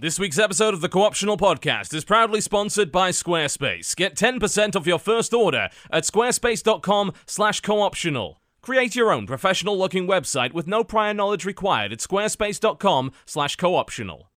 This week's episode of the Co-optional Podcast is proudly sponsored by Squarespace. Get 10% off your first order at squarespace.com slash co-optional. Create your own professional-looking website with no prior knowledge required at squarespace.com slash co-optional.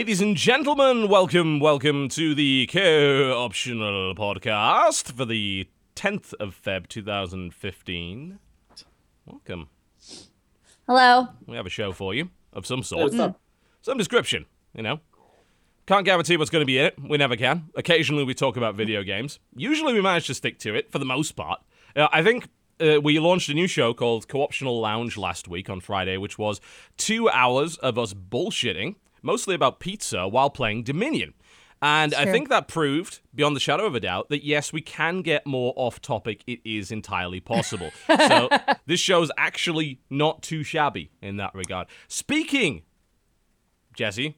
Ladies and gentlemen, welcome, welcome to the Co-optional Podcast for the 10th of Feb 2015. Welcome. Hello. We have a show for you of some sort. What's some description, you know. Can't guarantee what's going to be in it. We never can. Occasionally we talk about video games. Usually we manage to stick to it for the most part. Uh, I think uh, we launched a new show called Co-optional Lounge last week on Friday, which was two hours of us bullshitting, mostly about pizza while playing Dominion. And I think that proved, beyond the shadow of a doubt, that yes, we can get more off topic. It is entirely possible. so this show's actually not too shabby in that regard. Speaking, Jesse.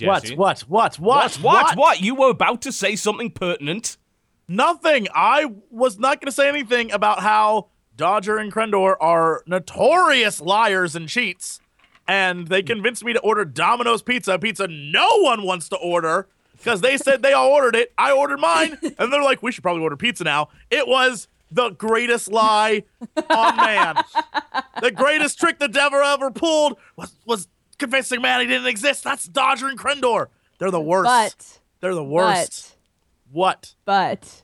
What? Jesse. What? What? What? What? What? What? You were about to say something pertinent. Nothing. I was not going to say anything about how Dodger and Krendor are notorious liars and cheats, and they convinced me to order Domino's pizza, pizza no one wants to order because they said they all ordered it. I ordered mine, and they're like, we should probably order pizza now. It was the greatest lie on man. the greatest trick the devil ever pulled was was convincing man he didn't exist. That's Dodger and Krendor. They're the worst. But, They're the worst. what? but, but,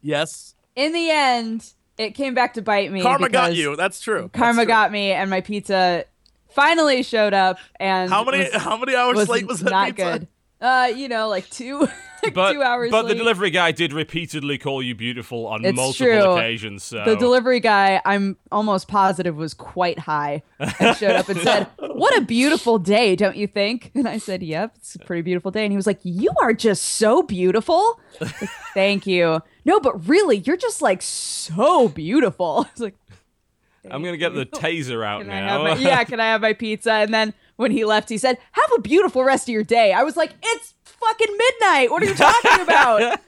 Yes. in the end, it came back to bite me. Karma got you. That's true. Karma That's true. got me, and my pizza finally showed up. And How many was, how many hours was late was that not pizza? good. Uh, you know, like two, like But, two hours. but the delivery guy did repeatedly call you beautiful on It's multiple true. occasions. So. The delivery guy, I'm almost positive, was quite high and showed up and said, What a beautiful day, don't you think? And I said, Yep, it's a pretty beautiful day. And he was like, You are just so beautiful. Like, Thank you. No, but really, you're just like so beautiful. I was like, I'm gonna get the taser out Can now. my, yeah, can I have my pizza? And then when he left, he said, Have a beautiful rest of your day. I was like, It's fucking midnight. What are you talking about?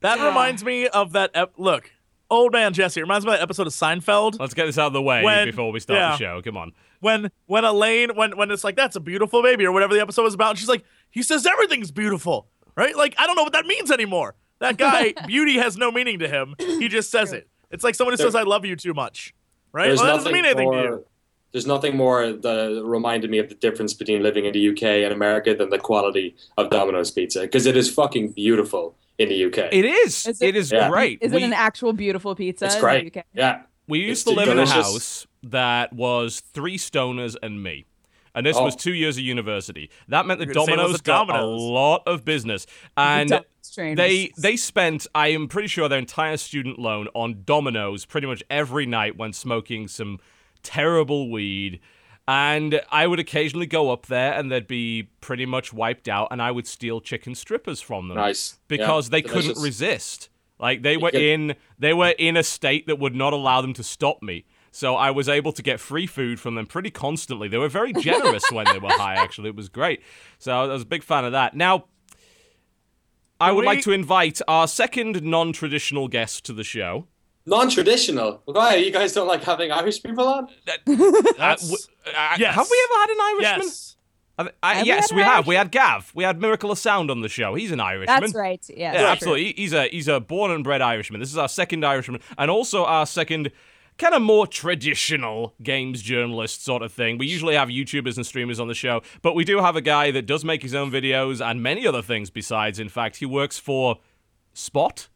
That Yeah. reminds me of that ep- look. Old man Jesse. It reminds me of that episode of Seinfeld Let's get this out of the way When- before we start yeah. the show. Come on. when when Elaine when when it's like that's a beautiful baby or whatever the episode was about. And she's like, he says everything's beautiful, right? Like I don't know what that means anymore. That guy, beauty has no meaning to him. He just says it. It's like someone who says I love you too much, right? There's Well, that doesn't nothing mean anything more, to you. There's nothing more that reminded me of the difference between living in the UK and America than the quality of Domino's pizza because it is fucking beautiful in the UK. It is. Is it it- is Yeah. great. Is we, it an actual beautiful pizza? it's in the great. UK? Yeah. we used it's to live in a house that was three stoners and me. And this Oh. was two years of university. That meant that You're gonna say it was got Domino's. a lot of business. And Domino's train they they spent, I am pretty sure, their entire student loan on Domino's pretty much every night when smoking some terrible weed. And I would occasionally go up there and they'd be pretty much wiped out, and I would steal chicken strippers from them Nice. because Yeah, they couldn't resist. Like they were in they were in a state that would not allow them to stop me. So I was able to get free food from them pretty constantly. They were very generous when they were high. Actually, it was great. So I was a big fan of that. Now, I Can would like to invite our second non-traditional guest to the show. Non-traditional. Why you guys don't like having Irish people on? Uh, That's- w- uh, yes. Have we ever had an Irishman? Yes. I I- Have we yes, had we have. We had Gav. We had Miracle of Sound on the show. He's an Irishman. That's right. Yeah, Yeah, that's absolutely. He- He's a he's a born and bred Irishman. This is our second Irishman, and also our second kind of more traditional games journalist sort of thing. We usually have YouTubers and streamers on the show, but we do have a guy that does make his own videos and many other things besides. In fact, he works for Spot.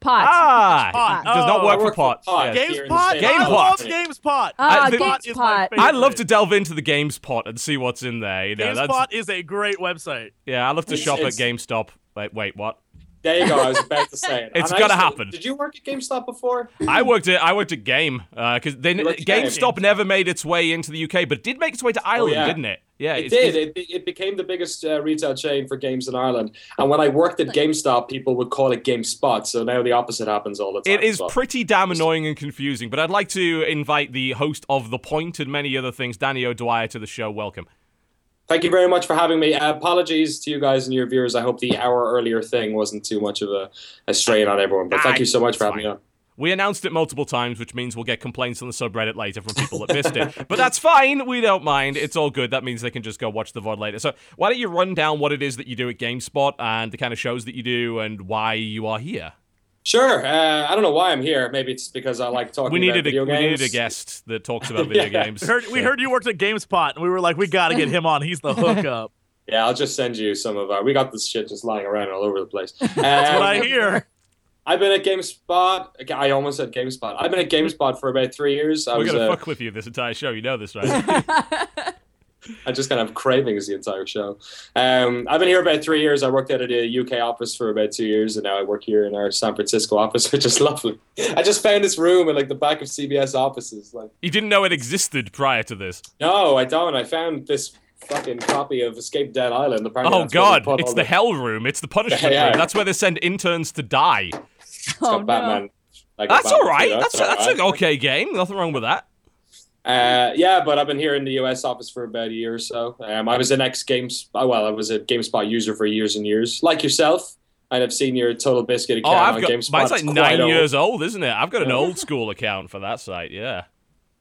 Pot. Ah, Pot. it does not Oh, work I for work for pot. Pot. Yes. Game- GameSpot. Here in the I States. love GamePot. GameSpot. GameSpot GameSpot. is my. I'd love to delve into the GameSpot and see what's in there. You know, that's GameSpot is a great website. yeah. I love to It's- shop at GameStop. Wait, wait, what? There you go. I was about to say it. It's And I gotta used to- happen. Did you work at GameStop before? I worked at I worked at Game because they You worked Game. GameStop never made its way into the UK, but it did make its way to Ireland, yeah. didn't it? Yeah, It it's- did. It, it became the biggest uh, retail chain for games in Ireland. And when I worked at GameStop, people would call it GameSpot. So now the opposite happens all the time. It is well. pretty damn annoying and confusing, but I'd like to invite the host of The Point and many other things, Danny O'Dwyer, to the show. Welcome. Thank you very much for having me. Uh, apologies to you guys and your viewers. I hope the hour earlier thing wasn't too much of a, a strain on everyone. But thank Ah, you so much for having me on. We announced it multiple times, which means we'll get complaints on the subreddit later from people that missed it. But that's fine. We don't mind. It's all good. That means they can just go watch the VOD later. So why don't you run down what it is that you do at GameSpot and the kind of shows that you do and why you are here? Sure. Uh, I don't know why I'm here. Maybe it's because I like talking We needed, about a, video we needed a guest that talks about video Yeah. games. We heard, we heard you worked at GameSpot, and we were like, we got to get him on. He's the hookup. Yeah, I'll just send you some of our. We got this shit just lying around all over the place. That's what I Um, hear. I've been at GameSpot. I almost said GameSpot. I've been at GameSpot for about three years. I We're was. gonna uh, fuck with you this entire show. You know this, right? I just kind of have cravings the entire show. Um, I've been here about three years. I worked out at a UK office for about two years, and now I work here in our San Francisco office, which is lovely. I just found this room in like the back of CBS offices. Like, you didn't know it existed prior to this. no, I don't. I found this fucking copy of Escape Dead Island. Apparently, Oh that's where they god, it's all the hell room. It's the punishment Yeah. room. That's where they send interns to die. It's Oh, got Batman. Like That's Batman all right. too, That's all that's right. an okay game. Nothing wrong with that. Uh, yeah, but I've been here in the US office for about a year or so. Um, I was an ex Games, uh, well, I was a GameSpot user for years and years, like yourself. And I've seen your Total Biscuit Oh, account I've on got GameSpot. mine's like nine old. years old, isn't it? I've got an old school account for that site. Yeah.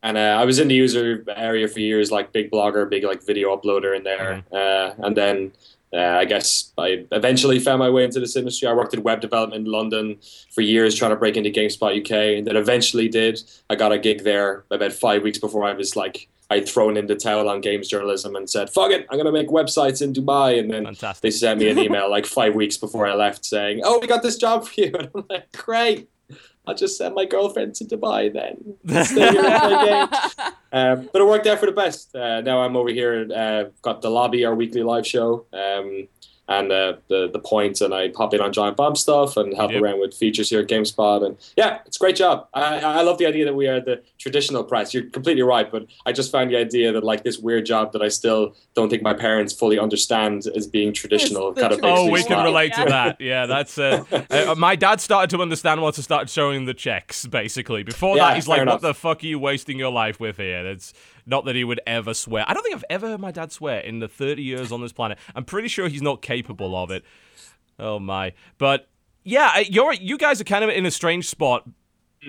And uh, I was in the user area for years, like big blogger, big like video uploader in there. Mm-hmm. Uh, and then uh, I guess I eventually found my way into this industry. I worked in web development in London for years, trying to break into GameSpot UK, and then eventually did. I got a gig there about five weeks before I was like I'd thrown in the towel on games journalism and said, "Fuck it, I'm gonna make websites in Dubai." And then they sent me an email like five weeks before I left saying, "Oh, we got this job for you." And I'm like, "Great." I'll just send my girlfriend to Dubai then. Stay here and play games. Um, but it worked out for the best. Uh, now I'm over here, uh, got the lobby, our weekly live show, um, and uh, the the points, point, and I pop in on Giant Bomb stuff and help do. around with features here at GameSpot, and yeah, it's a great job. I, I love the idea that we are the traditional press. You're completely right, but I just found the idea that like this weird job that I still don't think my parents fully understand as being traditional It's the kind of makes Oh, me we can smile. relate to that. Yeah, that's. Uh, uh, my dad started to understand once I started showing the checks. Basically, before Yeah, that, he's like, fair "What the fuck are you wasting your life with here?" It's not that he would ever swear. I don't think I've ever heard my dad swear in the 30 years on this planet. I'm pretty sure he's not capable of it. Oh my! But yeah, you're you guys are kind of in a strange spot.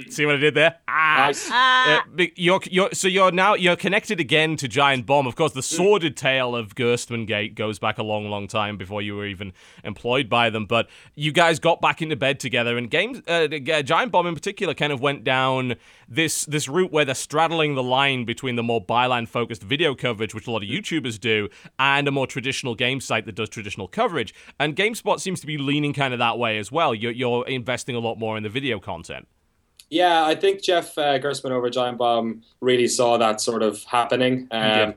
See what I did there? Ah. Nice. Uh, you're, you're, so you're now you're connected again to Giant Bomb. Of course, the sordid tale of Gerstmann Gate goes back a long, long time before you were even employed by them. But you guys got back into bed together, and games, uh, uh, Giant Bomb in particular, kind of went down this this route where they're straddling the line between the more byline-focused video coverage, which a lot of YouTubers do, and a more traditional game site that does traditional coverage. And GameSpot seems to be leaning kind of that way as well. You're, you're investing a lot more in the video content. Yeah, I think Jeff uh, Gerstmann over Giant Bomb really saw that sort of happening. Um, did.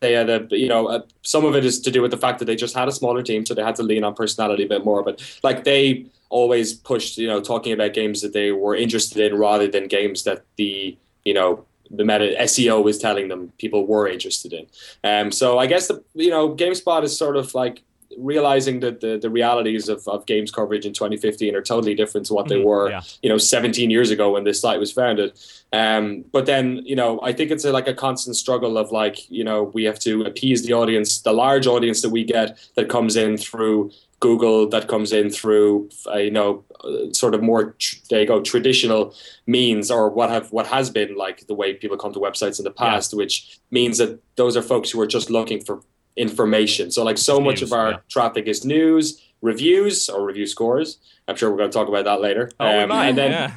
They had a, you know, uh, some of it is to do with the fact that they just had a smaller team, so they had to lean on personality a bit more. But like they always pushed, you know, talking about games that they were interested in rather than games that the, you know, the meta SEO was telling them people were interested in. Um, so I guess the, you know, GameSpot is sort of like realizing that the, the realities of, of games coverage in 2015 are totally different to what they Mhm, were yeah. you know 17 years ago when this site was founded. Um, but then you know i think it's a, like a constant struggle of like you know we have to appease the audience the large audience that we get that comes in through google that comes in through uh, you know uh, sort of more tr- there you go traditional means or what have what has been like the way people come to websites in the past which means that those are folks who are just looking for information so like so Just much news, of our yeah. traffic is news reviews or review scores i'm sure we're going to talk about that later Oh, Um, might, and then yeah.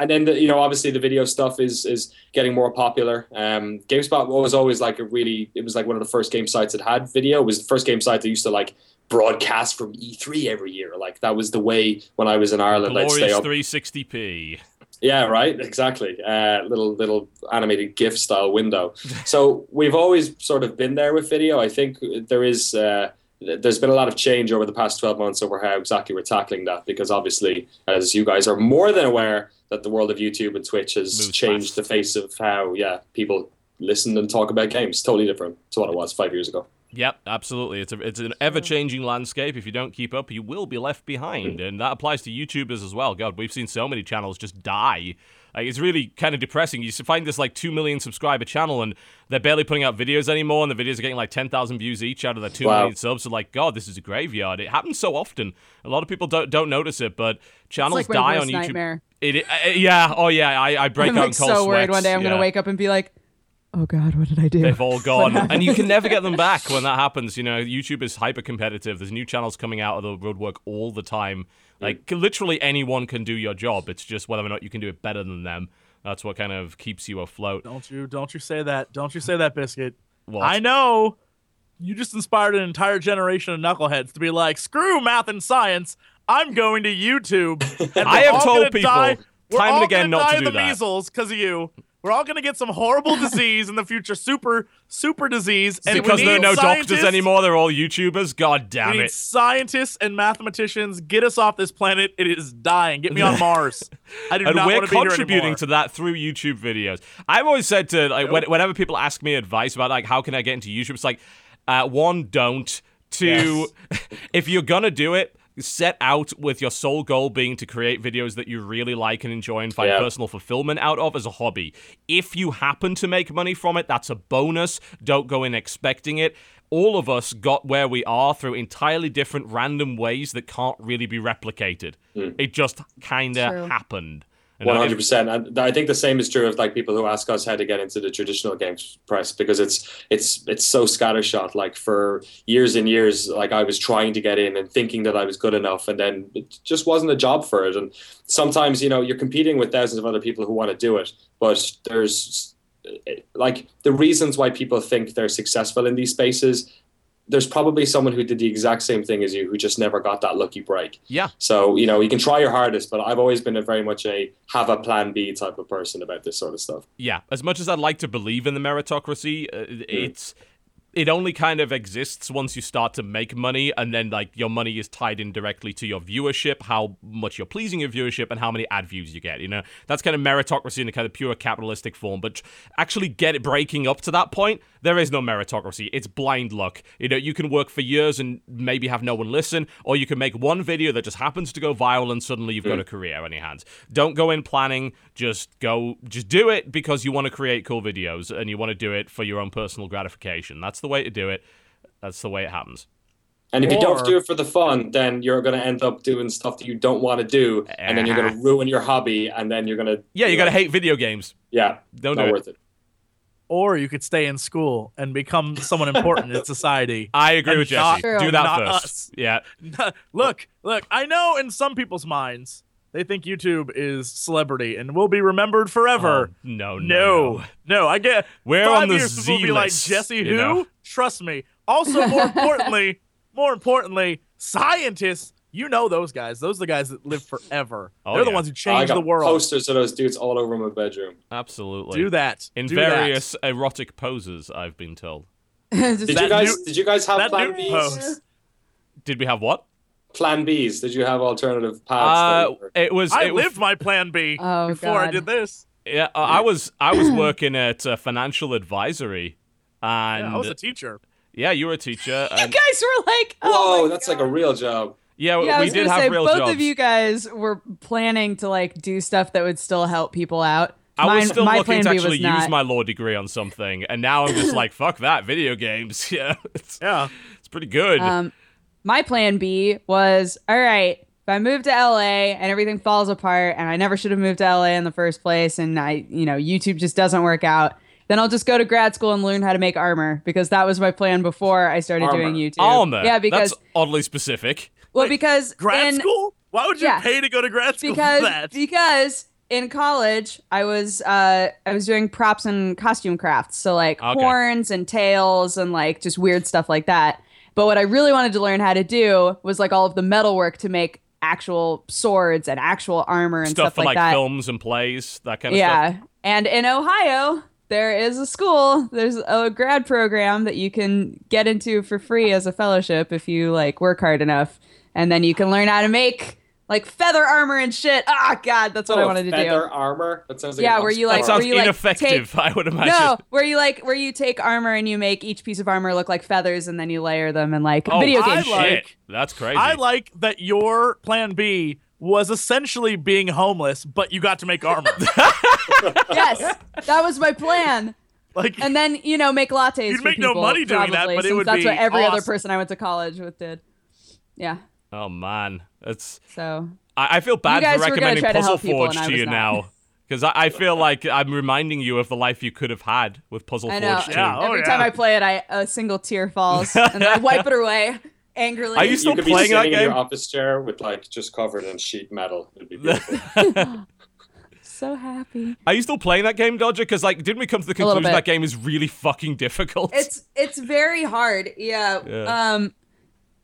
and then the, you know obviously the video stuff is is getting more popular um gamespot was always like a really it was like one of the first game sites that had video it was the first game site that used to like broadcast from E3 every year. Like that was the way when I was in Ireland. I'd stay Glorious up. 360p. Yeah, right. Exactly. Uh, little little animated GIF style window. so we've always sort of been there with video. I think there is. Uh, there's been a lot of change over the past 12 months over how exactly we're tackling that because obviously as you guys are more than aware that the world of youtube and twitch has Moves changed fast. the face of how yeah people listen and talk about games totally different to what it was five years ago Yep, absolutely. It's a, it's an ever-changing landscape. If you don't keep up, you will be left behind, and that applies to YouTubers as well. God, we've seen so many channels just die. Like, it's really kind of depressing. You find this like two million subscriber channel, and they're barely putting out videos anymore, and the videos are getting like ten thousand views each out of their two Wow. million subs. So, like, God, this is a graveyard. It happens so often. A lot of people don't don't notice it, but channels like die on YouTube. nightmare. It, uh, yeah, oh yeah, I, I break I'm out like in cold so worried one day I'm yeah. gonna wake up and be like, oh god, what did I do? They've all gone, and you can never get them back when that happens. You know, YouTube is hyper competitive. There's new channels coming out of the woodwork all the time. Like literally anyone can do your job. It's just whether or not you can do it better than them. That's what kind of keeps you afloat. Don't you don't you say that. Don't you say that, Biscuit. What? I know you just inspired an entire generation of knuckleheads to be like, screw math and science. I'm going to YouTube. And I we're have all told gonna people die- we're time and all again gonna not die to of do the that. measles because of you. We're all gonna get some horrible disease in the future, super super disease, and because there are no doctors anymore. They're all YouTubers. God We damn need it. scientists and mathematicians. Get us off this planet. It is dying. Get me on Mars. I do and not we're want to be here contributing to that through YouTube videos. I've always said to like when, whenever people ask me advice about like how can I get into YouTube, it's like uh, one, don't. Two, if you're gonna do it, set out with your sole goal being to create videos that you really like and enjoy and find Yeah. personal fulfillment out of as a hobby. If you happen to make money from it, that's a bonus. Don't go in expecting it. All of us got where we are through entirely different random ways that can't really be replicated. Hmm. It just kind of happened. One hundred percent, and I think the same is true of like people who ask us how to get into the traditional games press because it's it's it's so scattershot. Like for years and years, like I was trying to get in and thinking that I was good enough, and then it just wasn't a job for it. And sometimes you know you're competing with thousands of other people who want to do it, but there's like the reasons why people think they're successful in these spaces. There's probably someone who did the exact same thing as you who just never got that lucky break. Yeah. So, you know, you can try your hardest, but I've always been a very much a have a plan B type of person about this sort of stuff. yeah, as much as I'd like to believe in the meritocracy, uh, it's it only kind of exists once you start to make money, and then like your money is tied in directly to your viewership, how much you're pleasing your viewership, and how many ad views you get. You know, that's kind of meritocracy in a kind of pure capitalistic form. But actually, get it breaking up to that point, there is no meritocracy. It's blind luck. You know, you can work for years and maybe have no one listen, or you can make one video that just happens to go viral, and suddenly you've got mm. a career on your hands. Don't go in planning. Just go. Just do it because you want to create cool videos and you want to do it for your own personal gratification. That's the way to do it. That's the way it happens. And if you don't do it for the fun, then you're going to end up doing stuff that you don't want to do, and then you're going to eh. ruin your hobby, and then you're going to Yeah, you gotta hate video games. yeah, Don't not do it. worth it. or you could stay in school and become someone important in society. I agree And with not- Jesse. Do that not first. us. Yeah. look, look, I know in some people's minds they think YouTube is celebrity and will be remembered forever. Oh, no, no, no, no. no, I get We're five on the years people will be like Z-list, Jesse you who? know? Trust me. Also, more importantly, more importantly, scientists. You know those guys. Those are the guys that live forever. Oh, They're the ones who change the world. posters of those dudes all over my bedroom. Absolutely. Do that. In Do that. various erotic poses, I've been told. Did you guys? new- did you guys have that plan new Bs? pose. Did we have what? Plan Bs? Did you have alternative paths? Uh, that it was. I it was lived my plan B Oh, before I did this. Yeah, uh, I was I was working at uh, financial advisory, and Yeah, I was a teacher. yeah, you were a teacher. you guys were like, oh Whoa, that's God. like a real job. yeah, Yeah, we did have say real both jobs. of you guys were planning to like do stuff that would still help people out. I Mine- was still my looking to actually was use not. my law degree on something, and now I'm just like, fuck that, video games. Yeah, it's, Yeah. it's pretty good. Um, my plan B was all right. If I move to LA and everything falls apart, and I never should have moved to LA in the first place, and I, you know, YouTube just doesn't work out, then I'll just go to grad school and learn how to make armor because that was my plan before I started Armor. doing YouTube. Armor. Yeah, because that's oddly specific. well, Wait, because Grad in- school? Why would you Yeah. pay to go to grad school because for that? because in college I was uh I was doing props and costume crafts, so like Okay. horns and tails and like just weird stuff like that. But what I really wanted to learn how to do was like all of the metal work to make actual swords and actual armor and stuff stuff, for like, like that. films and plays, that kind of yeah. stuff. Yeah. And in Ohio, there is a school, there's a grad program that you can get into for free as a fellowship if you like work hard enough. And then you can learn how to make like feather armor and shit. Ah, God, that's what I Oh, wanted to do. feather armor. That sounds like Yeah, where you, like, That sounds where you, like, ineffective, I would imagine. No, where you like where you take armor and you make each piece of armor look like feathers and then you layer them and like Oh, video I game shit. shit. like- That's crazy. I like that your plan B was essentially being homeless, but you got to make armor. yes, that was my plan. like, And then you know make lattes. You'd for make no money doing that, but it would that's be what every other person I went to college with did. Yeah. oh man, that's. So I, I feel bad for recommending try to Puzzle Forge to you not. now. Because I, I feel like I'm reminding you of the life you could have had with Puzzle I know. Forge 2. Yeah. Oh, every time. I play it, I a single tear falls and I wipe it away angrily. Are you still you could be playing that sitting in your office chair with like just covered in sheet metal. It'd be beautiful. so happy? Are you still playing that game, Dodger? Because like, didn't we come to the conclusion that game is really fucking difficult? It's it's very hard. Yeah. Yeah. Um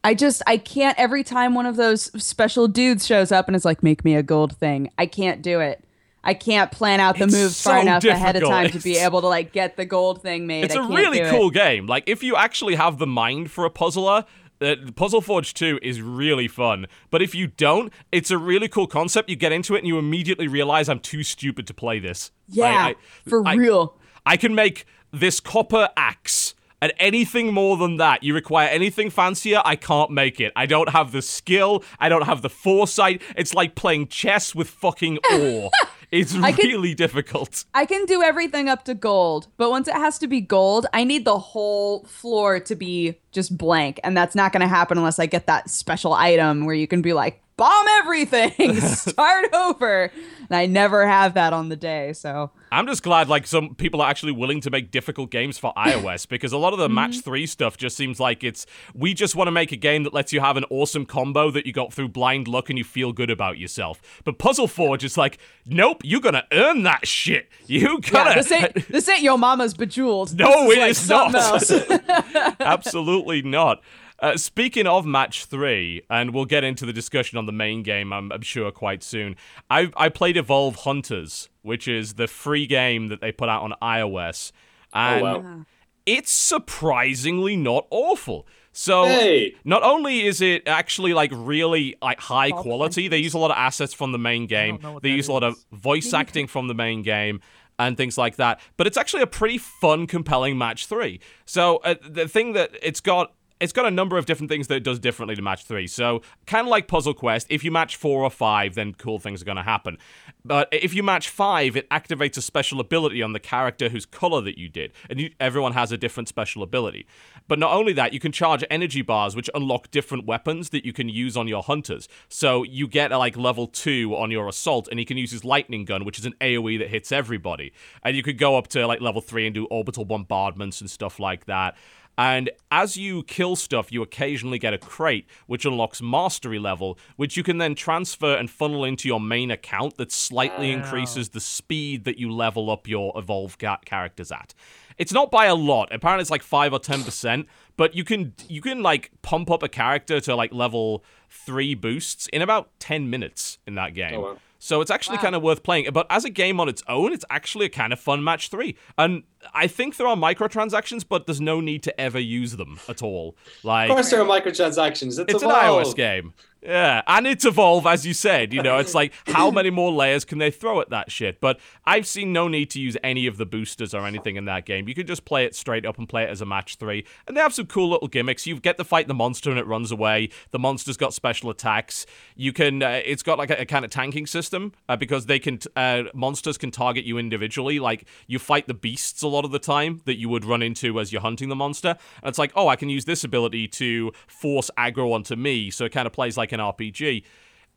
I just I can't every time one of those special dudes shows up and is like make me a gold thing. I can't do it. I can't plan out the It's moves far so enough ahead of time to be able to like get the gold thing made. It's I a can't really do it. cool game. Like if you actually have the mind for a puzzler, uh, Puzzle Forge 2 is really fun. But if you don't, it's a really cool concept. You get into it and you immediately realize I'm too stupid to play this. Yeah, I- I- for I- real. I can make this copper axe. And anything more than that, you require anything fancier, I can't make it. I don't have the skill, I don't have the foresight. It's like playing chess with fucking ore. it's could- really difficult. I can do everything up to gold, but once it has to be gold, I need the whole floor to be just blank, and that's not going to happen unless I get that special item where you can be like bomb everything, start over. And I never have that on the day, so I'm just glad like some people are actually willing to make difficult games for iOS because a lot of the match Mm-hmm. 3 stuff just seems like it's we just want to make a game that lets you have an awesome combo that you got through blind luck and you feel good about yourself. But Puzzle Forge is like, nope, you're to earn that shit. You yeah, gotta this ain't this ain't yo mama's bejeweled. No, This it like is not. Absolutely not. Uh, speaking of match three, and we'll get into the discussion on the main game, I'm, I'm sure, quite soon. I, I played Evolve Hunters, which is the free game that they put out on iOS. And wow. it's surprisingly not awful. So Hey. not only is it actually like really like high Evolve quality, they use a lot of assets from the main game. They that use a lot of voice acting from the main game and things like that. But it's actually a pretty fun, compelling match three. So uh, the thing that it's got. It's got a number of different things that it does differently to match three. So, kind of like Puzzle Quest, if you match four or five, then cool things are going to happen. But if you match five, it activates a special ability on the character whose color that you did. And you, everyone has a different special ability. But not only that, you can charge energy bars, which unlock different weapons that you can use on your hunters. So, you get like level two on your assault, and he can use his lightning gun, which is an AoE that hits everybody. And you could go up to like level three and do orbital bombardments and stuff like that. And as you kill stuff, you occasionally get a crate, which unlocks mastery level, which you can then transfer and funnel into your main account that slightly increases the speed that you level up your evolved ca- characters at. It's not by a lot. Apparently, it's like five or ten percent, but you can you can like pump up a character to like level three boosts in about ten minutes in that oh, game. Oh, wow. So it's actually kind of worth playing. But as a game on its own, it's actually a kind of fun match three. And I think there are microtransactions, but there's no need to ever use them at all. Like Of course, there are microtransactions. It's, it's an iOS game. Yeah, and it's evolve as you said. You know, it's like how many more layers can they throw at that shit? But I've seen no need to use any of the boosters or anything in that game. You can just play it straight up and play it as a match three, and they have some cool little gimmicks. You get to fight the monster and it runs away. The monster's got special attacks. You can. Uh, it's got like a, a kind of tanking system uh, because they can. T- uh, monsters can target you individually. Like you fight the beasts a lot of the time that you would run into as you're hunting the monster. And it's like, oh, I can use this ability to force aggro onto me. So it kind of plays like an RPG.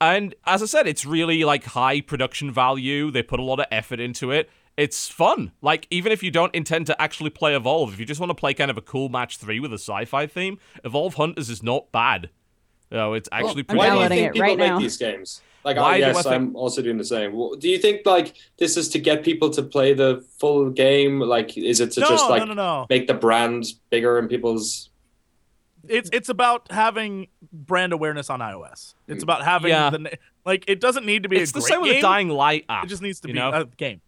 And as I said, it's really like high production value. They put a lot of effort into it. It's fun. Like, even if you don't intend to actually play Evolve, if you just want to play kind of a cool match three with a sci fi theme, Evolve Hunters is not bad. You know, it's actually I'm pretty Why do you think it people right make now. these games? Like, Why oh, do I yes, think- I'm also doing the same. Well, Do you think like this is to get people to play the full game? Like, is it to No, just like no, no, no. make the brand bigger in people's? it's it's about having brand awareness on iOS. It's about having Yeah. the like it doesn't need to be It's a the great same with the Dying Light app. it just needs to be know? a game.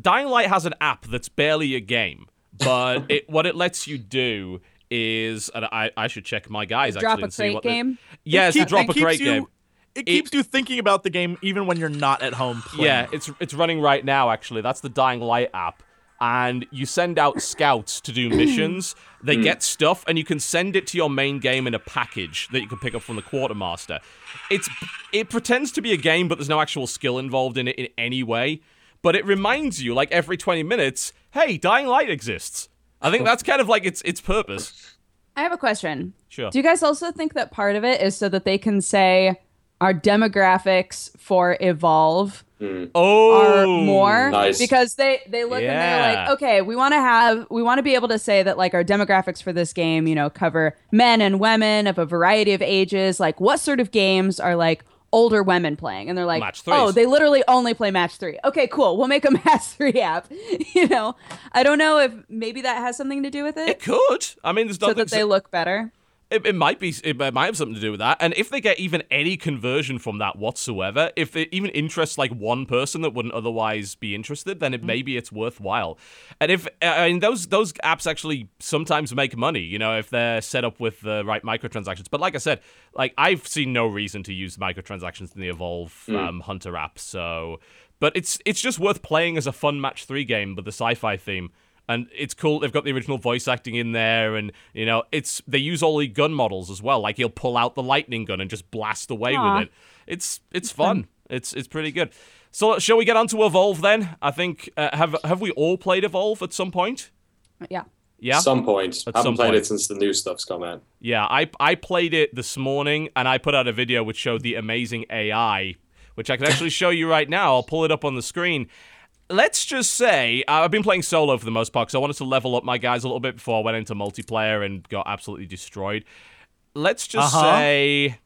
Dying Light has an app that's barely a game, but it what it lets you do is, and I, I should check my guys Drop actually a and see crate what the- game. yeah, It it's a keep- drop it a keeps crate you- game. It keeps you thinking about the game even when you're not at home playing. Yeah, it's it's running right now. Actually, that's the Dying Light app, and you send out scouts to do missions. They hmm. get stuff, and you can send it to your main game in a package that you can pick up from the quartermaster. It's it pretends to be a game, but there's no actual skill involved in it in any way. But it reminds you, like every 20 minutes, hey, Dying Light exists. I think that's kind of like its its purpose. I have a question. Sure. Do you guys also think that part of it is so that they can say our demographics for Evolve hmm. Oh, are more nice. because they they look and they're like, okay, we want to have we want to be able to say that like our demographics for this game, you know, cover men and women of a variety of ages. Like, what sort of games are like older women playing? And they're like, oh, they literally only play match three. Okay, cool. We'll make a match three app. you know, I don't know if maybe that has something to do with it, It could. I mean, there's so nothing. that they look better. It, it might be. It might have something to do with that. And if they get even any conversion from that whatsoever, if it even interests like one person that wouldn't otherwise be interested, then it maybe it's worthwhile. And if I mean those those apps actually sometimes make money, you know, if they're set up with the right microtransactions. But like I said, like I've seen no reason to use microtransactions in the Evolve um, Hunter app. So, but it's it's just worth playing as a fun match three game with the sci-fi theme and it's cool. They've got the original voice acting in there, and you know, it's they use all the gun models as well. Like he'll pull out the lightning gun and just blast away Aw. with it. It's it's fun. It's it's pretty good. So shall we get on to Evolve then? I think uh, have have we all played Evolve at some point? Yeah. Yeah. Some point. At Haven't played point. it since the new stuff's come out. Yeah, I I played it this morning and I put out a video which showed the amazing AI, which I can actually show you right now. I'll pull it up on the screen. Let's just say uh, I've been playing solo for the most part because I wanted to level up my guys a little bit before I went into multiplayer and got absolutely destroyed. Let's just Uh-huh. say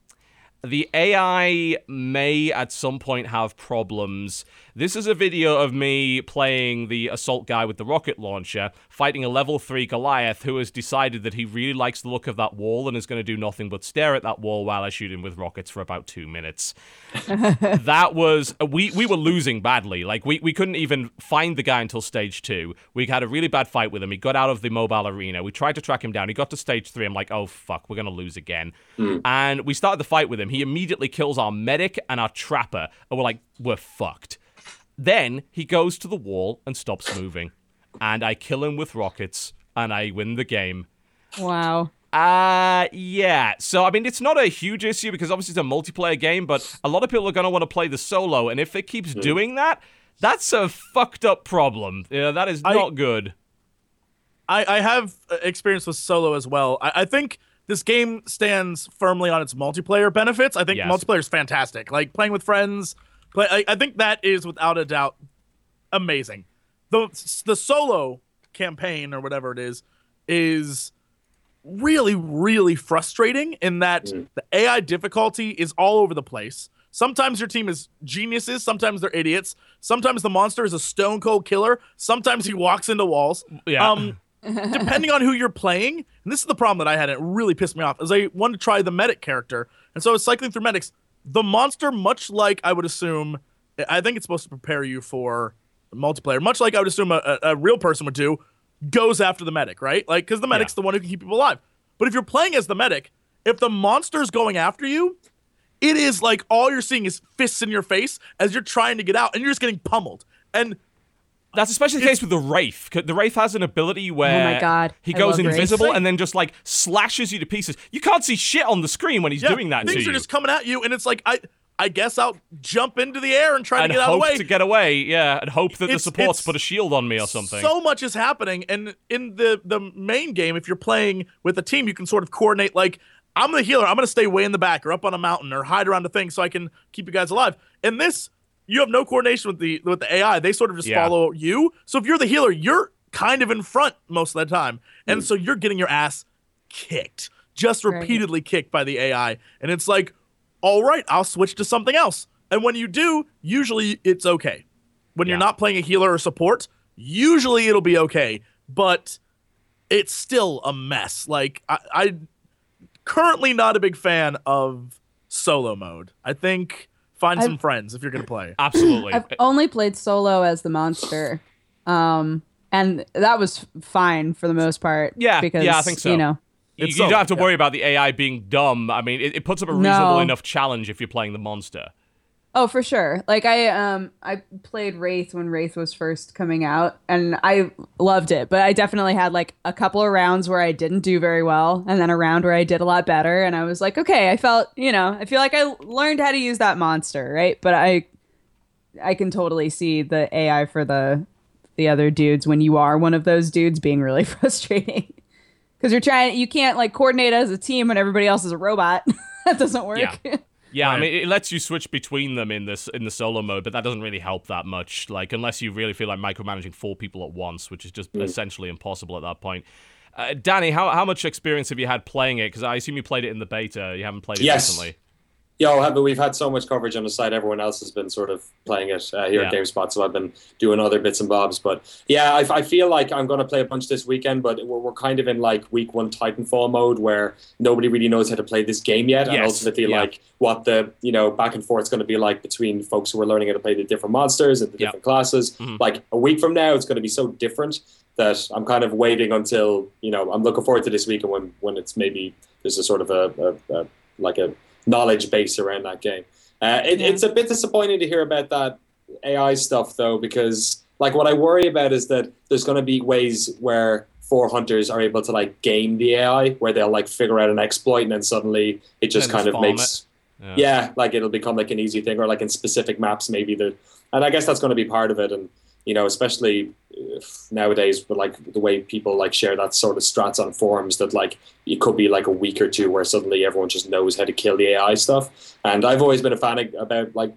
the AI may at some point have problems. This is a video of me playing the assault guy with the rocket launcher, fighting a level 3 Goliath who has decided that he really likes the look of that wall and is going to do nothing but stare at that wall while I shoot him with rockets for about two minutes. that was we we were losing badly. Like we, we couldn't even find the guy until stage two. We had a really bad fight with him. He got out of the mobile arena. We tried to track him down. He got to stage three. I'm like, oh fuck, we're gonna lose again. Hmm. And we started the fight with him. He immediately kills our medic and our trapper, and we're like, we're fucked. Then he goes to the wall and stops moving, and I kill him with rockets, and I win the game. Wow. Uh, yeah. So, I mean, it's not a huge issue because obviously it's a multiplayer game, but a lot of people are going to want to play the solo. And if it keeps doing that, that's a fucked up problem. Yeah, that is I- not good. I, I have uh, experience with solo as well. I, I think this game stands firmly on its multiplayer benefits. I think Yes. multiplayer is fantastic. Like playing with friends, play. I, I think that is without a doubt amazing. The the solo campaign or whatever it is is really really frustrating in that the AI difficulty is all over the place. Sometimes your team is geniuses, sometimes they're idiots. Sometimes the monster is a stone cold killer. Sometimes he walks into walls. Yeah. Um, depending on who you're playing, and this is the problem that I had, it really pissed me off, is I wanted to try the medic character. And so I was cycling through medics. The monster, much like I would assume, I think it's supposed to prepare you for multiplayer, much like I would assume a, a, real person would do, goes after the medic, right? Like, because the medic's Yeah. the one who can keep people alive. But if you're playing as the medic, if the monster's going after you, it is like all you're seeing is fists in your face as you're trying to get out, and you're just getting pummeled. And That's especially the case with the Wraith. 'cause The Wraith has an ability where Oh my God. he I goes love Wraith. invisible and then just like slashes you to pieces. You can't see shit on the screen when he's yeah, doing that things to are just coming at you, and it's like I, I guess I'll jump into the air and try and to get out of the way. to get away, yeah, and hope that the supports put a shield on me or something. So much is happening, and in the the main game, if you're playing with a team, you can sort of coordinate. Like I'm the healer, I'm gonna stay way in the back or up on a mountain or hide around a thing so I can keep you guys alive. And this, you have no coordination with the with the AI. They sort of just Yeah. follow you. So if you're the healer, you're kind of in front most of the time, and mm. so you're getting your ass kicked, just Right. repeatedly kicked by the AI, and it's like, all right, I'll switch to something else. And when you do, usually it's okay when you're not playing a healer or support, usually it'll be okay, but it's still a mess. Like I, I currently not a big fan of solo mode. I think find I've- some friends if you're gonna play. Absolutely. I've only played solo as the monster, um, and that was fine for the most part. Yeah, because yeah, I think so. You know, you, you don't have to yeah. worry about the AI being dumb. I mean, it, it puts up a No. reasonable enough challenge if you're playing the monster. Oh, for sure. Like I um I played Wraith when Wraith was first coming out and I loved it, but I definitely had like a couple of rounds where I didn't do very well and then a round where I did a lot better and I was like, okay, I felt, you know, I feel like I learned how to use that monster, right? But I I can totally see the AI for the the other dudes when you are one of those dudes being really frustrating. Cuz you're trying you can't like coordinate as a team when everybody else is a robot. that doesn't work. Yeah. Yeah, I mean, it lets you switch between them in this in the solo mode, but that doesn't really help that much. Like, unless you really feel like micromanaging four people at once, which is just essentially impossible at that point. Uh, Danny, how how much experience have you had playing it? Because I assume you played it in the beta. You haven't played it Yes. recently. Yeah, but we've had so much coverage on the site. Everyone else has been sort of playing it uh, here at Yeah. GameSpot, so I've been doing other bits and bobs. But yeah, I, I feel like I'm going to play a bunch this weekend, but we're, we're kind of in like week one Titanfall mode where nobody really knows how to play this game yet, and Yes, ultimately yeah. like what the you know back and forth is going to be like between folks who are learning how to play the different monsters and the Yeah. different classes. Mhm. Like a week from now, it's going to be so different that I'm kind of waiting until you know I'm looking forward to this weekend when when it's maybe there's a sort of a, a, a like a knowledge base around that game. Uh, it, Yeah. It's a bit disappointing to hear about that AI stuff though, because like what I worry about is that there's going to be ways where four hunters are able to like game the AI, where they'll like figure out an exploit and then suddenly it just kind of makes Yeah. yeah, like it'll become like an easy thing, or like in specific maps, maybe that. And I guess that's going to be part of it, and you know, especially if nowadays with like the way people like share that sort of strats on forums, that like it could be like a week or two where suddenly everyone just knows how to kill the AI stuff. And I've always been a fan of, about like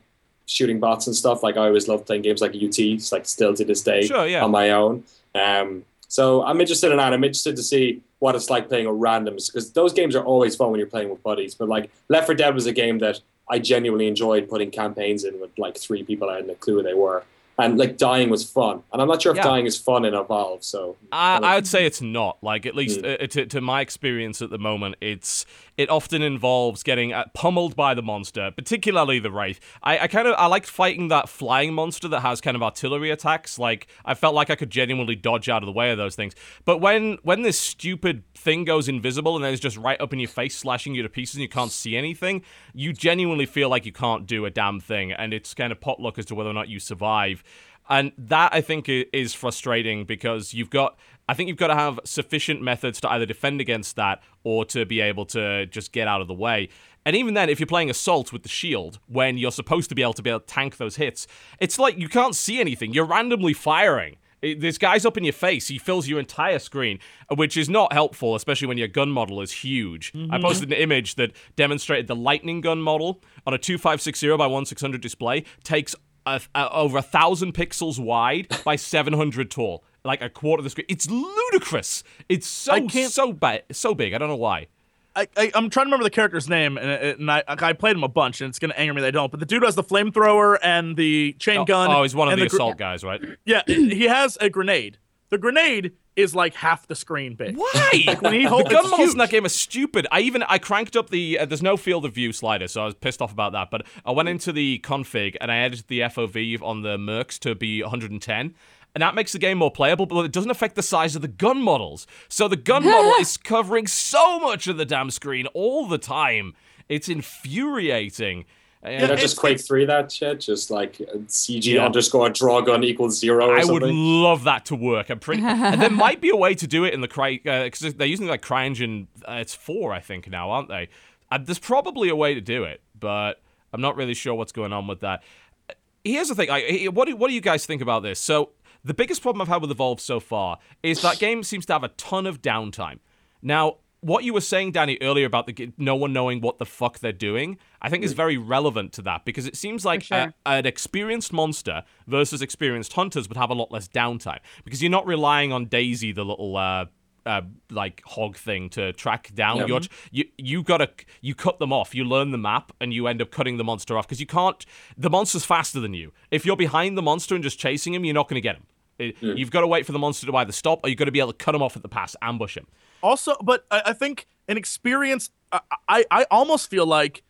shooting bots and stuff. Like I always loved playing games like UT, it's like still to this day Sure, yeah. on my own. Um, so I'm interested in that. I'm interested to see what it's like playing a randoms because those games are always fun when you're playing with buddies. But like Left 4 Dead was a game that I genuinely enjoyed putting campaigns in with like three people I hadn't a clue who they were. And like dying was fun, and I'm not sure if Yeah. dying is fun in Evolve. So I, I would say it's not. Like at least Mm. uh, to, to my experience at the moment, it's it often involves getting uh, pummeled by the monster, particularly the wraith. I, I kind of I liked fighting that flying monster that has kind of artillery attacks. Like I felt like I could genuinely dodge out of the way of those things. But when when this stupid thing goes invisible and then it's just right up in your face, slashing you to pieces, and you can't see anything, you genuinely feel like you can't do a damn thing, and it's kind of potluck as to whether or not you survive. And that I think is frustrating because you've got I think you've got to have sufficient methods to either defend against that or to be able to just get out of the way. And even then, if you're playing assault with the shield, when you're supposed to be able to be able to tank those hits, it's like you can't see anything. You're randomly firing. This guy's up in your face. He fills your entire screen, which is not helpful, especially when your gun model is huge. I mm-hmm. posted an image that demonstrated the lightning gun model on a 2560 by 1600 display takes a, a, over a thousand pixels wide by 700 tall, like a quarter of the screen. It's ludicrous. It's so so ba- so big. I don't know why. I, I, I'm trying to remember the character's name, and, and I, I played him a bunch, and it's gonna anger me that I don't. But the dude has the flamethrower and the chain gun. Oh, he's one of the gr- assault guys, right? Yeah, he has a grenade. The grenade is like half the screen big. Why? Like when he holds the gun models in that game are stupid. I even I cranked up the uh, there's no field of view slider, so I was pissed off about that. But I went into the config and I edited the FOV on the Mercs to be 110. And that makes the game more playable, but it doesn't affect the size of the gun models. So the gun model is covering so much of the damn screen all the time. It's infuriating. And you know, just Quake Three that shit, just like uh, CG Yeah. underscore draw gun equals zero or I something. would love that to work. I'm pretty. and there might be a way to do it in the cry because they're using like CryEngine. Uh, it's four, I think, now, aren't they? Uh, there's probably a way to do it, but I'm not really sure what's going on with that. Uh, Here's the thing. I, what do what do you guys think about this? So the biggest problem I've had with Evolve so far is that game seems to have a ton of downtime. Now, what you were saying, Danny, earlier about the no one knowing what the fuck they're doing, I think is very relevant to that because it seems like sure. a- an experienced monster versus experienced hunters would have a lot less downtime because you're not relying on Daisy, the little uh, uh, like hog thing, to track down. Yeah. You're, you you gotta you cut them off. You learn the map and you end up cutting the monster off because you can't. The monster's faster than you. If you're behind the monster and just chasing him, you're not gonna get him. It- You've got to wait for the monster to either stop or you've got to be able to cut him off at the pass, ambush him. Also, but I, I think an experience. I, I I almost feel like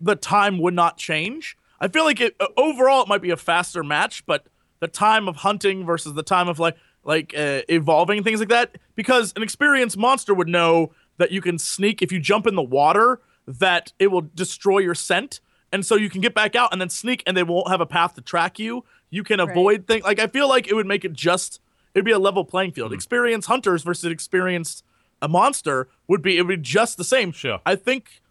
the time would not change. I feel like it overall it might be a faster match, but the time of hunting versus the time of like like uh, evolving things like that, because an experienced monster would know that you can sneak if you jump in the water, that it will destroy your scent, and so you can get back out and then sneak, and they won't have a path to track you. You can Right. avoid things like I feel like it would make it just it'd be a level playing field. Hmm. Experienced hunters versus experienced a monster would be it would be just the same. Sure. I think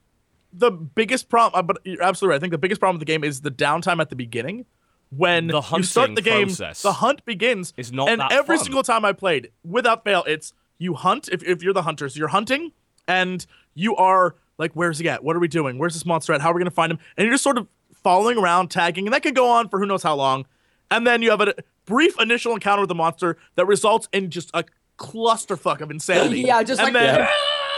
the biggest problem, uh, but you're absolutely right. I think the biggest problem with the game is the downtime at the beginning. When The you start the game, the hunt begins. is not and that every fun. single time I played, without fail, it's you hunt. If, if you're the hunter, so you're hunting, and you are like, where's he at? What are we doing? Where's this monster at? How are we gonna find him? And you're just sort of following around, tagging, and that could go on for who knows how long. And then you have a brief initial encounter with the monster that results in just a clusterfuck of insanity. Yeah, just and like- then, yeah.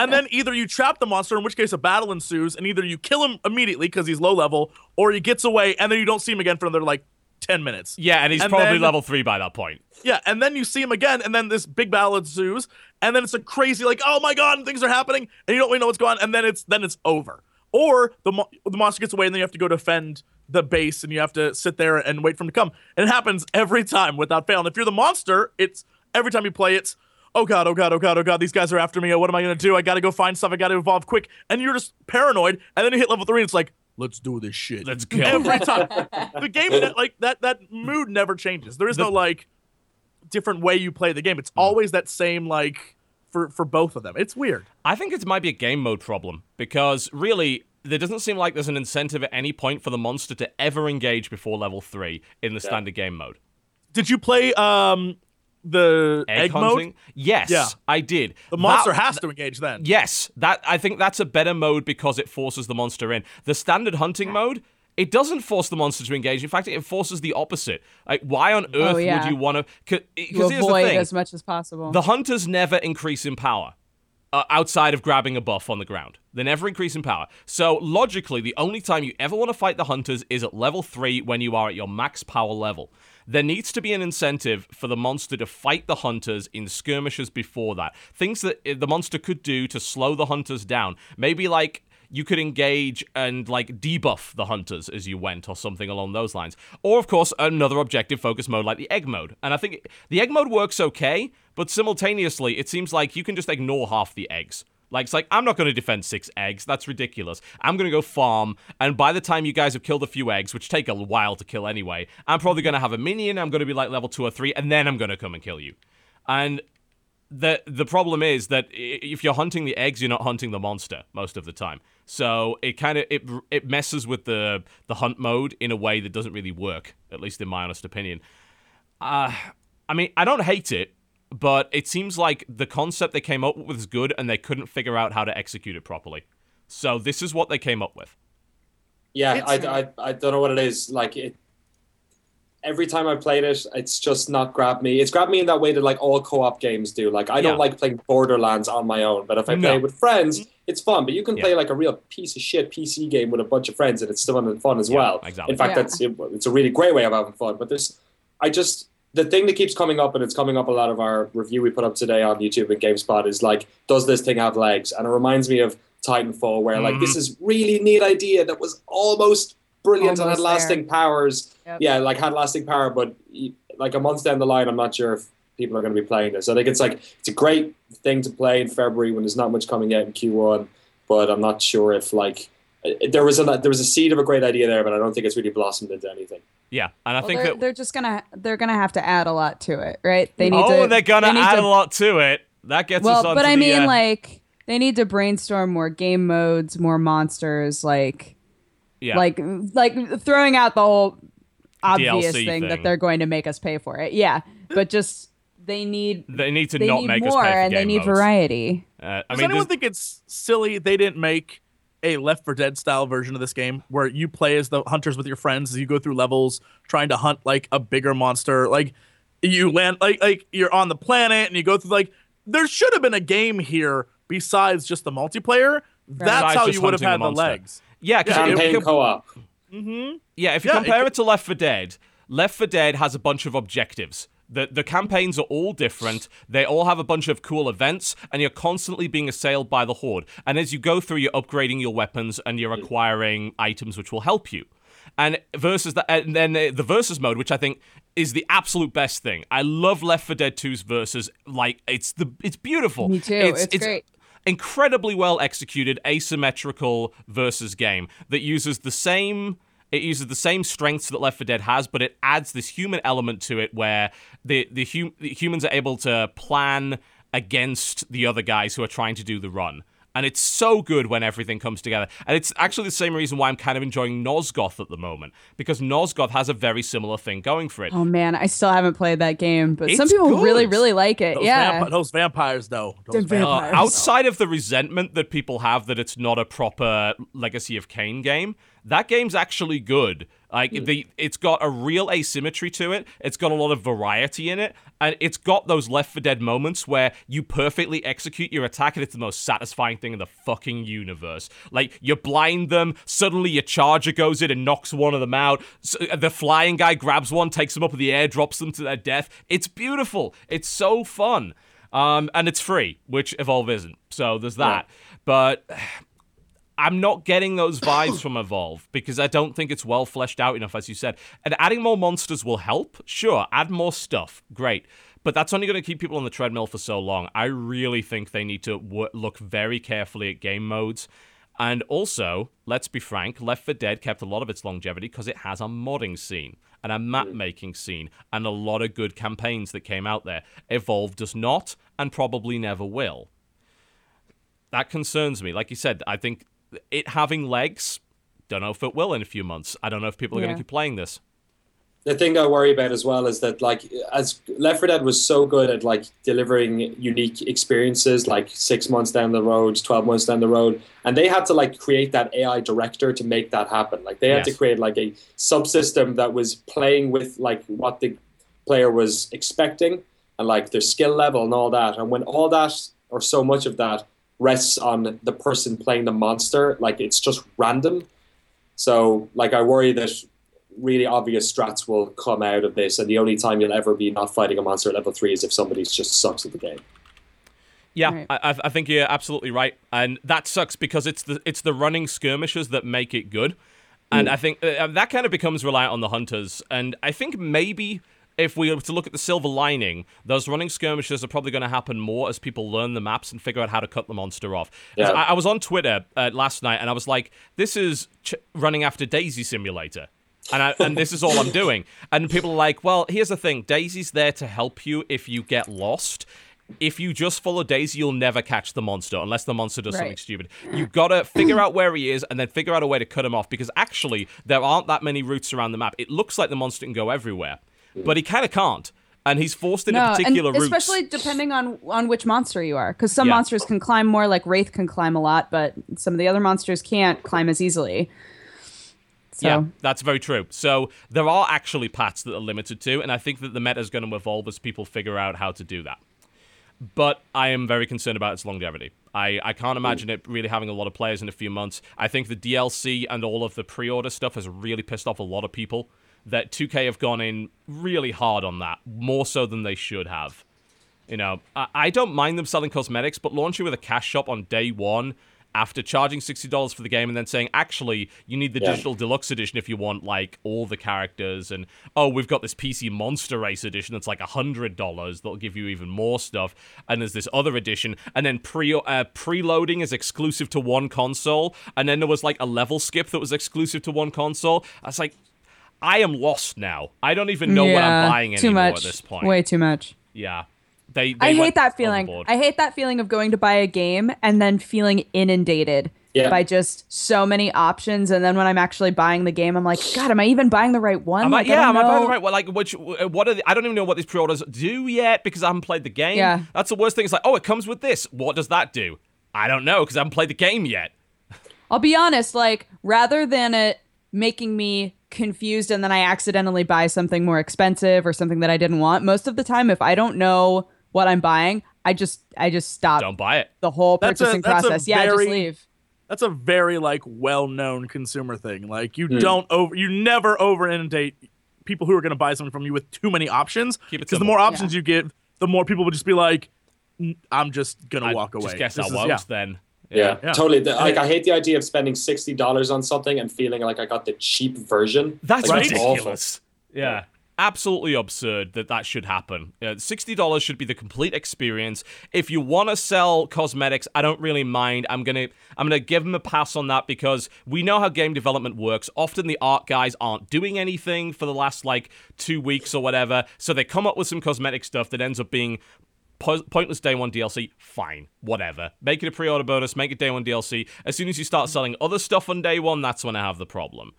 And then either you trap the monster, in which case a battle ensues, and either you kill him immediately because he's low level, or he gets away, and then you don't see him again for another like ten minutes. Yeah, and he's And probably then- level three by that point. Yeah, and then you see him again, and then this big battle ensues, and then it's a crazy like, oh my god, things are happening, and you don't really know what's going on, and then it's then it's over. Or the mo- the monster gets away, and then you have to go defend the base, and you have to sit there and wait for him to come. And it happens every time without fail. And if you're the monster, it's every time you play, it's oh god, oh god, oh god, oh god, these guys are after me. Oh, what am I gonna do? I gotta go find stuff. I gotta evolve quick. And you're just paranoid, and then you hit level three, and it's like, let's do this shit. Let's go. every time. the game like that that mood never changes. There is no like different way you play the game. It's always that same like for for both of them. It's weird. I think it might be a game mode problem because really there doesn't seem like there's an incentive at any point for the monster to ever engage before level three in the standard game mode. Did you play um the egg, Egg, hunting? mode? Yes, Yeah. I did. The monster That- has to engage then. Yes, that I think that's a better mode because it forces the monster in. The standard hunting mode, it doesn't force the monster to engage. In fact, it forces the opposite. Like, why on earth Oh, yeah. would you want to? to Because here's the avoid thing: as much as possible. the hunters never increase in power. Uh, outside of grabbing a buff on the ground. They never increase in power. So, logically, the only time you ever want to fight the hunters is at level 3 when you are at your max power level. There needs to be an incentive for the monster to fight the hunters in skirmishes before that. Things that uh, the monster could do to slow the hunters down. Maybe like you could engage and like debuff the hunters as you went or something along those lines. Or of course another objective focus mode like the egg mode. And I think the egg mode works okay, but simultaneously it seems like you can just ignore half the eggs. Like it's like I'm not going to defend 6 eggs. That's ridiculous. I'm going to go farm and by the time you guys have killed a few eggs, which take a while to kill anyway, I'm probably going to have a minion, I'm going to be like level 2 or 3 and then I'm going to come and kill you. And the the problem is that if you're hunting the eggs, you're not hunting the monster most of the time. So it kind of it it messes with the the hunt mode in a way that doesn't really work, at least in my honest opinion. Uh, I mean, I don't hate it, but it seems like the concept they came up with is good, and they couldn't figure out how to execute it properly. So this is what they came up with. Yeah, I, I, I don't know what it is. Like it, every time I played it, it's just not grabbed me. It's grabbed me in that way that like all co-op games do. Like I don't like playing Borderlands on my own, but if I No. play with friends, mm-hmm. it's fun. But you can Yeah. play like a real piece of shit PC game with a bunch of friends, and it's still fun as Yeah, well. exactly. In fact, Yeah. that's it's a really great way of having fun. But there's, I just the thing that keeps coming up, and it's coming up a lot of our review we put up today on YouTube and GameSpot is like, does this thing have legs? And it reminds me of Titanfall, where like Mhm. this is really neat idea that was almost brilliant and had Almost there. lasting powers. Yep. Yeah, like had lasting power, but like a month down the line, I'm not sure if people are going to be playing this. I think it's like it's a great thing to play in February when there's not much coming out in Q1, but I'm not sure if like there was a there was a seed of a great idea there, but I don't think it's really blossomed into anything. Yeah, and I Well, think they're, that they're just gonna they're gonna have to add a lot to it, right? They need oh, to. they're gonna they add to- a lot to it. That gets Well, us on. but I mean, uh, like they need to brainstorm more game modes, more monsters, like yeah. like like throwing out the whole obvious thing, thing. that they're going to make us pay for it. Yeah, but just they need they need to they not need make us more pay for and game they need modes. variety. Uh, I Does mean, anyone think it's silly they didn't make a Left 4 Dead style version of this game where you play as the hunters with your friends as you go through levels trying to hunt like a bigger monster? Like you land like like you're on the planet and you go through like there should have been a game here besides just the multiplayer. That's Besides how you would have had the legs. Yeah, it- Campaign it- co-op. Mm-hmm. Yeah, if you Yeah, compare could- it, to Left 4 Dead, Left 4 Dead has a bunch of objectives. The, the campaigns are all different. They all have a bunch of cool events, and you're constantly being assailed by the Horde. And as you go through, you're upgrading your weapons and you're acquiring items which will help you. And versus that, and then the versus mode, which I think is the absolute best thing. I love Left 4 Dead 2's versus. Like it's the it's beautiful. Me too. It's, great. Incredibly well executed asymmetrical versus game that uses the same it uses the same strengths that Left 4 Dead has, but it adds this human element to it where the the, hum- the humans are able to plan against the other guys who are trying to do the run. And it's so good when everything comes together. And it's actually the same reason why I'm kind of enjoying Nosgoth at the moment, because Nosgoth has a very similar thing going for it. Oh man, I still haven't played that game, but It's some people good. really, really like it. Those, yeah. vampi- those vampires, though. Those The Uh, vampires. vampires. outside of the resentment that people have that it's not a proper Legacy of Kain game, that game's actually good. Like the, it's got a real asymmetry to it. It's got a lot of variety in it, and it's got those Left 4 Dead moments where you perfectly execute your attack, and it's the most satisfying thing in the fucking universe. Like you blind them, suddenly your charger goes in and knocks one of them out. So, uh, the flying guy grabs one, takes them up in the air, drops them to their death. It's beautiful. It's so fun. Um, and it's free, which Evolve isn't. So there's that. But I'm not getting those vibes from Evolve because I don't think it's well fleshed out enough, as you said. And adding more monsters will help. Sure, add more stuff. Great. But that's only going to keep people on the treadmill for so long. I really think they need to w- look very carefully at game modes. And also, let's be frank, Left 4 Dead kept a lot of its longevity because it has a modding scene and a map mm. making scene and a lot of good campaigns that came out there. Evolve does not and probably never will that concerns me. Like you said, I think it having legs, don't know if it will in a few months. I don't know if people are going to keep playing this. the thing I worry about as well is that like as Left 4 Dead was so good at like delivering unique experiences like six months down the road, twelve months down the road, and they had to like create that AI director to make that happen. Like they had to create like a subsystem that was playing with like what the player was expecting and like their skill level and all that. And when all that or so much of that rests on the person playing the monster, like it's just random. So like I worry that really obvious strats will come out of this, and the only time you'll ever be not fighting a monster at level three is if somebody's just sucks at the game. Yeah, Right. I, I- I think you're absolutely right, and that sucks because it's the it's the running skirmishes that make it good, and I think uh, that kind of becomes reliant on the hunters. And I think maybe if we were to look at the silver lining, those running skirmishes are probably going to happen more as people learn the maps and figure out how to cut the monster off. Yeah. I, I was on Twitter uh, last night, and I was like, "This is ch- running after Daisy Simulator." and I, and this is all I'm doing. And people are like, well, here's the thing: Daisy's there to help you if you get lost. If you just follow Daisy, you'll never catch the monster unless the monster does something stupid. You've gotta figure out where he is and then figure out a way to cut him off because actually there aren't that many routes around the map. It looks like the monster can go everywhere, but he kind of can't, and he's forced into no, particular and routes. especially depending on on which monster you are, because some Yeah. monsters can climb more. Like Wraith can climb a lot, but some of the other monsters can't climb as easily. So Yeah, that's very true. So there are actually paths that are limited to, and I think that the meta is going to evolve as people figure out how to do that. But I am very concerned about its longevity. I, I can't imagine it really having a lot of players in a few months. I think the DLC and all of the pre order stuff has really pissed off a lot of people. That 2K have gone in really hard on that, more so than they should have. You know, I, I don't mind them selling cosmetics, but launching with a cash shop on day one after charging $60 for the game and then saying, actually, you need the Yeah. digital deluxe edition if you want, like, all the characters. And, oh, we've got this PC Monster Race edition that's like $100 that'll give you even more stuff. And there's this other edition. And then pre uh, preloading is exclusive to one console. And then there was, like, a level skip that was exclusive to one console. I was like, I am lost now. I don't even know what I'm buying too anymore much, at this point. way too much. Yeah. They, they I hate that feeling. overboard. I hate that feeling of going to buy a game and then feeling inundated Yeah. by just so many options. And then when I'm actually buying the game, I'm like, God, am I even buying the right one? Am I, Like, yeah, don't am I buying the right? Well, like, which, what are the, I don't even know what these pre-orders do yet because I haven't played the game. Yeah. that's the worst thing. It's like, oh, it comes with this. What does that do? I don't know because I haven't played the game yet. I'll be honest, like, rather than it making me confused and then I accidentally buy something more expensive or something that I didn't want, most of the time, if I don't know what I'm buying, I just I just stop Don't buy it. the whole That's a- purchasing that's a process. yeah, I just leave. That's a very like well-known consumer thing. Like you Hmm. don't over, you never over inundate people who are going to buy something from you with too many options. Keep it because the more options you give, the more people will just be like, "I'm just gonna walk away." Just guess This I is- won't yeah. then. Yeah, Yeah. totally. The- like, I hate the idea of spending sixty dollars on something and feeling like I got the cheap version. That's Like, awful. ridiculous. Yeah. Absolutely absurd that that should happen. Uh, $60 should be the complete experience. If you want to sell cosmetics, I don't really mind. I'm going to I'm going to give them a pass on that because we know how game development works. Often the art guys aren't doing anything for the last like 2 weeks or whatever, so they come up with some cosmetic stuff that ends up being po- pointless day one DLC, fine, whatever. Make it a pre-order bonus, make it day one DLC. As soon as you start selling other stuff on day one, that's when I have the problem.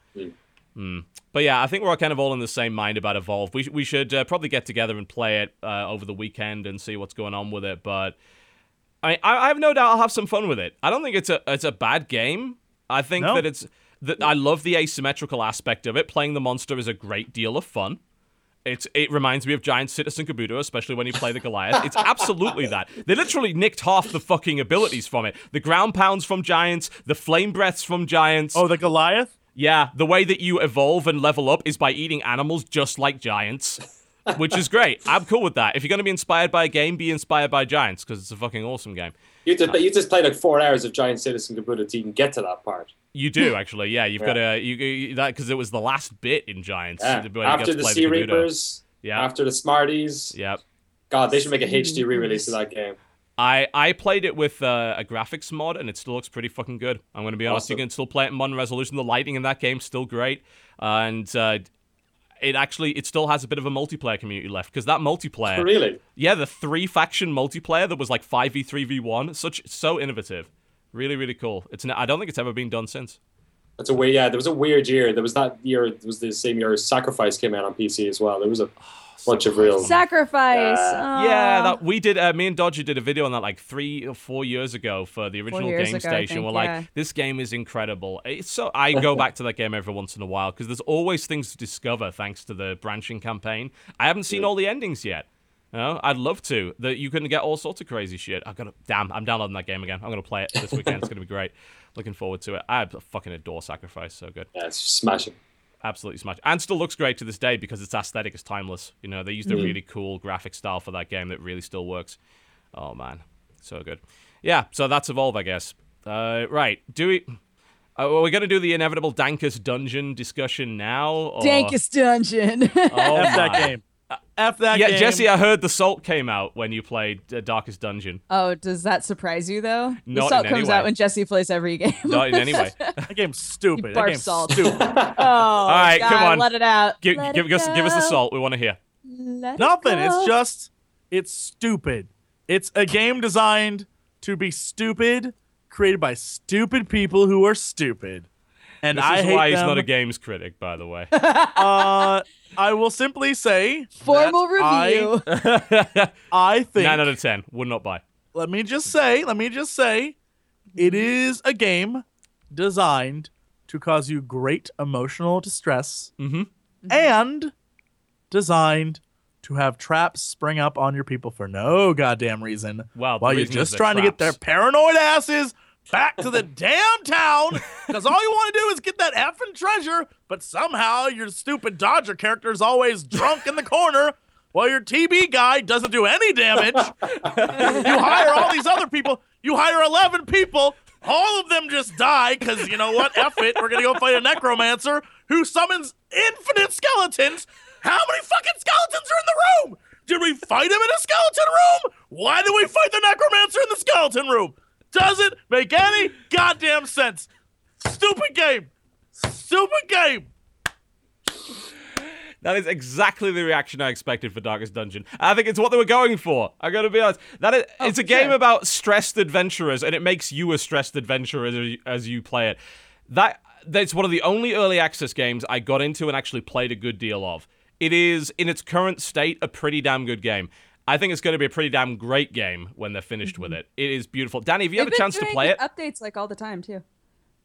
Hmm. But yeah, I think we're kind of all in the same mind about Evolve. We, we should uh, probably get together and play it uh, over the weekend and see what's going on with it. But I, I I have no doubt I'll have some fun with it. I don't think it's a it's a bad game. I think No. that it's that I love the asymmetrical aspect of it. Playing the monster is a great deal of fun. It's it reminds me of Giant Citizen Kabuto, especially when you play the Goliath. It's absolutely that. They literally nicked half the fucking abilities from it. The ground pounds from Giants, the flame breaths from Giants. Oh, the Goliath. Yeah, the way that you evolve and level up is by eating animals just like giants, which is great. I'm cool with that. If you're going to be inspired by a game, be inspired by giants because it's a fucking awesome game. You just, you just played like four hours of Giant Citizen Kabuto to even get to that part. You do actually, yeah. You've got to you, you that because it was the last bit in Giants. Yeah. when you got After the Sea Kabuto. Reapers, Yeah. after the Smarties. Yep. God, they should make a HD re-release of that game. I, I played it with uh, a graphics mod and it still looks pretty fucking good. I'm going to be honest. You can still play it in modern resolution. The lighting in that game's still great, and uh, it actually it still has a bit of a multiplayer community left because that multiplayer, Really? yeah, the three faction multiplayer that was like five v three v one, such so innovative, really really cool. It's i don't think it's ever been done since. That's a weird. Yeah, there was a weird year. There was that year. It was the same year Sacrifice came out on PC as well. There was a bunch of real. Sacrifice. Yeah, that we did. Uh, me and Dodger did a video on that like three or four years ago for the original Game ago, Station. think, We're yeah. like, this game is incredible. It's so I go back to that game every once in a while because there's always things to discover thanks to the branching campaign. I haven't seen all the endings yet. You know, I'd love to. That you can get all sorts of crazy shit. I gotta. Damn, I'm downloading that game again. I'm gonna play it this weekend. it's gonna be great. Looking forward to it. I fucking adore Sacrifice. So good Yeah, it's smashing. Absolutely smash and still looks great to this day because its aesthetic is timeless. You know they used a really cool graphic style for that game that really still works. Oh man. So good. Yeah so that's evolve i guess. Uh, right. Do we uh, are we going to do the inevitable dankus dungeon discussion now or... Dankest dungeon. oh that my. game. F that yeah game. jesse i heard the salt came out when you played uh, darkest dungeon oh, does that surprise you though? Not the in salt any comes way. out when Jesse plays every game. not in any way That game's stupid. That barf game's salt. stupid. oh, All right, come on. Let it out. give, Let give, it us, give us the salt we want to hear Let it Nothing. It's just it's stupid. It's a game designed to be stupid, created by stupid people who are stupid. And this I is hate why he's them. not a games critic by the way uh, I will simply say formal that I- review. I, think. 9 out of 10 would not buy let me just say. Let me just say, it is a game designed to cause you great emotional distress, Mhm. and designed to have traps spring up on your people for no goddamn reason. Well, the while you're just they're trying to get their paranoid asses back to the damn town, because all you want to do is get that effing treasure, but somehow your stupid Dodger character is always drunk in the corner. While your TB guy doesn't do any damage, you hire all these other people. You hire 11 people. All of them just die because, you know what? F it. We're going to go fight a necromancer who summons infinite skeletons. How many fucking skeletons are in the room? Did we fight him in a skeleton room? Why did we fight the necromancer in the skeleton room? Doesn't make any goddamn sense. Stupid game. Stupid game. That is exactly the reaction I expected for Darkest Dungeon. I think it's what they were going for. I gotta be honest. That is, oh, it's a game sure. about stressed adventurers, and it makes you a stressed adventurer as you, as you play it. That that's one of the only early access games I got into and actually played a good deal of. It is in its current state a pretty damn good game. I think it's going to be a pretty damn great game when they're finished with it. It is beautiful. Danny, have you had They've a been chance to play it? Updates like all the time too.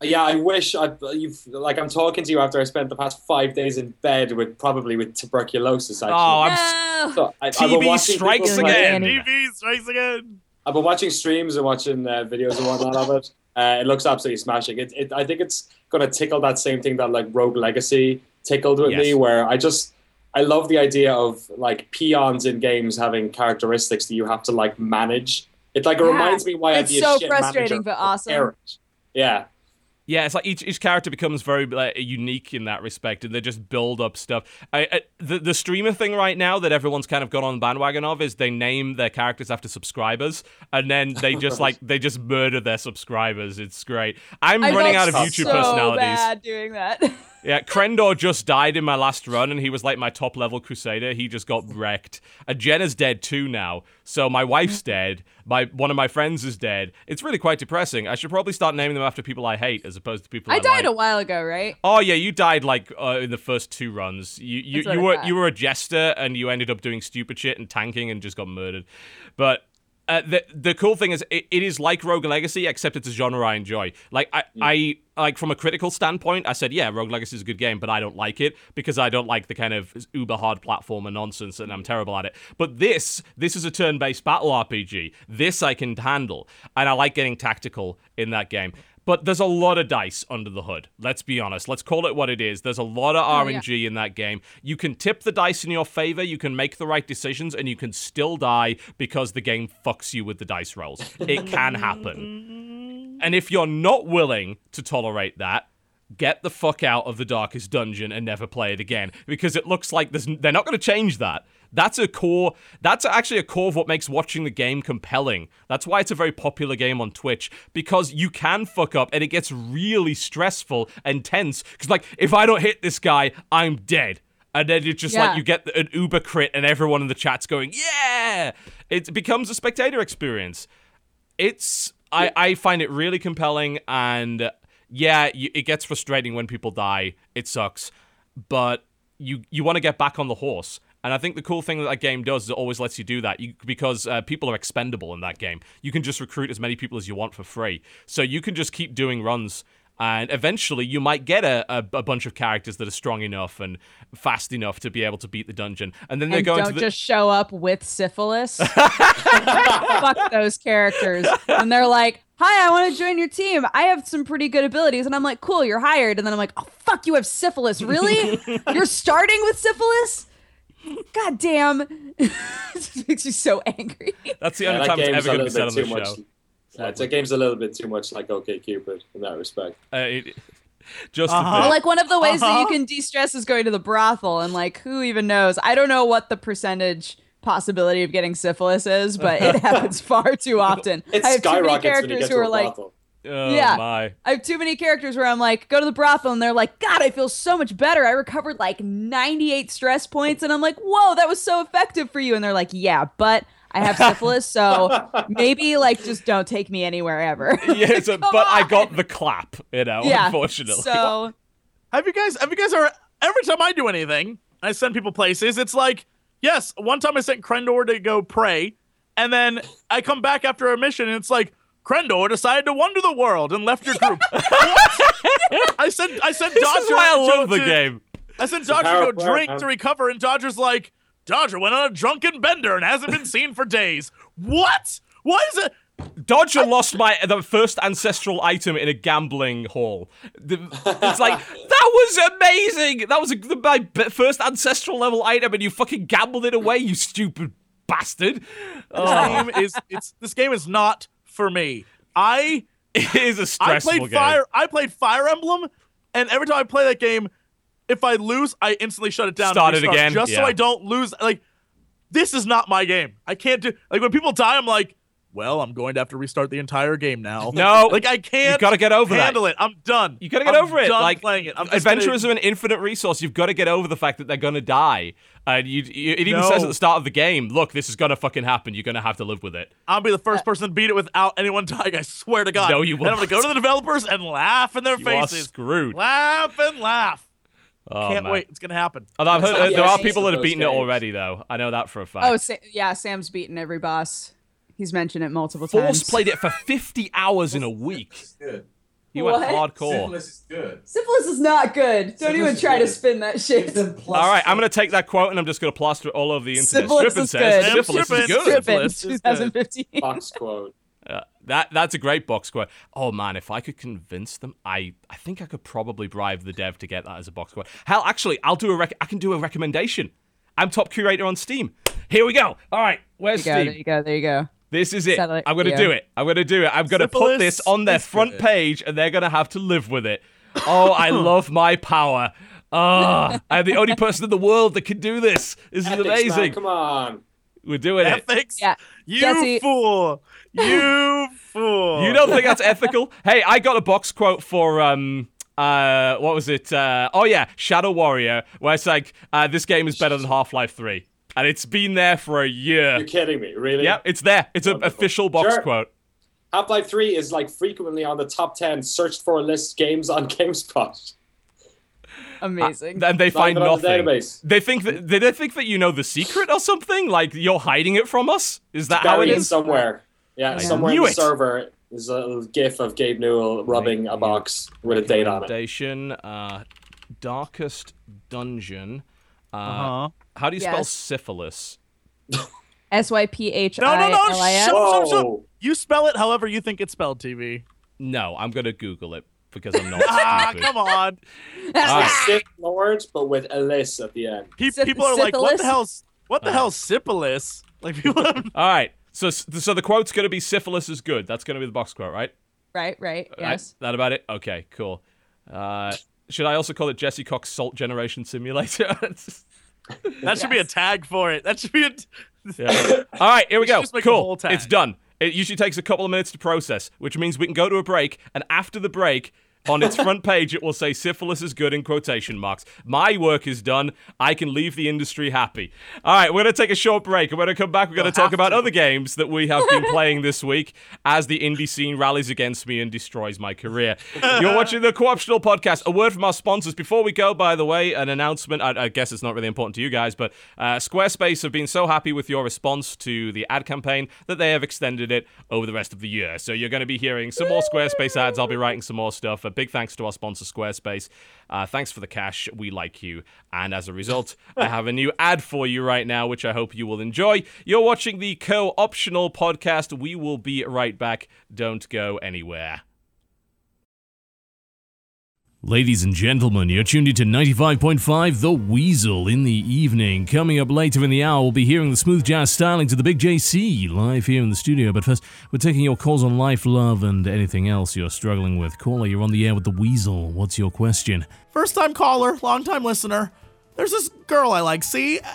Yeah, I wish I you've like I'm talking to you after I spent the past five days in bed with probably with tuberculosis. Actually, Oh, I'm No. so I, I've been strikes people play- again. TB strikes again. I've been watching streams and watching uh, videos and whatnot of it. Uh, it looks absolutely smashing. It, it, I think it's going to tickle that same thing that like Rogue Legacy tickled with Yes. me, where I just I love the idea of like peons in games having characteristics that you have to like manage. It like Yeah. reminds me why I'd It's be a so shit frustrating, but awesome. parent. Yeah. Yeah, it's like each each character becomes very like, unique in that respect, and they just build up stuff. I, I the the streamer thing right now that everyone's kind of got on the bandwagon of is they name their characters after subscribers, and then they just like they just murder their subscribers. It's great. I'm I running out of YouTube so personalities. bad doing that. Yeah, Krendor just died in my last run, and he was like my top level crusader. He just got wrecked. And Genna's dead too now. So my wife's dead. My one of my friends is dead. It's really quite depressing. I should probably start naming them after people I hate as opposed to people I, I died like. a while ago, right? Oh yeah, you died like uh, in the first two runs. You you, you I were thought. you were a jester and you ended up doing stupid shit and tanking and just got murdered. But uh, the the cool thing is it, it is like Rogue Legacy except it's a genre I enjoy. Like I I like from a critical standpoint, I said yeah, Rogue Legacy is a good game, but I don't like it because I don't like the kind of uber hard platformer nonsense and I'm terrible at it. But this this is a turn-based battle RPG. This I can handle and I like getting tactical in that game. But there's a lot of dice under the hood. Let's be honest. Let's call it what it is. There's a lot of Oh, yeah. RNG in that game. You can tip the dice in your favor, you can make the right decisions, and you can still die because the game fucks you with the dice rolls. It can happen. And if you're not willing to tolerate that, get the fuck out of the darkest dungeon and never play it again because it looks like there's, they're not going to change that. That's a core. That's actually a core of what makes watching the game compelling. That's why it's a very popular game on Twitch because you can fuck up and it gets really stressful and tense. Because like, if I don't hit this guy, I'm dead. And then it's just Yeah. like you get an uber crit and everyone in the chat's going, yeah. It becomes a spectator experience it's I, I find it really compelling and yeah it gets frustrating when people die it sucks but you you want to get back on the horse and I think the cool thing that that game does is it always lets you do that you, because uh, people are expendable in that game. You can just recruit as many people as you want for free. So you can just keep doing runs, and eventually you might get a, a, a bunch of characters that are strong enough and fast enough to be able to beat the dungeon. And then they go don't into the. just show up with syphilis. Fuck those characters. And they're like, "Hi, I want to join your team. I have some pretty good abilities." And I'm like, "Cool, you're hired." And then I'm like, "Oh fuck, you have syphilis. Really? you're starting with syphilis? God damn!" it just makes me so angry. That's the Yeah, only that time it's game's ever a going to be little said bit on the too show. much. Yeah, it's a game's a little bit too much like OK Cupid in that respect. Uh, it, just Uh-huh. like one of the ways that you Uh-huh. can de-stress is going to the brothel and like who even knows i don't know what the percentage possibility of getting syphilis is but it happens far too often It i have too many skyrockets when you characters who are like brothel. Oh Yeah. my. I have too many characters where I'm like, go to the brothel, and they're like, God, I feel so much better. I recovered like 98 stress points, and I'm like, Whoa, that was so effective for you. And they're like, Yeah, but I have syphilis, so maybe like just don't take me anywhere ever. Yeah, so, Come but I got the clap, you know, yeah. unfortunately. So Have you guys? Have you guys ever? Every time I do anything, I send people places. It's like, yes, one time I sent Krendor to go pray, and then I come back after a mission, and it's like Krendor decided to wander the world and left your group. what? I said, I said, this Dodger. is why I to- love the to- game. I sent Dodger to go drink to recover, and Dodger's like, Dodger went on a drunken bender and hasn't been seen for days. What? Why is it? Dodger lost my the first ancestral item in a gambling hall. The- it's like that was amazing. That was a, the, my first ancestral level item, and you fucking gambled it away, you stupid bastard. This Oh, game is it's this game is not for me. I it is a I stressful played game. Fire. I played Fire Emblem, and every time I play that game, if I lose, I instantly shut it down. Start it again? just so I don't lose. Like, this is not my game. I can't do like when people die. I'm like, well, I'm going to have to restart the entire game now. No, like I can't. you gotta get over that. handle it. I'm done. You gotta get I'm over it. Done like playing it. I'm adventurers gonna- are an infinite resource. You've got to get over the fact that they're gonna die. And you, you it even No. says at the start of the game, "Look, this is gonna fucking happen. You're gonna have to live with it." I'll be the first person to beat it without anyone dying. I swear to God. No, you will. And I'm gonna go to the developers and laugh in their You are screwed. Laugh and laugh. Oh, Can't man. wait. It's gonna happen. Although I've heard, It's uh, there are people that have of beaten it already, though. I know that for a fact. Oh, Sa- yeah, Sam's beaten every boss. He's mentioned it multiple Force times. played it for 50 hours in a week. It's good. He went hardcore. Syphilis is good. Syphilis is not good. Don't Syphilis even try to spin that shit. All right, I'm going to take that quote and I'm just going to plaster it all over the internet. Syphilis Strippin is says good. syphilis is good. Syphilis 2015. Fox quote. Uh, That that's a great box quote. Oh man, if I could convince them, I I think I could probably bribe the dev to get that as a box quote. Hell, actually, I'll do a rec- I can do a recommendation. I'm top curator on Steam. Here we go. All right, where's There you go. Steam? There you go. There you go. This is it. Satellite I'm gonna video. do it. I'm gonna do it. I'm gonna put this on their front good. page, and they're gonna have to live with it. Oh, I love my power. Ah, I'm the only person in the world that can do this. This is Ethics, man, amazing. come on. We're doing it. Ethics? Yeah. You Jesse- fool. You fool. You don't think that's ethical? Hey, I got a box quote for um uh what was it? Uh oh yeah, Shadow Warrior, where it's like uh this game is better than Half-Life 3. And it's been there for a year. You're kidding me, really? Yep, it's there. It's an official box Sure. quote. Half-Life 3 is like frequently on the top 10 searched for list games on GameSpot. Amazing. And they find even on the nothing. database. They think that did they think that you know the secret or something? Like you're hiding it from us? Is that how it is? Buried somewhere. Yeah, I somewhere in knew the it. server is a gif of Gabe Newell rubbing a box with a date on it. Uh Darkest Dungeon. Uh, Uh-huh. How do you spell Yes. syphilis? S Y P H No, no, I no. L I S. Shut up, shut shut You spell it however you think it's spelled, TB. No, I'm gonna Google it because I'm not Ah, come on. Alright. Sith Lord, but with Elise at the end. Pe- Syph- people are like, what the syphilis? hell's what the Uh. hell's syphilis? Like people. All right. So so the quote's gonna be syphilis is good. That's gonna be the box quote, right? Right, right. Right? Yes. That about it? Okay, cool. Uh, should I also call it Jesse Cox Salt Generation Simulator? that should be a tag for it. That should be a. Yeah. All right, here we We go. just make a Cool. whole tag. It's done. It usually takes a couple of minutes to process, which means we can go to a break, and after the break, on its front page, it will say syphilis is good in quotation marks. My work is done. I can leave the industry happy. All right, we're going to take a short break. And when we come back, we're going to talk about to. other games that we have been playing this week as the indie scene rallies against me and destroys my career. You're watching the Co-optional Podcast. A word from our sponsors. Before we go, by the way, an announcement. I, I guess it's not really important to you guys, but uh, Squarespace have been so happy with your response to the ad campaign that they have extended it over the rest of the year. So you're going to be hearing some more Squarespace ads. I'll be writing some more stuff. A big thanks to our sponsor, Squarespace. Uh, thanks for the cash. We like you. And as a result, I have a new ad for you right now, which I hope you will enjoy. You're watching the co optional podcast. We will be right back. Don't go anywhere. Ladies and gentlemen, you're tuned into 95.5 The Weasel in the evening. Coming up later in the hour, we'll be hearing the smooth jazz styling to the Big JC live here in the studio. But first, we're taking your calls on life, love, and anything else you're struggling with. Caller, you're on the air with The Weasel. What's your question? First time caller, long time listener. There's this girl I like. See, uh,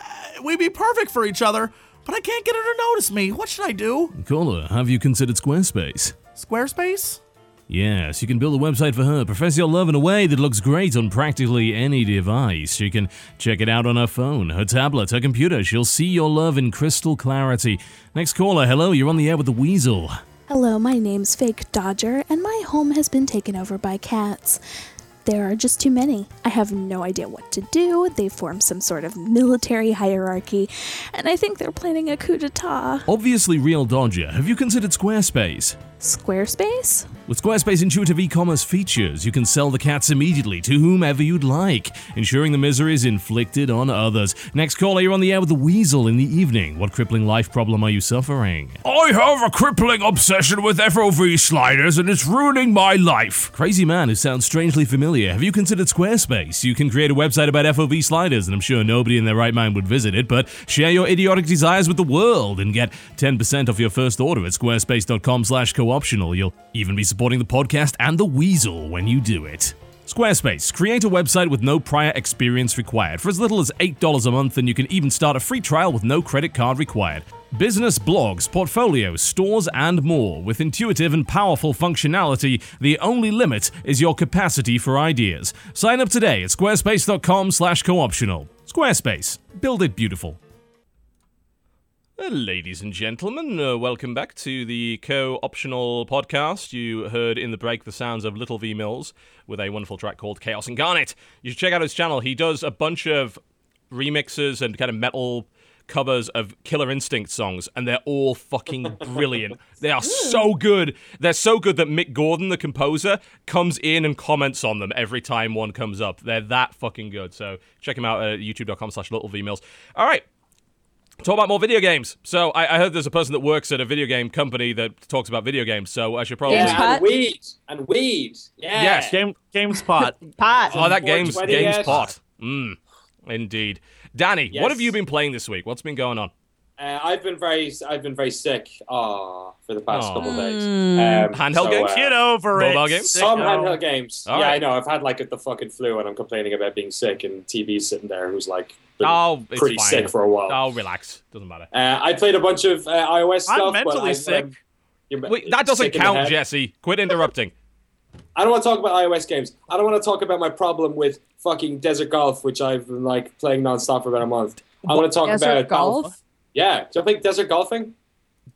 we'd be perfect for each other, but I can't get her to notice me. What should I do? Caller, have you considered Squarespace? Squarespace? Yes, you can build a website for her, profess your love in a way that looks great on practically any device. She can check it out on her phone, her tablet, her computer. She'll see your love in crystal clarity. Next caller, hello, you're on the air with the Weasel. Hello, my name's Fake Dodger, and my home has been taken over by cats. There are just too many. I have no idea what to do. They form some sort of military hierarchy, and I think they're planning a coup d'etat. Obviously, real Dodger. Have you considered Squarespace? Squarespace? With Squarespace intuitive e-commerce features, you can sell the cats immediately to whomever you'd like, ensuring the misery is inflicted on others. Next caller, you're on the air with the Weasel in the evening. What crippling life problem are you suffering? I have a crippling obsession with FOV sliders and it's ruining my life. Crazy man who sounds strangely familiar. Have you considered Squarespace? You can create a website about FOV sliders and I'm sure nobody in their right mind would visit it, but share your idiotic desires with the world and get 10% off your first order at squarespace.com slash co-optional. You'll even be supporting the podcast and the Weasel when you do it. Squarespace. Create a website with no prior experience required. For as little as $8 a month, and you can even start a free trial with no credit card required. Business blogs, portfolios, stores, and more. With intuitive and powerful functionality, the only limit is your capacity for ideas. Sign up today at squarespace.com slash co-optional. Squarespace. Build it beautiful. Uh, Ladies and gentlemen, uh, welcome back to the co optional podcast. You heard in the break the sounds of Little V Mills with a wonderful track called Chaos Incarnate. You should check out his channel. He does a bunch of remixes and kind of metal covers of Killer Instinct songs, and they're all fucking brilliant. They are so good. They're so good that Mick Gordon, the composer, comes in and comments on them every time one comes up. They're that fucking good. So check him out at youtube.com slash little V Mills. All right. Talk about more video games. So I, I heard there's a person that works at a video game company that talks about video games. So I should probably. Games Yeah, Pot? and weed and weed. Yeah. Yes. Game GameSpot. Pot. Oh, that game's 420 game's yet? pot. Mm, indeed. Danny, what have you been playing this week? What's been going on? Uh, I've been very, I've been very sick. Ah, for the past Aw. couple of days. Mm. Um, Handheld so, games? uh, Get over it. Mobile games? Some Sicko. handheld games. All yeah, right. I know. I've had like the fucking flu, and I'm complaining about being sick, and TB's sitting there who's like been Oh, it's pretty fine. sick for a while. Oh, relax. Doesn't matter. Uh, I played a bunch of uh, iOS stuff. I'm but mentally I, sick. um, Wait, that doesn't sick count. Jesse. Quit interrupting. I don't want to talk about iOS games. I don't want to talk about my problem with fucking Desert Golf, which I've been like playing nonstop for about a month. I want to talk Desert about golf? Yeah, do you play Desert Golfing?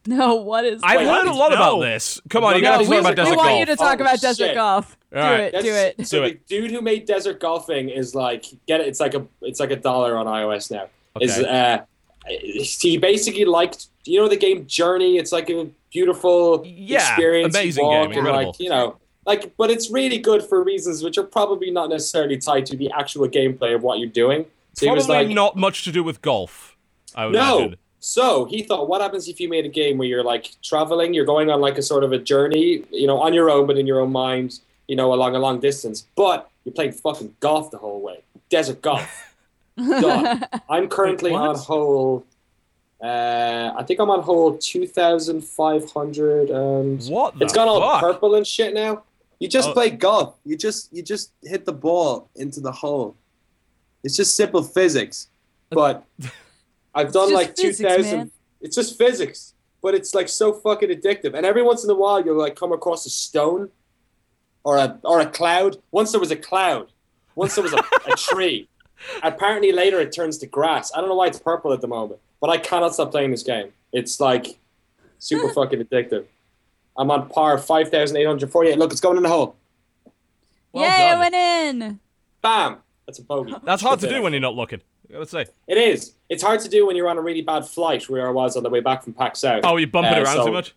No, what is? I've heard a what? lot about this. Come on, you gotta we- talk about we Desert we want you to talk Oh, about desert shit. golf. Do All right. it. Do it. So Do the dude who made Desert Golfing is like get it. It's like a it's like a dollar on iOS now. Is Okay. uh, he basically liked you know the game Journey? It's like a beautiful Yeah, experience. Amazing walk game, incredible. like you know. Like, but it's really good for reasons which are probably not necessarily tied to the actual gameplay of what you're doing. So he Probably was like, not much to do with golf. I would no. imagine. So he thought, what happens if you made a game where you're like traveling, you're going on like a sort of a journey, you know, on your own, but in your own mind, you know, along a long distance, but you're playing fucking golf the whole way, desert golf. Done. I'm currently Wait, on hole. Uh, I think I'm on hole two thousand five hundred, and What the it's gone all fuck? purple and shit now. You just Oh. play golf. You just you just hit the ball into the hole. It's just simple physics. But I've done like two physics, thousand. man. It's just physics, but it's like so fucking addictive. And every once in a while, you'll like come across a stone or a or a cloud. Once there was a cloud. Once there was a, a tree. Apparently later it turns to grass. I don't know why it's purple at the moment, but I cannot stop playing this game. It's like super fucking addictive. I'm on par five thousand eight hundred forty-eight. Look, it's going in the hole. Well Yay, done. I went in. Bam. That's a bogey. That's hard to do when you're not looking. I gotta say. It is. It's hard to do when you're on a really bad flight, where I was on the way back from PAX South. Oh, you bump it Uh, around so- too much?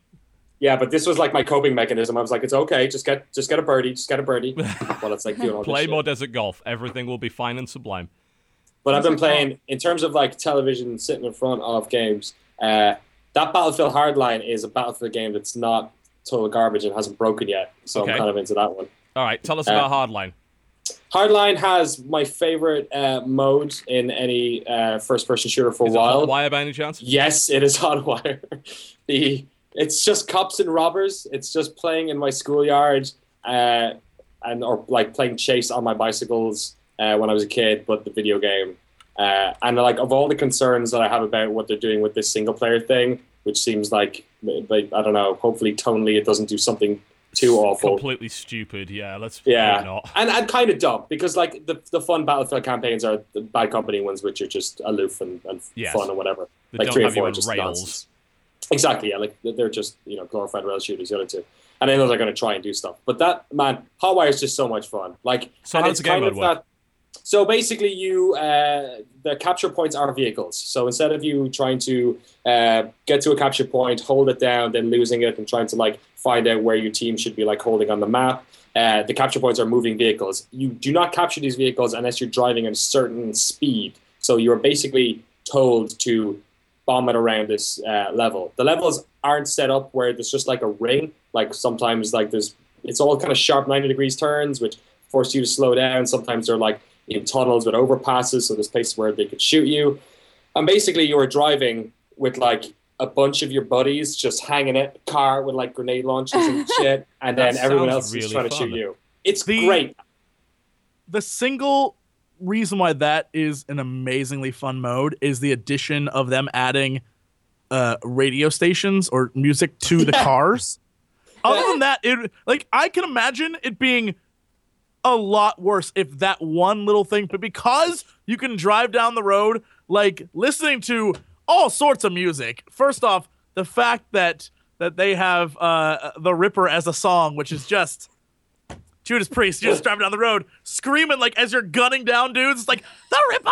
Yeah, but this was like my coping mechanism. I was like, it's okay, just get just get a birdie, just get a birdie. well, it's like doing all this Play shit. more desert golf. Everything will be fine and sublime. But I've been playing in terms of like television sitting in front of games. Uh, that Battlefield Hardline is a Battlefield game that's not total garbage and hasn't broken yet. So Okay. I'm kind of into that one. All right, tell us Uh, about Hardline. Hardline has my favorite uh, mode in any uh, first-person shooter for Is a while. wire by any chance? Yes, it is Hotwire. the it's just cops and robbers. It's just playing in my schoolyard, uh, and or like playing chase on my bicycles uh, when I was a kid. But the video game, uh, and like of all the concerns that I have about what they're doing with this single player thing, which seems like, like I don't know. Hopefully, tonally, it doesn't do something too awful. Completely stupid. Yeah, let's Yeah, not. and, and kind of dumb because like the, the fun Battlefield campaigns are the Bad Company ones, which are just aloof and, and Yes. fun and whatever. They like three or four are just rails. nonsense. Exactly, yeah. Like they're just you know glorified rail shooters. The other two, and I know they're going to try and do stuff. But that man, Hotwire is just so much fun. Like, So and it's does the game kind of work? that. So basically, you uh, the capture points are vehicles. So instead of you trying to uh, get to a capture point, hold it down, then losing it, and trying to like find out where your team should be like holding on the map, uh, the capture points are moving vehicles. You do not capture these vehicles unless you're driving at a certain speed. So you're basically told to bomb it around this uh, level. The levels aren't set up where there's just like a ring. Like sometimes like there's it's all kind of sharp 90 degrees turns, which force you to slow down. Sometimes they're like in tunnels with overpasses, so there's places where they could shoot you. And basically, you were driving with like a bunch of your buddies just hanging it car with like grenade launchers and shit, and then everyone else really is trying to shoot you. It's The- great. the single reason why that is an amazingly fun mode is the addition of them adding uh, radio stations or music to the cars. Other than that, it like I can imagine it being a lot worse if that one little thing, but because you can drive down the road, like listening to all sorts of music. First off, the fact that that they have uh, the Ripper as a song, which is just Judas Priest, you're just driving down the road, screaming like as you're gunning down dudes. It's like the Ripper,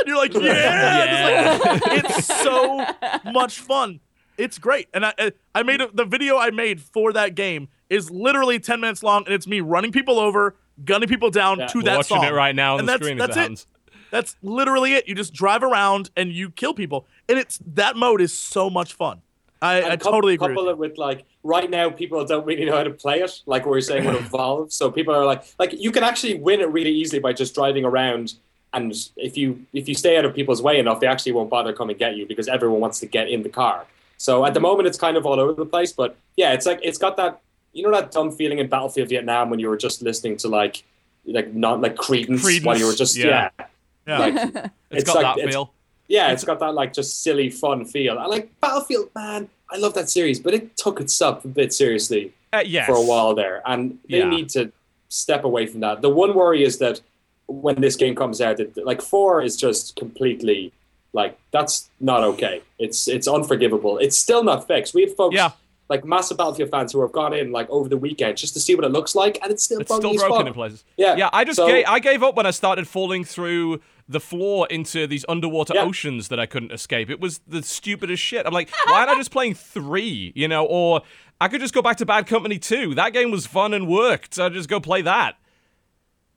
and you're like, yeah, Just like, it's so much fun. It's great, and I I- I made a, the video I made for that game is literally ten minutes long, and it's me running people over, gunning people down Yeah. to We're that watching song. it right now on And the that's- screen that's as it. it happens. That's literally it. You just drive around and you kill people. and it's that mode is so much fun. I, I And cou- totally agree. Couple with it with like right now, people don't really know how to play it. Like we were saying with Evolve, so people are like, like you can actually win it really easily by just driving around. And if you if you stay out of people's way enough, they actually won't bother come and get you because everyone wants to get in the car. So at the mm-hmm. moment, it's kind of all over the place. But yeah, it's like it's got that you know that dumb feeling in Battlefield Vietnam when you were just listening to like like not like Creedence, while you were just yeah. yeah, Yeah. like It's it's got like- that it's- feel. yeah, it's got that like just silly fun feel. I like Battlefield, man. I love that series, but it took itself a bit seriously Uh, yes. for a while there, and they Yeah. need to step away from that. The one worry is that when this game comes out, that like four is just completely like that's not okay. It's it's unforgivable. It's still not fixed. We have folks Yeah. Like massive Battlefield fans who have gone in like over the weekend just to see what it looks like, and it's still It's still broken in places. Yeah, Yeah, I just so- gave, I gave up when I started falling through the floor into these underwater Yeah. oceans that I couldn't escape. It was the stupidest shit. I'm like, why am I just playing three? You know, or I could just go back to Bad Company 2. That game was fun and worked. I'd just go play that.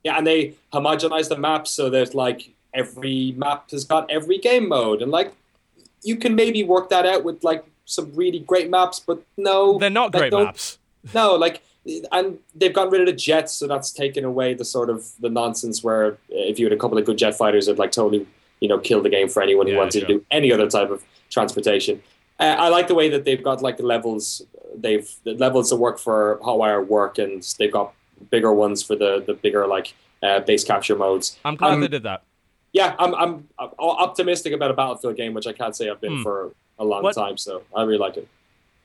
Yeah, and they homogenize the maps so there's like every map has got every game mode, and like you can maybe work that out with like some really great maps, but no, They're not great maps. No, like, and they've gotten rid of the jets, so that's taken away the sort of the nonsense where uh, if you had a couple of good jet fighters, it'd like totally you know kill the game for anyone who Yeah, wanted sure. to do any other type of transportation. Uh, I like the way that they've got like the levels. They've the levels that work for Hotwire work, and they've got bigger ones for the the bigger like uh, base capture modes. I'm glad Um, they did that. Yeah, I'm I'm I'm optimistic about a Battlefield game, which I can't say I've been Hmm. for a long What- time. So I really like it.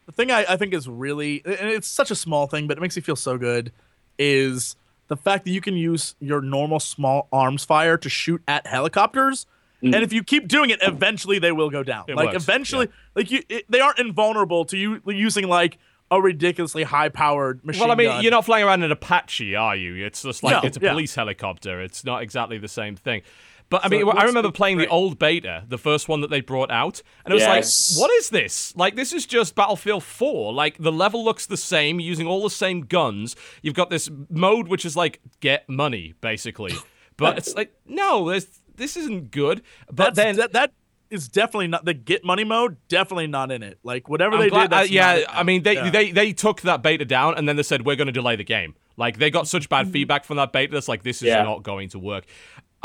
the thing I, I think is really and it's such a small thing but it makes me feel so good is the fact that you can use your normal small arms fire to shoot at helicopters Mm. and if you keep doing it eventually they will go down It like works, eventually like you it, they aren't invulnerable to you using like a ridiculously high powered machine Well, I mean, gun. you're not flying around in an Apache, are you? It's just like No, it's a yeah. police helicopter. It's not exactly the same thing. But I So mean, it I remember looks playing the old beta, the first one that they brought out, and it was Yes. like, what is this? Like, this is just Battlefield 4. Like, the level looks the same, using all the same guns. You've got this mode which is like get money, basically. But it's like, no, this this isn't good. But That's, then that, that is definitely not the get money mode definitely not in it like whatever I'm they glad- did that's uh, yeah, not it I mean, they, Yeah. they they took that beta down and then they said we're going to delay the game. Like they got such bad feedback from that beta that's like this is Yeah. not going to work.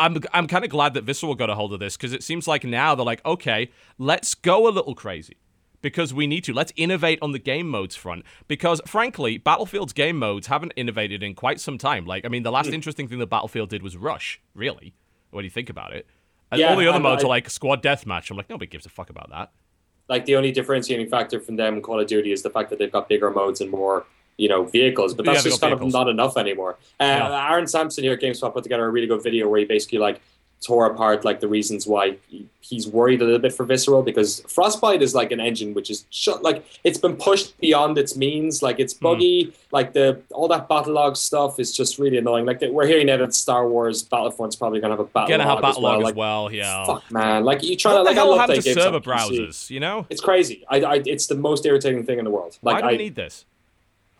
I'm I'm kind of glad that Visceral got a hold of this because it seems like now they're like, okay, let's go a little crazy because we need to. Let's innovate on the game modes front because frankly, Battlefield's game modes haven't innovated in quite some time. Like, I mean, the last Hmm. interesting thing that Battlefield did was Rush, really, when you think about it. And Yeah, all the other and modes I- are like squad deathmatch. I'm like, nobody gives a fuck about that. like the only differentiating factor from them in Call of Duty is the fact that they've got bigger modes and more, you know, vehicles. But that's they've just kind vehicles. of not enough anymore. Uh, Yeah. Aaron Sampson here at GameSpot put together a really good video where he basically like tore apart like the reasons why he's worried a little bit for Visceral because Frostbite is like an engine which is shut like it's been pushed beyond its means. Like it's Hmm. buggy. Like the all that battle log stuff is just really annoying. Like we're hearing now that Star Wars Battlefront's probably gonna have a battle Gonna have log battle log as as well. well. Yeah. Fuck man, like you try What to the like I love happened to server on PC. browsers? You know, It's crazy. I, I, it's the most irritating thing in the world. why Like do we I, need this?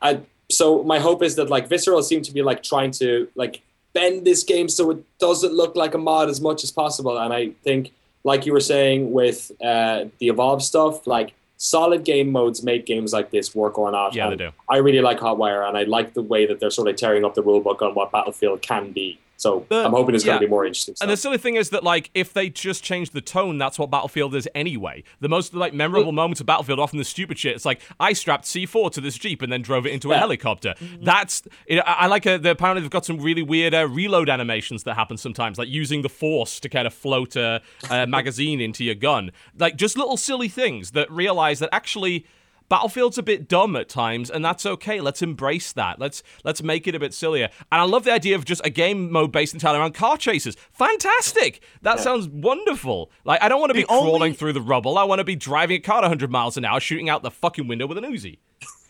I, so my hope is that like Visceral seem to be like trying to like bend this game so it doesn't look like a mod as much as possible. And I think, like you were saying with uh, the Evolve stuff, like solid game modes make games like this work or not. Yeah, they do. I really like Hotwire, and I like the way that they're sort of tearing up the rulebook on what Battlefield can be. So The- I'm hoping it's yeah. going to be more interesting. And the silly thing is that, like, if they just change the tone, that's what Battlefield is anyway. The most like memorable moments of Battlefield, are often the stupid shit. It's like I strapped C4 to this jeep and then drove it into a helicopter. That's you know, I, I like. A, the, apparently, they've got some really weird uh, reload animations that happen sometimes, like using the force to kind of float a, a magazine into your gun. Like just little silly things that realize that actually. Battlefield's a bit dumb at times, and that's okay. Let's embrace that. Let's let's make it a bit sillier. And I love the idea of just a game mode based entirely around car chases. Fantastic! That sounds wonderful. Like I don't want to be only- crawling through the rubble. I want to be driving a car at 100 miles an hour, shooting out the fucking window with an Uzi.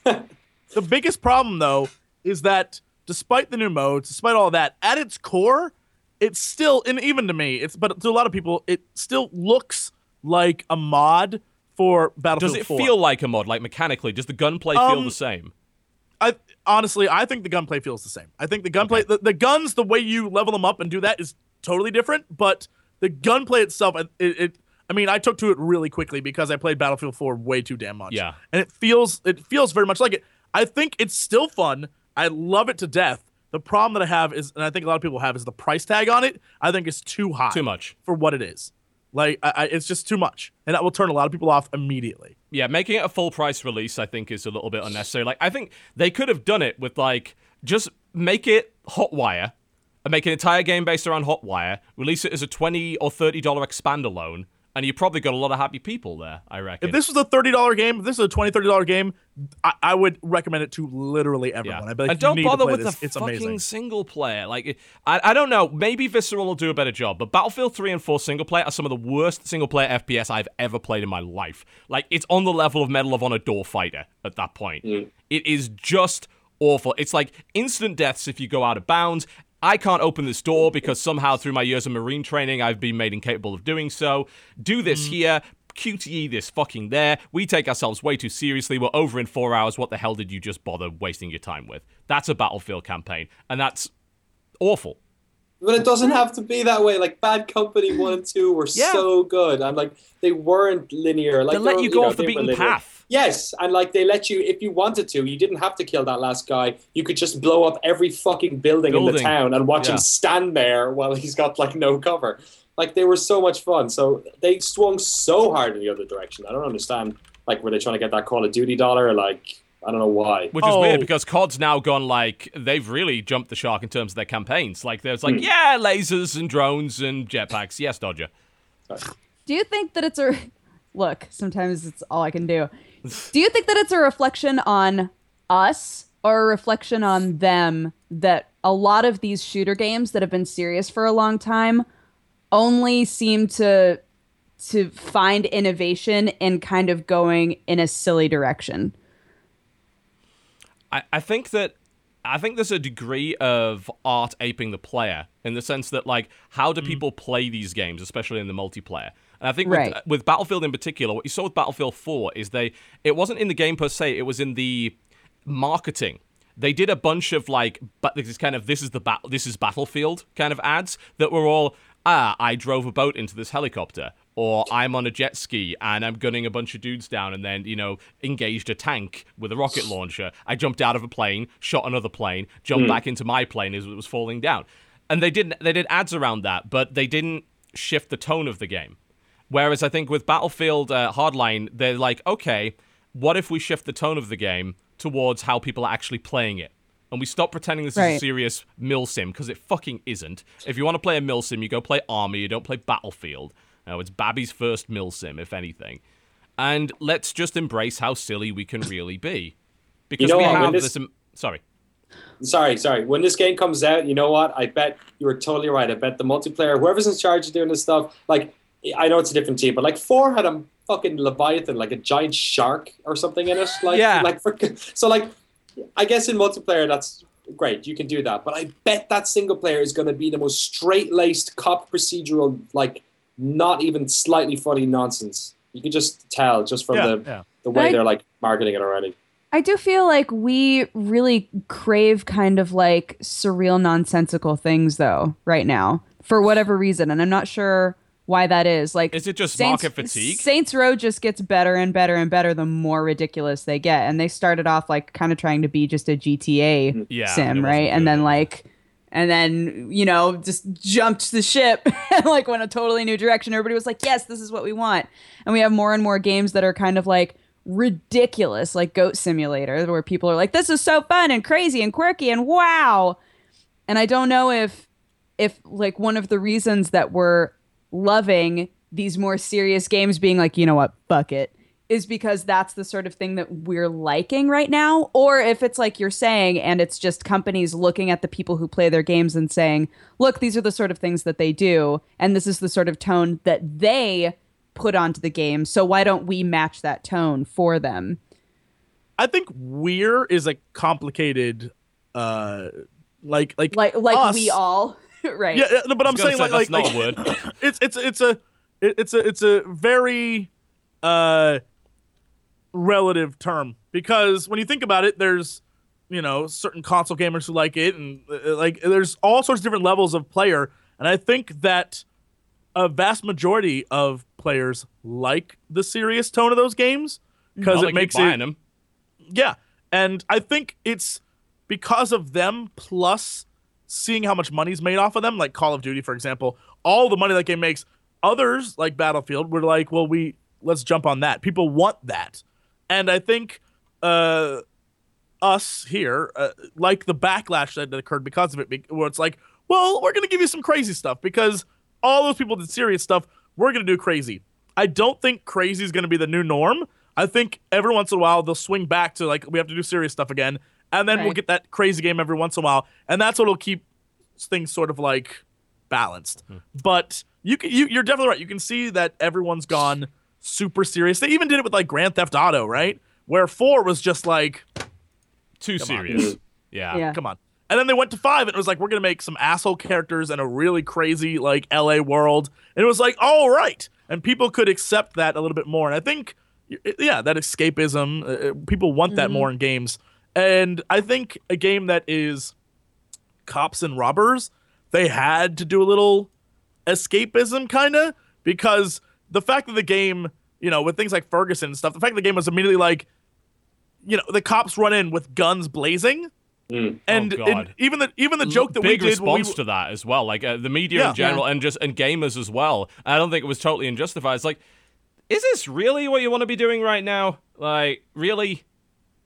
The biggest problem, though, is that despite the new modes, despite all that, at its core, it's still, and even to me, it's but to a lot of people, it still looks like a mod for Battlefield Does it 4. feel like a mod? Like mechanically, does the gunplay feel Um, the same? I honestly, I think the gunplay feels the same. I think the gunplay, the, the guns, the way you level them up and do that is totally different. But the gunplay itself, it, it I mean, I took to it really quickly because I played Battlefield 4 way too damn much. Yeah. And it feels it feels very much like it. I think it's still fun. I love it to death. The problem that I have is, and I think a lot of people have, is the price tag on it. I think it's too high. Too much. for what it is. Like, I, I, it's just too much, and that will turn a lot of people off immediately. Yeah, making it a full price release, I think, is a little bit unnecessary. Like, I think they could have done it with like just make it Hotwire and make an entire game based around Hotwire, release it as a twenty or thirty dollar expand alone, and you probably got a lot of happy people there. I reckon. If this was a thirty dollar game, if this is a $20, $30 game, I, I would recommend it to literally everyone. I'd like, and you don't bother with this. the it's fucking amazing. single player. Like, I, I don't know. Maybe Visceral will do a better job, but Battlefield 3 and 4 single player are some of the worst single player FPS I've ever played in my life. Like, it's on the level of Medal of Honor Warfighter at that point. It is just awful. It's like instant deaths if you go out of bounds. I can't open this door because somehow through my years of Marine training, I've been made incapable of doing so. Do this mm. here. QTE this fucking there. We take ourselves way too seriously. We're over in four hours. What the hell did you just bother wasting your time with? That's a Battlefield campaign, and that's awful. But it doesn't have to be that way. Like Bad Company one and two were Yeah. so good, and like they weren't linear. Like They let you go know, off the beaten path. Yes, and like they let you, if you wanted to, you didn't have to kill that last guy. You could just blow up every fucking building, in the town and watch Yeah. him stand there while he's got like no cover. Like they were so much fun. So they swung so hard in the other direction. I don't understand. Like, were they trying to get that Call of Duty dollar? Like, I don't know why. Which is Oh. weird because COD's now gone like they've really jumped the shark in terms of their campaigns. Like there's like, hmm. yeah, lasers and drones and jetpacks. Yes, Dodger. Do you think that it's a look? Sometimes it's all I can do. Do you think that it's a reflection on us or a reflection on them that a lot of these shooter games that have been serious for a long time only seem to to find innovation in kind of going in a silly direction? I, I think that I think there's a degree of art aping the player in the sense that like how do people play these games, especially in the multiplayer. And I think Right. with, with Battlefield in particular, what you saw with Battlefield 4 is they it wasn't in the game per se, it was in the marketing. They did a bunch of like but this is kind of this is the bat this is Battlefield kind of ads that were all ah I drove a boat into this helicopter or I'm on a jet ski and I'm gunning a bunch of dudes down and then, you know, engaged a tank with a rocket launcher. I jumped out of a plane, shot another plane, jumped back into my plane as it was falling down. And they didn't they did ads around that, but they didn't shift the tone of the game. Whereas I think with Battlefield uh, Hardline, they're like, okay, what if we shift the tone of the game towards how people are actually playing it? And we stop pretending this is a serious milsim because it fucking isn't. If you want to play a milsim, you go play ArmA. You don't play Battlefield. No, it's Babby's first milsim, if anything. And let's just embrace how silly we can really be, because know we what, have this- this. im- sorry. Sorry, sorry. When this game comes out, you know what? I bet you were totally right. I bet the multiplayer, whoever's in charge of doing this stuff, like I know it's a different team, but like four had a fucking leviathan, like a giant shark or something in it. Like, Yeah. like for, so like I guess in multiplayer that's great. You can do that, but I bet that single player is going to be the most straight laced cop procedural, like not even slightly funny nonsense. You can just tell just from Yeah, the yeah. the way I- they're like marketing it already. I do feel like we really crave kind of like surreal, nonsensical things, though, right now, for whatever reason. And I'm not sure why that is. Like, Is it just Saints, market fatigue? Saints Row just gets better and better and better the more ridiculous they get. And they started off like kind of trying to be just a GTA mm, Yeah, sim, right? And good. then like, and then you know just jumped the ship and like went a totally new direction. Everybody was like, "Yes, this is what we want." And we have more and more games that are kind of like ridiculous, like Goat Simulator, where people are like, "This is so fun and crazy and quirky and wow." And I don't know if if like one of the reasons that we're loving these more serious games being like, you know what, fuck it, is because that's the sort of thing that we're liking right now, or if it's like you're saying, and it's just companies looking at the people who play their games and saying, look, these are the sort of things that they do, and this is the sort of tone that they put onto the game. So why don't we match that tone for them? I think we're is a complicated, uh, like like Like like us. we all, right? Yeah, yeah, no, but I'm saying say, like like, like not a word. it's it's it's a it's a it's a very uh relative term because when you think about it, there's you know certain console gamers who like it, and uh, like there's all sorts of different levels of player, and I think that a vast majority of players like the serious tone of those games because it like makes it them. yeah, and I think it's because of them plus seeing how much money's made off of them, like Call of Duty, for example, all the money that game makes. Others like Battlefield were like, well, we let's jump on that. People want that, and I think uh, us here uh, like the backlash that occurred because of it, where it's like, well, we're gonna give you some crazy stuff because all those people did serious stuff. We're gonna do crazy. I don't think crazy is gonna be the new norm. I think every once in a while they'll swing back to like we have to do serious stuff again, and then we'll get that crazy game every once in a while, and that's what'll keep things sort of like balanced. But you can, you you're definitely right. You can see that everyone's gone super serious. They even did it with like Grand Theft Auto, right? Where four was just like, Too serious. Yeah. Yeah. come on. And then they went to five, and it was like, we're gonna make some asshole characters and a really crazy like LA world, and it was like, all right, and people could accept that a little bit more. And I think, yeah, that escapism, uh, uh, people want that more in games. And I think a game that is cops and robbers, they had to do a little escapism kind of because the fact that the game, you know, with things like Ferguson and stuff, the fact that the game was immediately like, you know, the cops run in with guns blazing. Mm. And, Oh, God. and even the even the joke that big we did when we response to that as well. Like uh, the media Yeah. in general, and just and gamers as well. I don't think it was totally unjustified. It's like, is this really what you want to be doing right now? Like, really?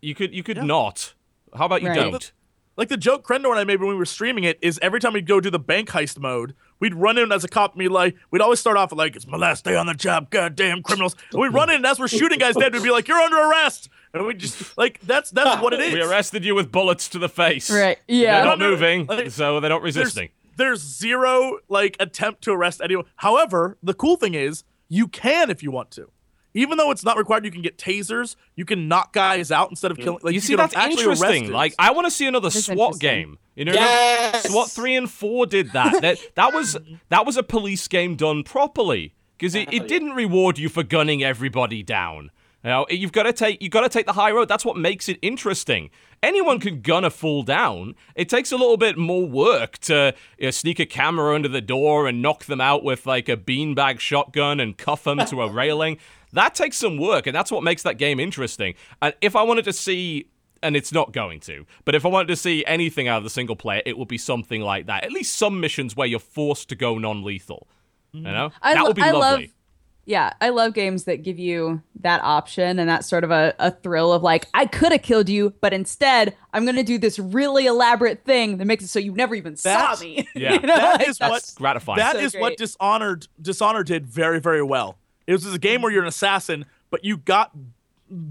You could you could not. How about you Right. don't? like the joke Crendor and I made when we were streaming it is every time we'd go do the bank heist mode, we'd run in as a cop and we'd like we'd always start off like it's my last day on the job, goddamn criminals. And we'd run in and as we're shooting guys dead, we'd be like, You're under arrest. And we just like that's that's what it is. We arrested you with bullets to the face. Right. Yeah. They're not No, no, moving, like, so they're not there's, resisting. there's zero like attempt to arrest anyone. However, the cool thing is you can if you want to. Even though it's not required, you can get tasers. You can knock guys out instead of mm. killing. Like you see, that's interesting. arrest Like. I want to see another That's SWAT game. You know, Yes! SWAT three and four did that. that that was that was a police game done properly because it, it didn't reward you for gunning everybody down. You know, you've got to take you've got to take the high road. That's what makes it interesting. Anyone can gun a fool down. It takes a little bit more work to you know, sneak a camera under the door and knock them out with like a beanbag shotgun and cuff them to a railing. That takes some work, and that's what makes that game interesting. And if I wanted to see and it's not going to. But if I wanted to see anything out of the single player, it would be something like that. At least some missions where you're forced to go non-lethal. You mm-hmm. know, I that lo- would be I lovely. love- Yeah, I love games that give you that option and that sort of a, a thrill of like, I could have killed you, but instead I'm gonna do this really elaborate thing that makes it so you never even saw me. Yeah. You know, That like, is that's- what gratifying. That So is what. Dishonored Dishonored did very very well. It was a game where you're an assassin, but you got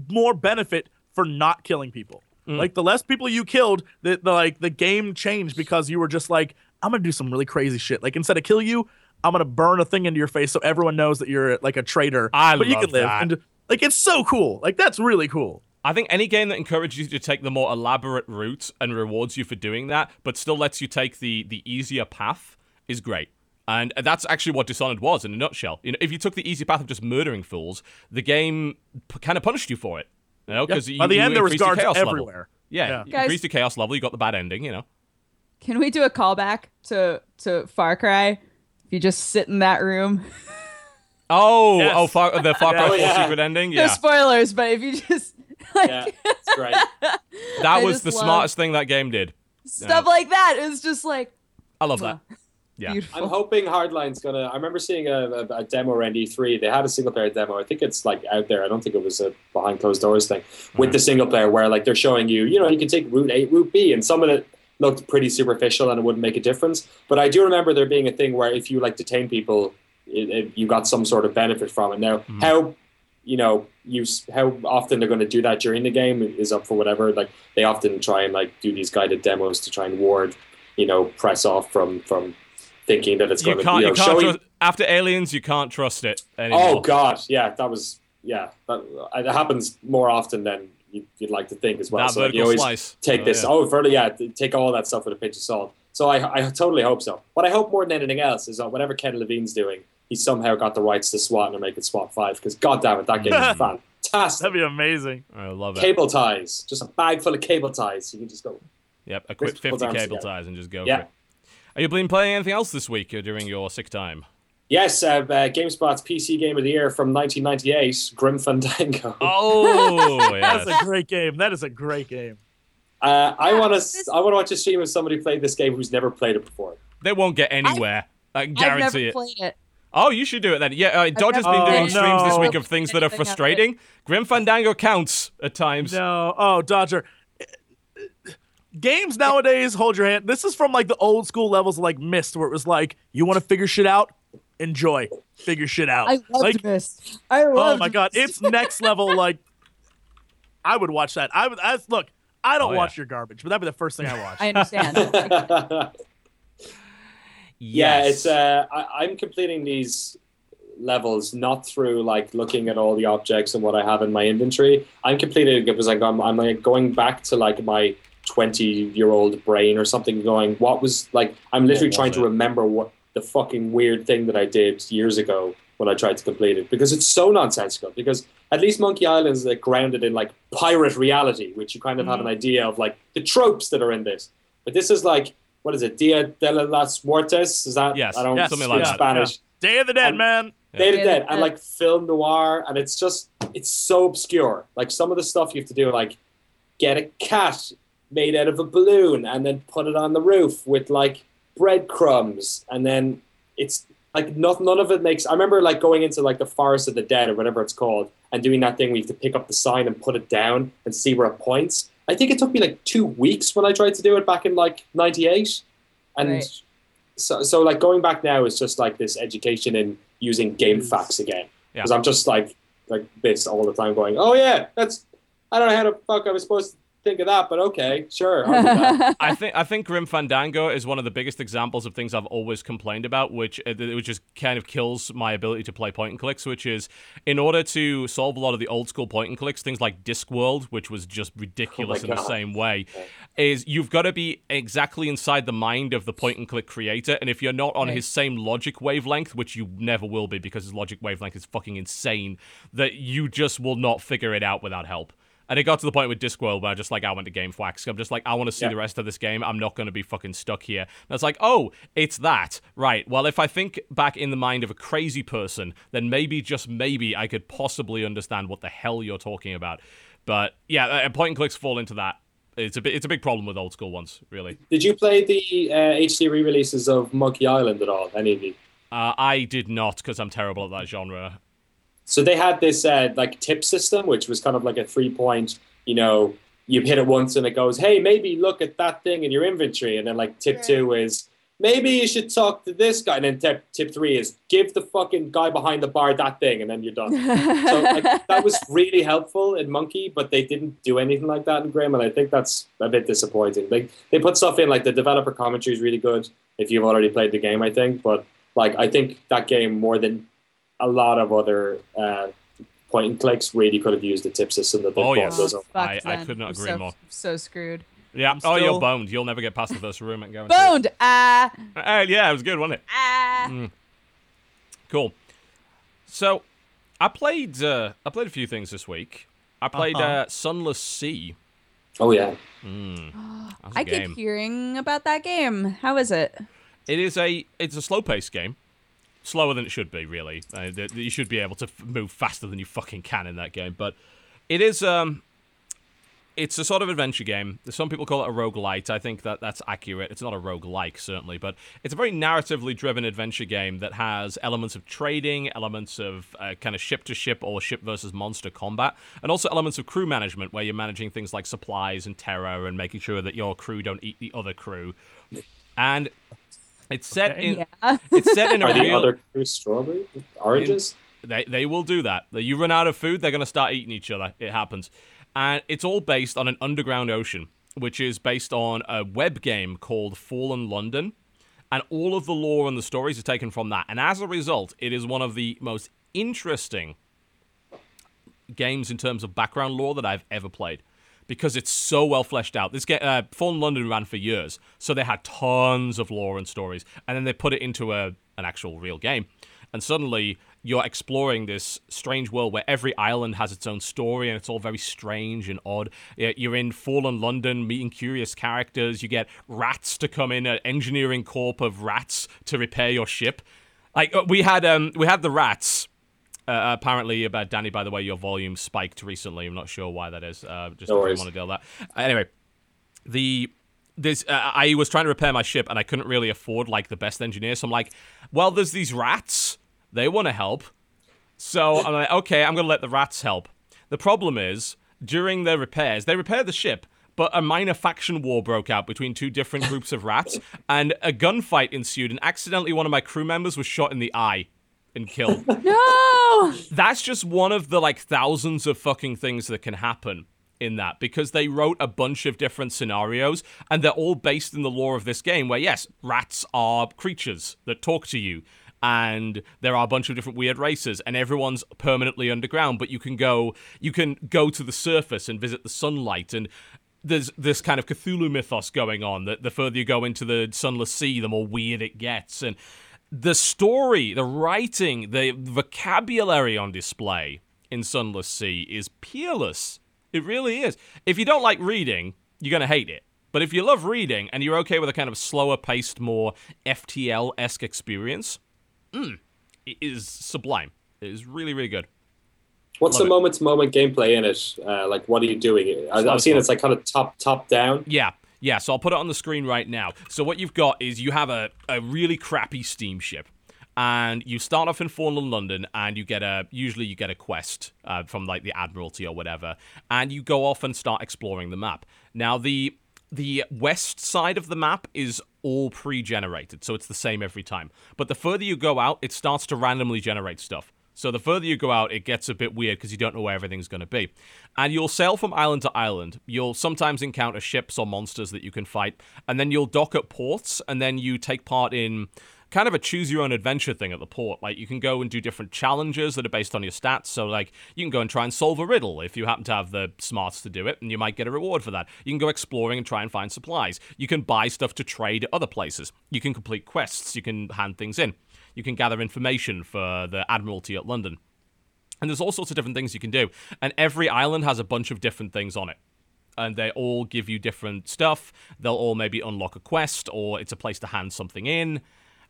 more benefit for not killing people. Mm. Like the less people you killed, the, the like the game changed because you were just like, I'm gonna do some really crazy shit. Like instead of kill you, I'm gonna burn a thing into your face so everyone knows that you're like a traitor. I but you love can live. that. And like it's so cool. Like that's really cool. I think any game that encourages you to take the more elaborate route and rewards you for doing that, but still lets you take the the easier path, is great. And that's actually what Dishonored was in a nutshell. You know, if you took the easy path of just murdering fools, the game p- kind of punished you for it. You know, because By the end, there was guards chaos everywhere. Level. Yeah, Yeah. you Guys- increased your chaos level. You got the bad ending. You know. Can we do a callback to to Far Cry? If you just sit in that room. Oh, oh, Yes. oh, Far, the Far Cry Yeah. 4 Oh, yeah. secret ending. No Yeah, spoilers, but if you just like Yeah, it's great. that I was the smartest thing that game did. stuff like that, it's just like I love that. Yeah. beautiful. I'm hoping Hardline's gonna. I remember seeing a, a, a demo around E3. They had a single player demo. I think it's like out there. I don't think it was a behind closed doors thing with the hmm. single player where like they're showing you, you know, you can take route A, route B, and some of it looked pretty superficial and it wouldn't make a difference. But I do remember there being a thing where if you like detain people, it, it, you got some sort of benefit from it. Now, hmm. how you know you how often they're going to do that during the game is up for whatever. Like they often try and like do these guided demos to try and ward, you know, press off from from thinking that it's You going to can't. you You know, can't showing. trust, after Aliens, you can't trust it oh, anymore. Oh God, yeah, that was yeah. That, uh, it happens more often than you, you'd like to think as well. that so you always slice. take Oh, this. yeah. Oh, further, yeah, take all that stuff with a pinch of salt. So I, I totally hope so. What I hope more than anything else is that whatever Ken Levine's doing, he somehow got the rights to SWAT and make it SWAT five. Because God damn it, that game is fantastic. That'd be amazing. I love it. Cable ties, just a bag full of cable ties. You can just go. Yep, equip 50 cable together. ties and just go Yeah. For it. Are you been playing anything else this week or during your sick time? Yes, uh, uh, GameSpot's PC Game of the Year from 1998, Grim Fandango. Oh, That's a great game. That is a great game. Uh, I want to. I want to watch a stream of somebody played this game who's never played it before. They won't get anywhere. I, can I've never guarantee it. played it. Oh, you should do it then. Yeah, uh, Dodger's never been doing played it. streams this Oh, week of things that are Anything of it. frustrating. Grim Fandango counts at times. No, oh Dodger. Games nowadays, hold your hand. This is from like the old school levels of like Myst, where it was like, you want to figure shit out, enjoy, figure shit out. I loved like, Myst. I oh my god, it's next level. Like, I would watch that. I would. I, look, I don't Oh, yeah. watch your garbage, but that'd be the first thing I watch. I understand. Yeah, it's. Uh, I, I'm completing these levels not through like looking at all the objects and what I have in my inventory. I'm completing it because like I'm, I'm like going back to like my 20 year old brain or something. Going, what was like? I'm literally was trying to remember what the fucking weird thing that I did years ago when I tried to complete it because it's so nonsensical. Because at least Monkey Island is like, grounded in like pirate reality, which you kind of have an idea of like the tropes that are in this. But this is like, what is it? Dia de las Muertes? Is that? Yes. I don't Yes, something speak like that. Spanish. Day of the Dead, Um, man. Day to Yeah. Dead and like film noir, and it's just it's so obscure. Like some of the stuff you have to do, like get a cat made out of a balloon and then put it on the roof with like breadcrumbs, and then it's like not, none of it makes. I remember like going into like the Forest of the Dead or whatever it's called, and doing that thing where you have to pick up the sign and put it down and see where it points. I think it took me like two weeks when I tried to do it back in like '98, and Right. so so like going back now is just like this education in using game facts again Yeah. because I'm just like like this all the time going oh yeah that's I don't know how the fuck I was supposed to think of that but okay sure I'll do that. I think I think Grim Fandango is one of the biggest examples of things I've always complained about, which uh, which just kind of kills my ability to play point and clicks. Which is, in order to solve a lot of the old school point and clicks, things like Discworld, which was just ridiculous in the same way, is you've got to be exactly inside the mind of the point and click creator, and if you're not on Right. his same logic wavelength, which you never will be because his logic wavelength is fucking insane, that you just will not figure it out without help. And it got to the point with Discworld where I just like I went to GameFAQs. I'm just like I want to see Yeah. the rest of this game. I'm not going to be fucking stuck here. And it's like, oh, it's that, right? Well, if I think back in the mind of a crazy person, then maybe just maybe I could possibly understand what the hell you're talking about. But yeah, uh, point and clicks fall into that. It's a bit, it's a big problem with old school ones, really. did you play the uh, HD re-releases of Monkey Island at all any of you Uh, I did not because I'm terrible at that genre. So they had this uh, like tip system which was kind of like a three point you know you hit it once and it goes hey maybe look at that thing in your inventory and then like tip two is maybe you should talk to this guy and then tip, tip three is give the fucking guy behind the bar that thing and then you're done so like, that was really helpful in Monkey, but they didn't do anything like that in Grim, and I think that's a bit disappointing. Like they put stuff in, like the developer commentary is really good if you've already played the game, I think. But like I think that game more than a lot of other uh, point and clicks really could have used the tip system that they Oh, put yes. those I- I could not agree so, more. So screwed. Yeah. I'm oh, you're boned. You'll never get past the first room. I guarantee. Boned. Ah. Uh, yeah, it was good, wasn't it? Ah. Cool. So, I played. Uh, I played a few things this week. I played Uh-huh. uh, Sunless Sea. Oh yeah, That's a I game. keep hearing about that game. How is it? It is a. It's a slow-paced game. Slower than it should be, really. Uh, you should be able to move faster than you fucking can in that game. But it is. Um, it's a sort of adventure game. Some people call it a rogue roguelite. I think that that's accurate. It's not a roguelike, certainly, but it's a very narratively driven adventure game that has elements of trading, elements of uh, kind of ship to ship or ship versus monster combat, and also elements of crew management where you're managing things like supplies and terror and making sure that your crew don't eat the other crew. And it's set Okay. in Yeah. it's set in a are the real other two strawberry oranges? they they will do that. You run out of food, they're going to start eating each other. It happens. And it's all based on an underground ocean, which is based on a web game called Fallen London. And all of the lore and the stories are taken from that. And as a result, it is one of the most interesting games in terms of background lore that I've ever played because it's so well fleshed out. This game, uh, Fallen London ran for years, so they had tons of lore and stories, and then they put it into a an actual real game, and suddenly you're exploring this strange world where every island has its own story and it's all very strange and odd. You're in Fallen London, meeting curious characters. You get rats to come in, an engineering corp of rats to repair your ship. Like uh, we had um we had the rats. Uh, apparently, about Danny. By the way, your volume spiked recently. I'm not sure why that is. Uh, just No want to deal with that. Anyway, the this uh, I was trying to repair my ship and I couldn't really afford like the best engineer. So I'm like, well, there's these rats. They want to help. So I'm like, okay, I'm gonna let the rats help. The problem is during their repairs, they repaired the ship. But a minor faction war broke out between two different groups of rats, and a gunfight ensued. And accidentally, one of my crew members was shot in the eye and killed No. that's just one of the like thousands of fucking things that can happen in that because they wrote a bunch of different scenarios and they're all based in the lore of this game where yes rats are creatures that talk to you and there are a bunch of different weird races and everyone's permanently underground but you can go you can go to the surface and visit the sunlight and there's this kind of Cthulhu mythos going on that the further you go into the sunless sea the more weird it gets and the story, the writing, the vocabulary on display in Sunless Sea is peerless. It really is. If you don't like reading, you're going to hate it. But if you love reading and you're okay with a kind of slower paced, more FTL esque experience, mm, it is sublime. It is really, really good. What's Love the moment to moment gameplay in it? Uh, like, what are you doing? I, I've seen it's like kind of top top down. Yeah. Yeah, so I'll put it on the screen right now. So what you've got is you have a, a really crappy steamship. And you start off in Fallen London, and you get a usually you get a quest uh, from like the Admiralty or whatever, and you go off and start exploring the map. Now the the west side of the map is all pre-generated, so it's the same every time. But the further you go out, it starts to randomly generate stuff. So the further you go out, it gets a bit weird because you don't know where everything's going to be. And you'll sail from island to island. You'll sometimes encounter ships or monsters that you can fight, and then you'll dock at ports, and then you take part in kind of a choose your own adventure thing at the port. Like you can go and do different challenges that are based on your stats. So like you can go and try and solve a riddle if you happen to have the smarts to do it, and you might get a reward for that. You can go exploring and try and find supplies. You can buy stuff to trade at other places. You can complete quests. You can hand things in. You can gather information for the Admiralty at London. And there's all sorts of different things you can do. And every island has a bunch of different things on it. And they all give you different stuff. They'll all maybe unlock a quest or it's a place to hand something in.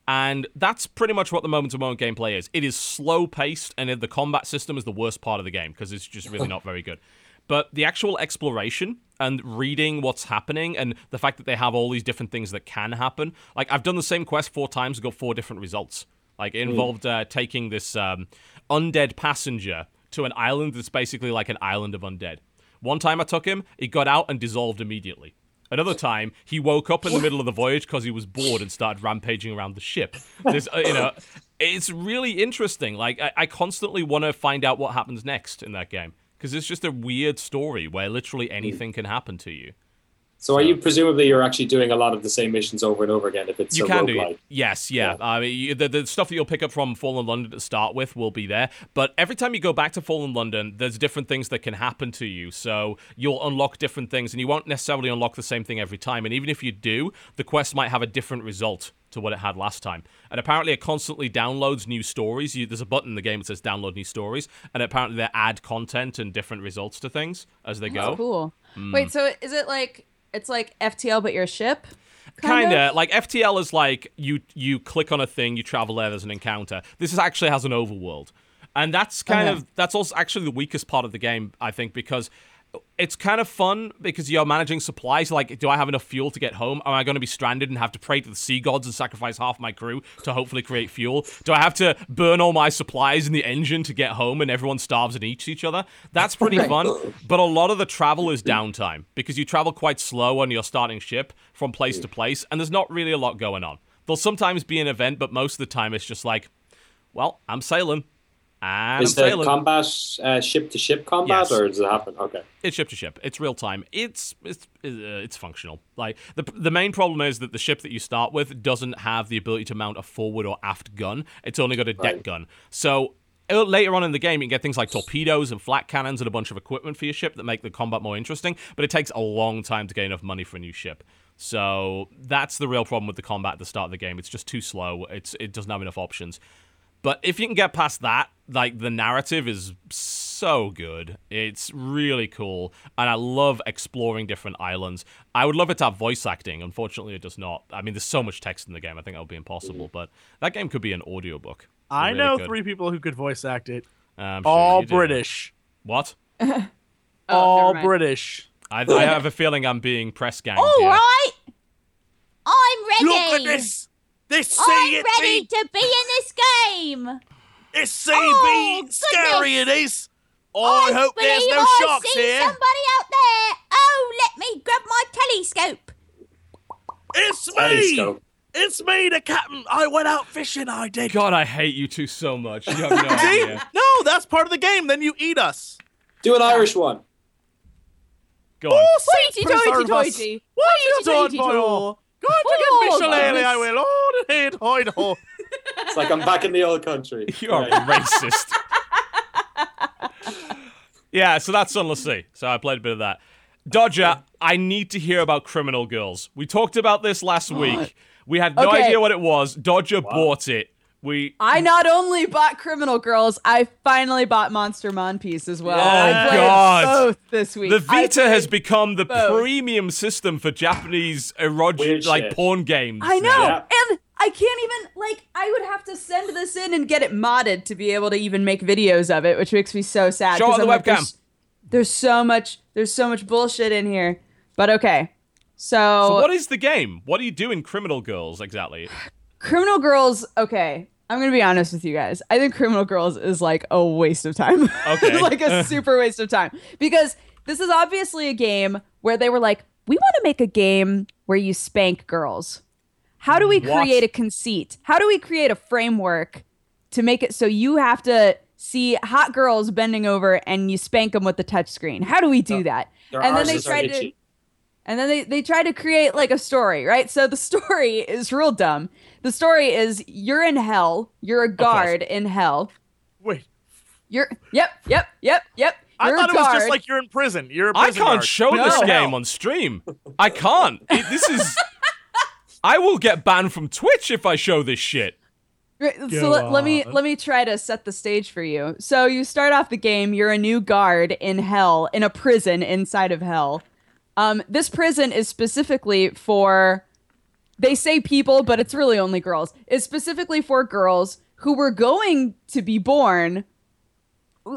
And that's pretty much what the moment to moment gameplay is. It is slow paced, and the combat system is the worst part of the game because it's just really not very good. But the actual exploration and reading what's happening, and the fact that they have all these different things that can happen. Like, I've done the same quest four times and got four different results. Like, it involved uh, taking this um, undead passenger to an island that's basically like an island of undead. One time I took him, he got out and dissolved immediately. Another time, he woke up in the middle of the voyage because he was bored and started rampaging around the ship. There's, uh, you know, it's really interesting. Like, I, I constantly want to find out what happens next in that game because it's just a weird story where literally anything can happen to you. So, are you presumably you're actually doing a lot of the same missions over and over again? If it's You a can do roguelike? it. Yes, yeah. I mean, you, the, the stuff that you'll pick up from Fallen London to start with will be there. But every time you go back to Fallen London, there's different things that can happen to you. So you'll unlock different things, and you won't necessarily unlock the same thing every time. And even if you do, the quest might have a different result to what it had last time. And apparently, it constantly downloads new stories. You, there's a button in the game that says download new stories, and apparently they add content and different results to things as they go. Cool. Hmm. Wait, so is it like it's like FTL but your ship? kind Kinda? of like FTL is like you you click on a thing, you travel there, there's an encounter. This is actually has an overworld, and that's kind Okay. of that's also actually the weakest part of the game, I think, because it's kind of fun because you're managing supplies. Like, do I have enough fuel to get home? Am I going to be stranded and have to pray to the sea gods and sacrifice half my crew to hopefully create fuel? Do I have to burn all my supplies in the engine to get home and everyone starves and eats each other? That's pretty fun. But a lot of the travel is downtime because you travel quite slow on your starting ship from place to place, and there's not really a lot going on. There'll sometimes be an event, but most of the time it's just like, well, I'm sailing. And Is the combat uh, ship to ship combat, Yes. or does it happen? Okay. It's ship to ship. It's real time. It's it's uh, it's functional. Like the the main problem is that the ship that you start with doesn't have the ability to mount a forward or aft gun. It's only got a deck Right. gun. So uh, later on in the game, you can get things like torpedoes and flat cannons and a bunch of equipment for your ship that make the combat more interesting. But it takes a long time to get enough money for a new ship. So that's the real problem with the combat at the start of the game. It's just too slow. It's it doesn't have enough options. But if you can get past that, like the narrative is so good. It's really cool, and I love exploring different islands. I would love it to have voice acting. Unfortunately, it does not. I mean, there's so much text in the game. I think that would be impossible. But that game could be an audiobook. It I really know could. three people who could voice act it. I'm sure All. British. What? Oh, All. British. I, I have a feeling I'm being press ganged. All here. right. I'm ready. Look at this. This I'm ready to be in this game. This CB Oh, scary it is. I, hope there's believe no I sharks see here. somebody out there. Oh, let me grab my telescope. It's me. Telescope. It's me, the captain. I went out fishing. I did. God, I hate you two so much. You have no See? idea. No, that's part of the game. Then you eat us. Do an Irish one. Go on. Oh, Hoity Prince toity Arvas. toity. What you Hoity doing, toity boy? Go on to Oh, get fish. I will. Oh, the head, hide, ho. It's like I'm back in the old country. You are Right. racist. yeah, so that's Sunless Sea. So I played a bit of that. Dodger, I need to hear about Criminal Girls. We talked about this last week. We had no Okay. idea what it was. Dodger bought it. We I not only bought Criminal Girls, I finally bought Monster Monpiece as well. Oh, I God. both this week. the Vita has become the both. premium system for Japanese erotic like shit. porn games. I know. Yeah. and I can't even like. I would have to send this in and get it modded to be able to even make videos of it, which makes me so sad. Show on the like, webcam. There's, there's so much. There's so much bullshit in here. But okay, so, So what is the game? What do you do in Criminal Girls exactly? Criminal Girls. Okay, I'm gonna be honest with you guys. I think Criminal Girls is like a waste of time. Okay. like a super waste of time because this is obviously a game where they were like, we want to make a game where you spank girls. How do we What? create a conceit? How do we create a framework to make it so you have to see hot girls bending over and you spank them with the touch screen? How do we do that? Their And then they arses are tried to and then they, they try to create like a story, right? So the story is real dumb. The story is you're in hell. You're a guard in hell. Wait, You're yep, yep, yep, yep. I You're thought it was just like you're in prison. You're a I prison I can't guard. show this game on stream. I can't. It- this is. I will get banned from Twitch if I show this shit. Right, so Go let, let me let me try to set the stage for you. So you start off the game. You're a new guard in hell, in a prison inside of hell. Um, this prison is specifically for. They say people, but it's really only girls. It's specifically for girls who were going to be born.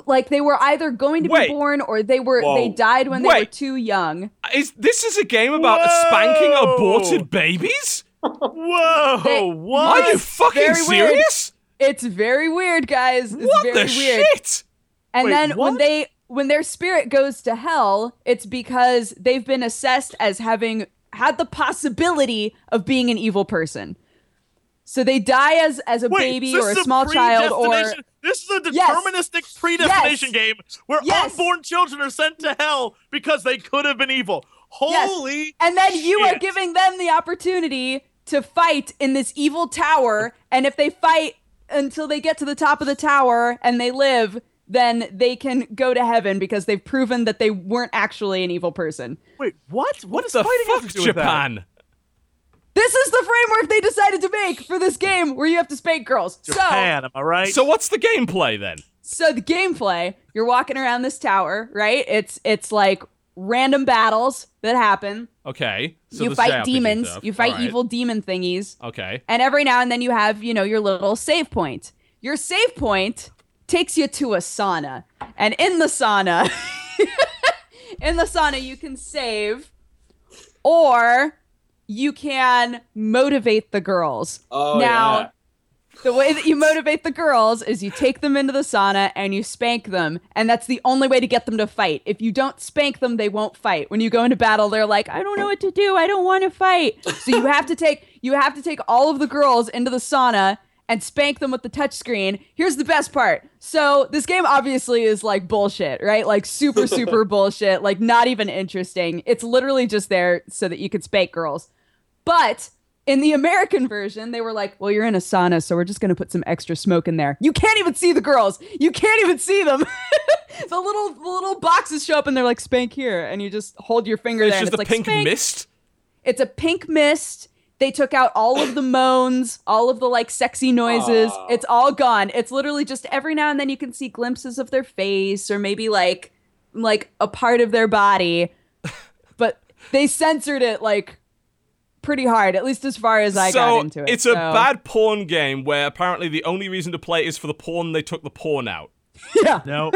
Like they were either going to Wait. be born or they were Whoa. they died when they were too young. Is this is a game about Whoa! spanking aborted babies? Whoa, They- what? Are you fucking very weird. serious? It's very weird, guys. It's What very the weird. shit? And Wait, then when they when their spirit goes to hell, it's because they've been assessed as having had the possibility of being an evil person. So they die as as a Wait, baby or a is small child or This is a Yes. deterministic predestination game where Yes. unborn children are sent to hell because they could have been evil. Yes. Holy and then you are giving them the opportunity to fight in this evil tower and if they fight until they get to the top of the tower and they live then they can go to heaven because they've proven that they weren't actually an evil person. Wait, what? What does the fighting have fuck, to do with that? Japan? This is the framework they decided to make for this game where you have to spank girls. So Japan, am I right? So what's the gameplay then? So the gameplay, you're walking around this tower, right? It's it's like random battles that happen. Okay. So you fight demons, stuff. you fight Alright. evil demon thingies, Okay. and every now and then you have, you know, your little save point. Your save point takes you to a sauna. And in the sauna, in the sauna you can save or you can motivate the girls. Oh, now, yeah. the way that you motivate the girls is you take them into the sauna and you spank them, and that's the only way to get them to fight. If you don't spank them, they won't fight. When you go into battle, they're like, "I don't know what to do. I don't want to fight." So you have to take you have to take all of the girls into the sauna and spank them with the touchscreen. Here's the best part. So this game obviously is like bullshit, right? Like super super bullshit, like not even interesting. It's literally just there so that you could spank girls. But in the American version, they were like, well, you're in a sauna, so we're just going to put some extra smoke in there. You can't even see the girls. You can't even see them. the little the little boxes show up and they're like, spank here. And you just hold your finger It's there. just and a like, pink spank. mist. It's a pink mist. they took out all of the moans, all of the like sexy noises. Aw. It's all gone. It's literally just every now and then you can see glimpses of their face or maybe like like a part of their body. but they censored it like pretty hard, at least as far as I so got into it. it's a bad porn game where apparently the only reason to play is for the porn. They took the porn out. Yeah. No.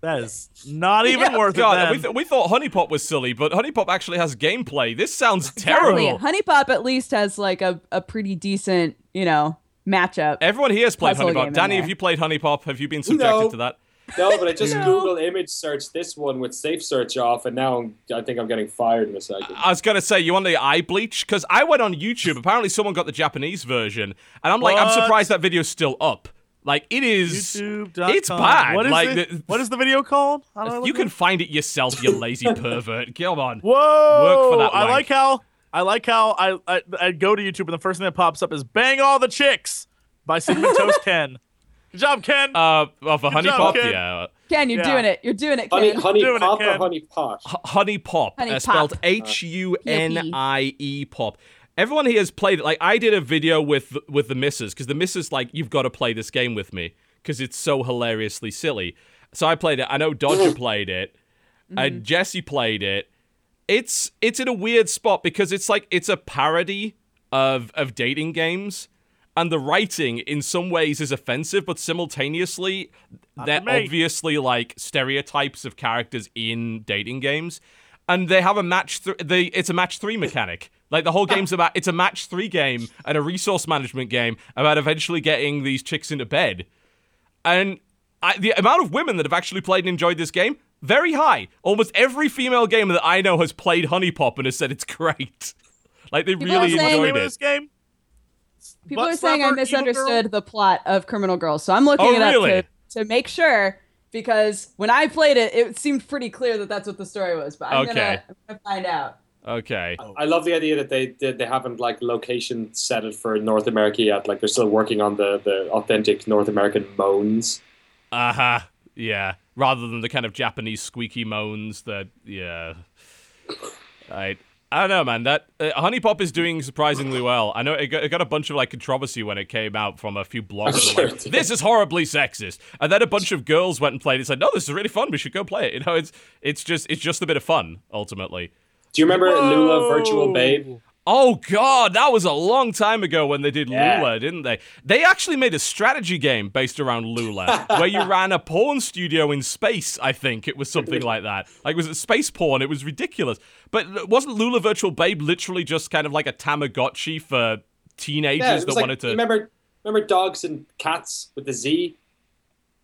that is not even worth God, it. we, th- we thought HuniePop was silly, but HuniePop actually has gameplay. This sounds Exactly. terrible. HuniePop at least has like a, a pretty decent, you know, matchup. Everyone here has played Puzzle HuniePop. Danny, have you played HuniePop? Have you been subjected No. to that? No, but I just No. Google image search this one with safe search off, and now I'm, I think I'm getting fired in a second. I was gonna say you want the eye bleach because I went on YouTube. Apparently, someone got the Japanese version, and I'm like, I'm surprised that video's still up. Like it is. YouTube.com. It's bad. What is, like it? the- what is the video called? How do you look can it find it yourself, you lazy pervert. Come on. Whoa! Work for that I wank. like how I like how I, I I go to YouTube and the first thing that pops up is "Bang All the Chicks" by Sigmund Toast Ken. Good job, Ken. Uh, well, for Honey job, Pop, kid. yeah. Ken, you're Yeah. doing it. You're doing it, Ken. honey doing it, pop or Ken. honey pot? H- HuniePop, Honey uh, spelled H U N I E Pop. Everyone here has played it. Like I did a video with with the missus because the missus like you've got to play this game with me because it's so hilariously silly. So I played it. I know Dodger played it. and Jesse played it. It's it's in a weird spot because it's like it's a parody of of dating games. And the writing, in some ways, is offensive, but simultaneously, they're obviously like stereotypes of characters in dating games and they have a match th- they it's a match 3 mechanic. Like the whole game's about it's a match 3 game and a resource management game about eventually getting these chicks into bed. And I, the amount of women that have actually played and enjoyed this game very high. Almost every female gamer that i know has played HuniePop and has said it's great. Like they People really enjoyed it this game? People are saying I misunderstood the plot of Criminal Girls, so I'm looking Oh, it up really? to, to make sure because when I played it, it seemed pretty clear that that's what the story was. But I'm, Okay. gonna, I'm gonna find out. okay I love the idea that they they, they haven't like location set it for North America yet. Like they're still working on the the authentic North American moans. uh-huh yeah rather than the kind of japanese squeaky moans that yeah I I don't know, man. That uh, HuniePop is doing surprisingly well. I know it got, it got a bunch of like controversy when it came out from a few blogs. Sure like, this is horribly sexist, and then a bunch of girls went and played. it and said, "No, this is really fun. We should go play it." You know, it's it's just it's just a bit of fun ultimately. Do you remember Lula Virtual Babe? Oh god, that was a long time ago when they did Yeah. Lula, didn't they? They actually made a strategy game based around Lula, where you ran a porn studio in space. I think it was something like that. Like was it space porn? It was ridiculous. But wasn't Lula Virtual Babe literally just kind of like a Tamagotchi for teenagers Yeah, that like, wanted to? remember remember dogs and cats with the Z?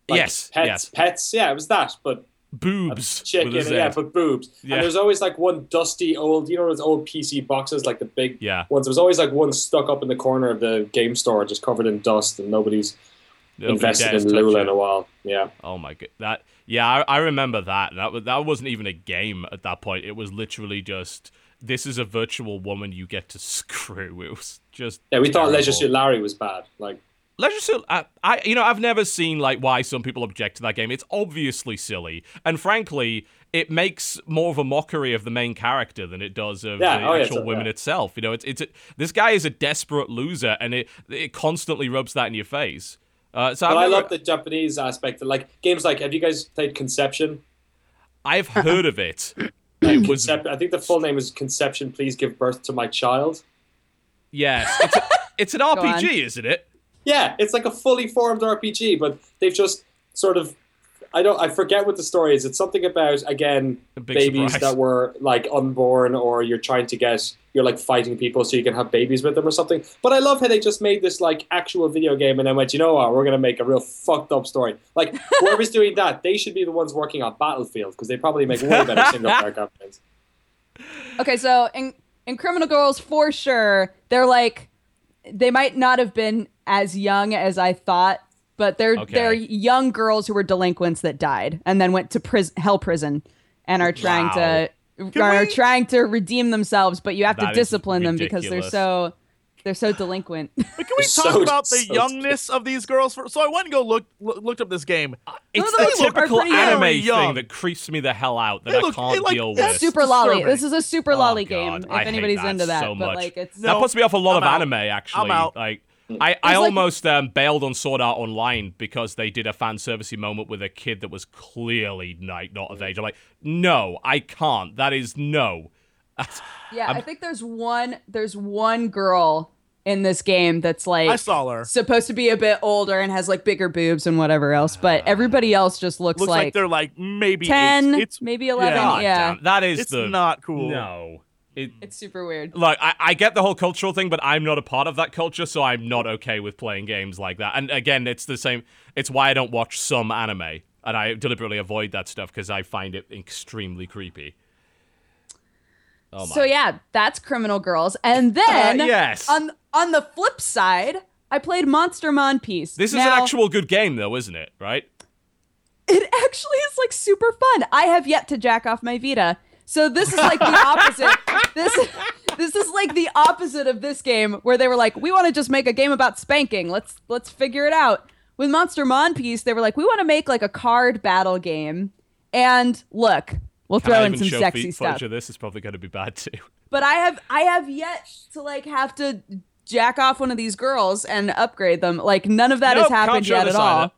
Like Yes, pets, yes. pets. Yeah, it was that, but boobs. chicken. with a Z. Yeah, but boobs. Yeah. And there's always like one dusty old, you know, those old PC boxes, like the big Yeah. ones. There was always like one stuck up in the corner of the game store, just covered in dust, and nobody's Nobody invested in Lula it. in a while. Yeah. Oh my god, that yeah, I, I remember that. That was that wasn't even a game at that point. It was literally just this is a virtual woman you get to screw. It was just Yeah, we thought Leisure. Suit Larry was bad. Like, Leisure Suit. I, I you know I've never seen like why some people object to that game. It's obviously silly, and frankly, it makes more of a mockery of the main character than it does of Yeah, the oh, yeah, actual so- women yeah. itself. You know, it's it's a, this guy is a desperate loser, and it it constantly rubs that in your face. Uh, so but I've I love the Japanese aspect. Of, like games like, have you guys played Conception? I've heard of it. It was Concep- I think the full name is Conception. Please give birth to my child. yes, it's, a, it's an. RPG, isn't it? Yeah, it's like a fully formed RPG, but they've just sort of. I don't. I forget what the story is. It's something about again babies surprise. that were like unborn, or you're trying to get you're like fighting people so you can have babies with them or something. But I love how they just made this like actual video game and then went, you know what, we're gonna make a real fucked up story. Like whoever's doing that, they should be the ones working on Battlefield because they probably make way better single player campaigns. Okay, so in in Criminal Girls, for sure, they're like they might not have been as young as I thought, but they're Okay. they're young girls who were delinquents that died and then went to prison, hell prison, and are trying to Can are we- trying to redeem themselves. But you have That to discipline them because they're so they're so delinquent. But can we So- talk about the so youngness of these girls? For, so I went and go look, look looked up this game. Uh, it's they the typical anime young. thing that creeps me the hell out that They I can't they like- deal with. super loli. This is a super Oh, loli God, game. If I anybody's that into that, so but like it's that puts me off a lot I'm of out. anime. Actually, out. like I, I There's, like- almost um, bailed on Sword Art Online because they did a fan servicey moment with a kid that was clearly like not of age. I'm like, no, I can't. That is no. yeah. i think there's one there's one girl in this game that's like I saw her. supposed to be a bit older and has like bigger boobs and whatever else, but everybody else just looks, Looks like, like, they're like maybe ten, It's maybe eleven. God Yeah, Damn, that is it's the not cool. no. It, it's super weird. Like I, I get the whole cultural thing, but I'm not a part of that culture, so I'm not okay with playing games like that. And again, it's the same. It's why I don't watch some anime, and I deliberately avoid that stuff because I find it extremely creepy. Oh my. So yeah, that's Criminal Girls, and then Uh, yes. on on the flip side, I played Monster Monpiece. this is an actual good game, though, isn't it? Right? It actually is like super fun. I have yet to jack off my Vita. So this is like the opposite. this this is like the opposite of this game where they were like, we want to just make a game about spanking. Let's let's figure it out. With Monster Monpiece, they were like, we want to make like a card battle game. And look, we'll Can throw I in some sexy feet stuff. this? is probably going to be bad too. But I have I have yet to like have to jack off one of these girls and upgrade them. Like none of that Nope, has happened yet at all.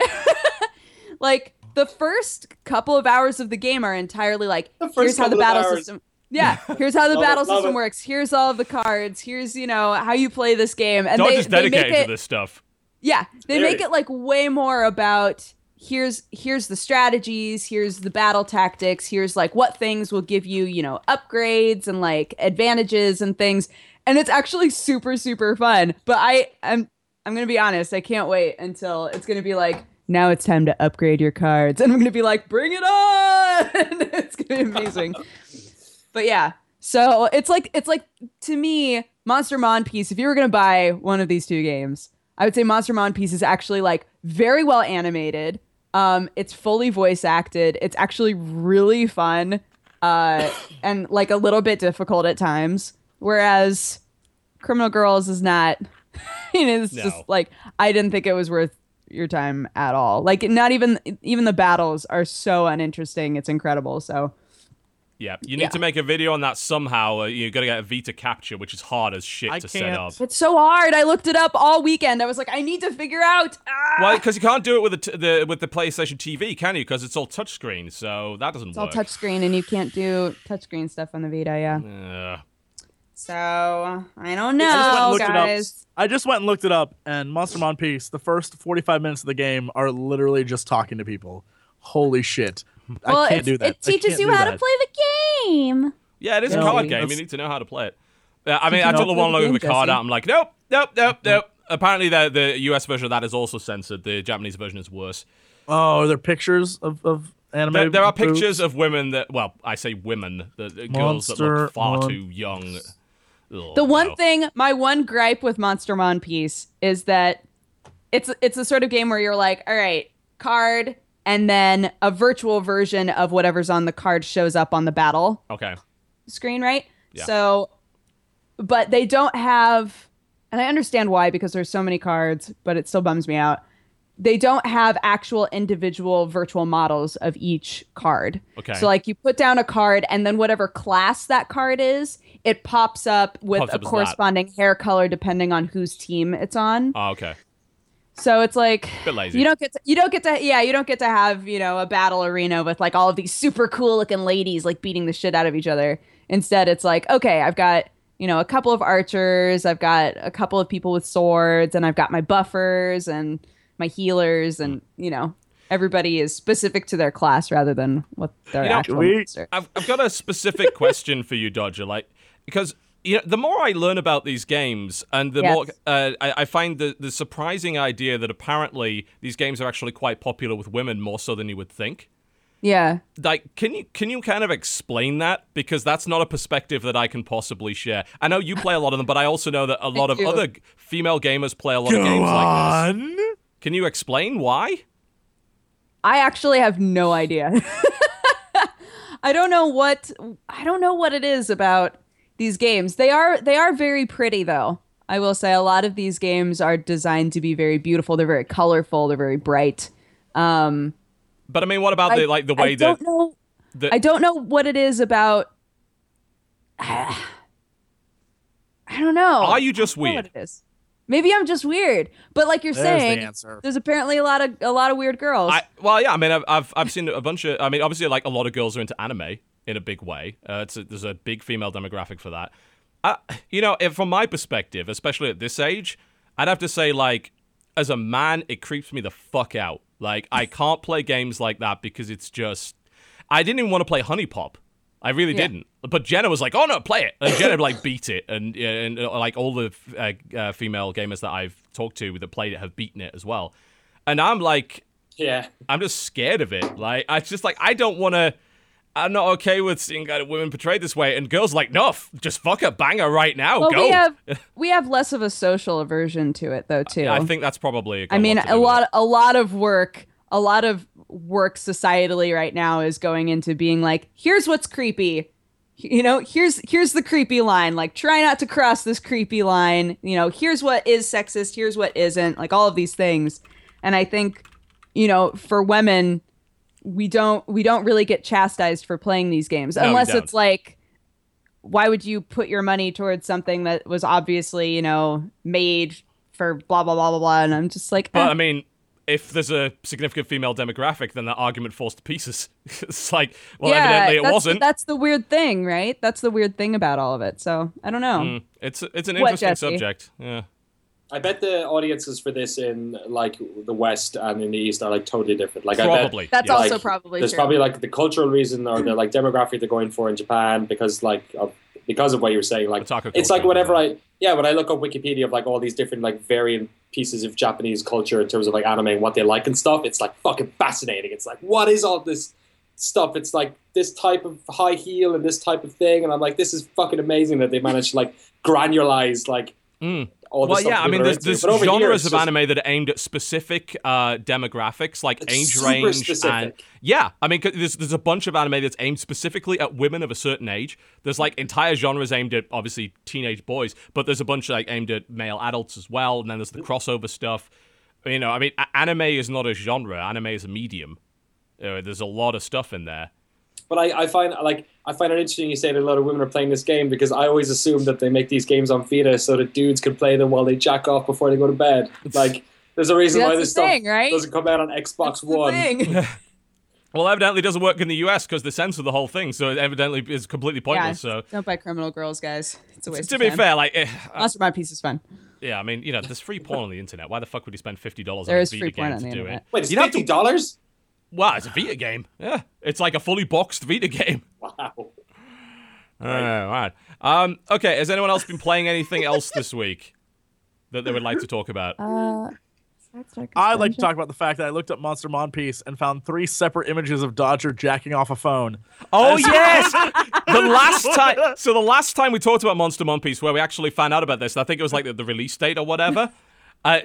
like the first couple of hours of the game are entirely like The first here's how the battle system yeah here's how the Love it, battle love system it. works here's all of the cards here's you know how you play this game and Dodge they, is they make dedicated it to this stuff. yeah they Very. make it like way more about here's here's the strategies here's the battle tactics here's like what things will give you you know upgrades and like advantages and things and it's actually super super fun but i i'm i'm gonna be honest i can't wait until it's gonna be like now it's time to upgrade your cards. And i'm gonna be like bring it on! It's gonna be amazing. But yeah so it's like it's like to me Monster Monpiece if you were gonna buy one of these two games i would say Monster Monpiece is actually like very well animated. Um it's fully voice acted. It's actually really fun uh and like a little bit difficult at times. Whereas criminal girls is not. It's No. just like i didn't think it was worth your time at all like not even even the battles are so uninteresting it's incredible so Yeah, you need Yeah. to make a video on that somehow. Uh, you got to get a Vita capture, which is hard as shit I to set can't. up. It's so hard. I looked it up all weekend. I was like, I need to figure out. Ah! Well, because you can't do it with the, t- the with the PlayStation TV, can you? Because it's all touchscreen, so that doesn't work. It's all work. touchscreen, and you can't do touchscreen stuff on the Vita. Yeah. Ugh. So I don't I just went and know, looked it up. guys. I just went and looked it up, and Monster Monpiece, the first 45 minutes of the game are literally just talking to people. Holy shit. Well, I can't do that. it teaches you do how to play the game. Yeah, it is a card game. You need to know how to play it. Uh, I mean, I know- took the one look of the card Jesse. out. I'm like, nope, nope, nope, nope. Apparently, the the US version of that is also censored. The Japanese version is worse. Oh, are there pictures of, of anime? There, there are pictures of women that, well, I say women, the, the girls that Monster look far Mon- too young. Ugh, The one no. thing, my one gripe with Monster Monpiece is that it's it's a sort of game where you're like, all right, card, and then a virtual version of whatever's on the card shows up on the battle Okay. screen, right? Yeah. So, but they don't have, and I understand why because there's so many cards, but it still bums me out. They don't have actual individual virtual models of each card. Okay. So, like, you put down a card, and then whatever class that card is, it pops up with Pops a up corresponding hair color depending on whose team it's on. Oh, okay. So it's like Bit lazy. you don't get to, you don't get to yeah you don't get to have you know a battle arena with like all of these super cool looking ladies like beating the shit out of each other. Instead, it's like okay, I've got you know a couple of archers, I've got a couple of people with swords, and I've got my buffers and my healers, and mm. you know everybody is specific to their class rather than what their You know, actual we- I've, I've got a specific question for you, Dodger. Like, because you know, the more I learn about these games, and the Yes. more uh, I, I find the the surprising idea that apparently these games are actually quite popular with women more so than you would think. Yeah. Like, can you can you kind of explain that? Because that's not a perspective that I can possibly share. I know you play a lot of them, but I also know that a lot of other female gamers play a lot of Go games like this. on. Can you explain why? I actually have no idea. I don't know what I don't know what it is about these games. They are they are very pretty though. I will say a lot of these games are designed to be very beautiful. They're very colorful. They're very bright. Um, But I mean, what about I, the like the way I that don't know. the- I don't know what it is about. I don't know. are you just I what weird? it is. Maybe I'm just weird. But like you're There's saying, the there's apparently a lot of a lot of weird girls. I, well, yeah. I mean, I've, I've I've seen a bunch of. I mean, obviously, like a lot of girls are into anime in a big way. Uh, it's a, there's a big female demographic for that. Uh, you know, if, from my perspective, especially at this age, I'd have to say, like, as a man, it creeps me the fuck out. Like, I can't play games like that because it's just. I didn't even want to play HuniePop. I really Yeah. didn't. But Jenna was like, "Oh no, play it!" And Jenna like beat it, and yeah, and uh, like all the uh, uh, female gamers that I've talked to that played it have beaten it as well. And I'm like, Yeah. I'm just scared of it. Like I just like I don't want to. I'm not okay with seeing women portrayed this way, and girls like, no, f- just fuck her, bang her right now, well, go. we have we have less of a social aversion to it though too. I think that's probably. I mean, a lot, a lot of work, a lot of work societally right now is going into being like, here's what's creepy. You know, here's here's the creepy line. Like, try not to cross this creepy line. You know, here's what is sexist. Here's what isn't. Like all of these things. And I think, you know, for women, we don't we don't really get chastised for playing these games No, unless it's like why would you put your money towards something that was obviously you know made for blah blah blah blah blah and i'm just like But eh. I mean, if there's a significant female demographic, then that argument falls to pieces. it's like, well, evidently it that's, wasn't. that's the weird thing right that's the weird thing about all of it so i don't know Mm, it's it's an What, interesting Jesse? subject. Yeah. I bet the audiences for this in like the West and in the East are like totally different. Like I Probably. bet that's yeah. also like, probably there's true probably like the cultural reason or the like demographic they're going for in Japan because like of, because of what you were saying. Like it's like whenever. I yeah when I look up Wikipedia of like all these different like variant pieces of Japanese culture in terms of like anime and what they like and stuff, it's like fucking fascinating. It's like what is all this stuff? It's like this type of high heel and this type of thing, and I'm like this is fucking amazing that they managed to like granularize like Mm. Well, yeah, I mean, there's, there's genres of just- anime that are aimed at specific uh, demographics, like It's age range, specific. and yeah, I mean, there's there's a bunch of anime that's aimed specifically at women of a certain age. There's like entire genres aimed at obviously teenage boys, but there's a bunch like aimed at male adults as well. And then there's the crossover stuff. You know, I mean, anime is not a genre; anime is a medium. Uh, there's a lot of stuff in there. But I, I find like I find it interesting you say that a lot of women are playing this game because I always assume that they make these games on Vita so that dudes can play them while they jack off before they go to bed. Like there's a reason why the this stuff thing, right? doesn't come out on Xbox That's One. Well, evidently, it doesn't work in the U.S. because they censor the whole thing, so it evidently is completely yeah, pointless. So, don't buy criminal girls guys it's a waste to of be time. fair, like, eh, uh, mastermind piece is fun yeah, I mean, you know, there's free porn on the internet. Why the fuck would you spend fifty dollars on There a is Vita free porn game on to the do internet. it? Wait, it's You don't have fifty to- dollars? Well, it's a Vita game. Yeah, it's like a fully boxed Vita game. Wow. Right. All right. Um, okay. Has anyone else been playing anything else this week that they would like to talk about? uh I'd like to talk about the fact that I looked up Monster Monpiece and found three separate images of Dodger jacking off a phone. Oh yes, the last time. So the last time we talked about Monster Monpiece, where we actually found out about this, I think it was like the, the release date or whatever. Uh,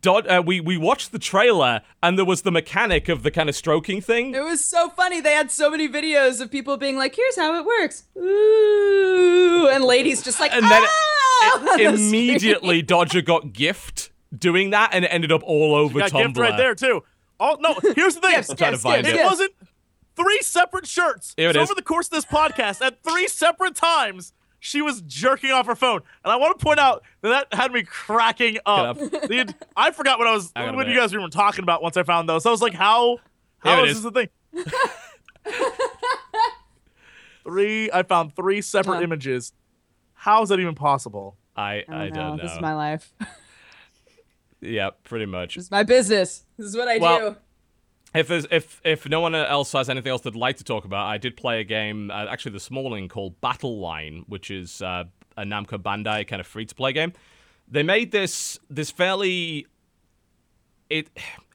Dod, uh, we we watched the trailer and there was the mechanic of the kind of stroking thing. It was so funny. They had so many videos of people being like, "Here's how it works," ooh, and ladies just like, And then it- "Ah!" on the. Immediately, Dodger got gift doing that, and it ended up all over Got Tumblr. gift right there too. Oh no! Here's the thing. Gifts, trying to find gifts, it it. wasn't three separate shirts. Here it so is. over the course of this podcast, at three separate times, she was jerking off her phone, and I want to point out that that had me cracking up. Get The- I forgot what I was I what you guys were talking about once I found those. So I was like, how how is is. this a thing? three. I found three separate Huh. images. How is that even possible? I I I don't, don't know. know. This is my life. yeah, pretty much. This is my business. This is what I Well, do. If if if no one else has anything else they'd like to talk about, I did play a game uh, actually this morning called Battle Line, which is uh, a Namco Bandai kind of free to play game. They made this this fairly it